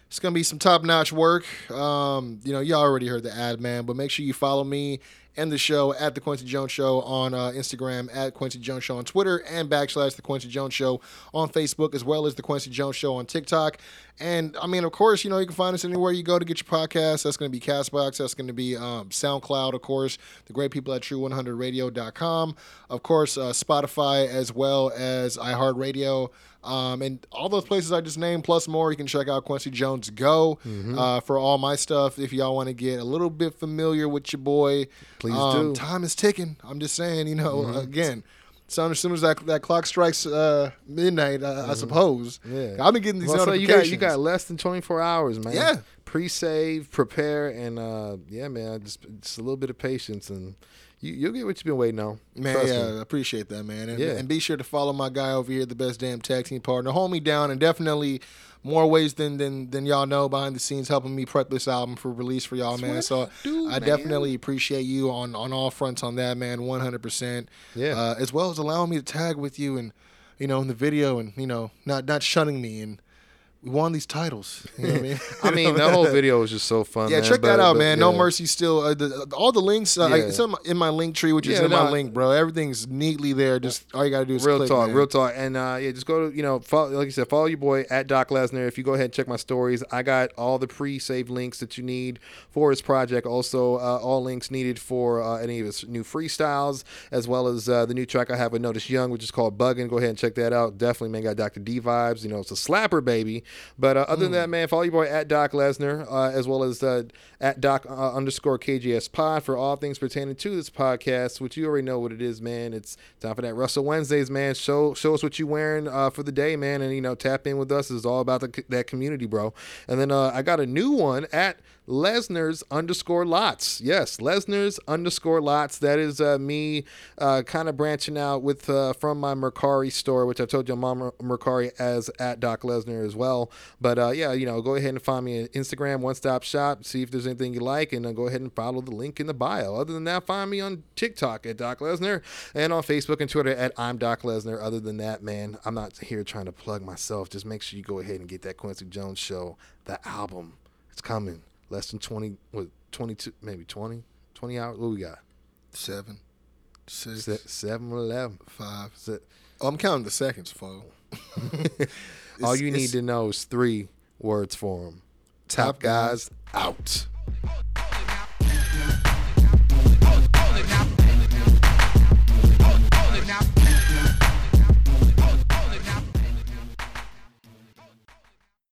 Speaker 1: It's gonna be some top-notch work. Um, you know, you already heard the ad, man, but make sure you follow me and the show at the Quincy Jones Show on uh, Instagram, at Quincy Jones Show on Twitter, and backslash the Quincy Jones Show on Facebook, as well as the Quincy Jones Show on TikTok. And I mean, of course, you know, you can find us anywhere you go to get your podcast. That's going to be Castbox. That's going to be um, SoundCloud, of course, the great people at True100Radio.com. Of course, uh, Spotify, as well as iHeartRadio. Um, and all those places I just named, plus more, you can check out Quincy Jones Go uh, for all my stuff. If y'all want to get a little bit familiar with your boy,
Speaker 2: Please
Speaker 1: um,
Speaker 2: do.
Speaker 1: Time is ticking. I'm just saying, you know, again. So as soon as that, that clock strikes uh, midnight, uh, I suppose.
Speaker 2: Yeah.
Speaker 1: I've been getting these
Speaker 2: Well, so you got you got less than 24 hours, man.
Speaker 1: Yeah.
Speaker 2: Pre-save, prepare, and uh, yeah, man, just just a little bit of patience, and you you'll get what you've been waiting on.
Speaker 1: Man,
Speaker 2: Trust
Speaker 1: yeah,
Speaker 2: me.
Speaker 1: I appreciate that, man. And,
Speaker 2: Yeah.
Speaker 1: and be sure to follow my guy over here, the best damn tag team partner. Hold me down, and definitely more ways than than than y'all know behind the scenes, helping me prep this album for release for y'all, man. So
Speaker 2: I do,
Speaker 1: I
Speaker 2: man.
Speaker 1: definitely appreciate you on on all fronts on that, man. One hundred percent.
Speaker 2: Yeah.
Speaker 1: Uh, as well as allowing me to tag with you and you know in the video, and you know not not shunning me and. We won these titles. You know what I mean?
Speaker 2: I mean, that whole video was just so fun.
Speaker 1: Yeah,
Speaker 2: man,
Speaker 1: check that out,
Speaker 2: but,
Speaker 1: man. No. Mercy still. Uh, the, all the links, uh,
Speaker 2: Yeah.
Speaker 1: it's in my, in my link tree, which is
Speaker 2: Yeah,
Speaker 1: in my link, bro. Everything's neatly there. Just all you gotta do is
Speaker 2: Real
Speaker 1: click,
Speaker 2: talk,
Speaker 1: man.
Speaker 2: real talk, and uh, yeah, just go to you know, follow, like you said, follow your boy at Doc Lesnar. If you go ahead and check my stories, I got all the pre-saved links that you need for his project. Also, uh, all links needed for uh, any of his new freestyles, as well as uh, the new track I have with Notice Young, which is called Buggin. Go ahead and check that out. Definitely, man, got Dr. D vibes. You know, it's a slapper, baby. But uh, other than
Speaker 1: Hmm.
Speaker 2: that, man, follow your boy at Doc Lesnar, uh, as well as uh, at Doc uh, underscore KJS Pod for all things pertaining to this podcast. Which you already know what it is, man. It's time for that Russell Wednesdays, man. Show show us what you wearing uh, for the day, man, and you know tap in with us. It's all about the, that community, bro. And then uh, I got a new one at Lesnar's underscore lots. Yes, Lesnar's underscore lots. That is uh, me uh, kind of branching out with uh, from my Mercari store, which I've told you I'm on Mer- Mercari as at Doc Lesnar as well. But uh, yeah, you know, go ahead and find me on Instagram, one stop shop, see if there's anything you like, and then go ahead and follow the link in the bio. Other than that, find me on TikTok at Doc Lesnar and on Facebook and Twitter at I'm Doc Lesnar. Other than that, man, I'm not here trying to plug myself. Just make sure you go ahead and get that Quincy Jones show, the album. It's coming. Less than 20, what, 22, maybe 20, 20 hours. What we got?
Speaker 1: Seven, six,
Speaker 2: Se- 7 or 11.
Speaker 1: five.
Speaker 2: Se-
Speaker 1: Oh, I'm counting the seconds, folks.
Speaker 2: All you need to know is three words for them. Top
Speaker 1: Top guys
Speaker 2: guys out.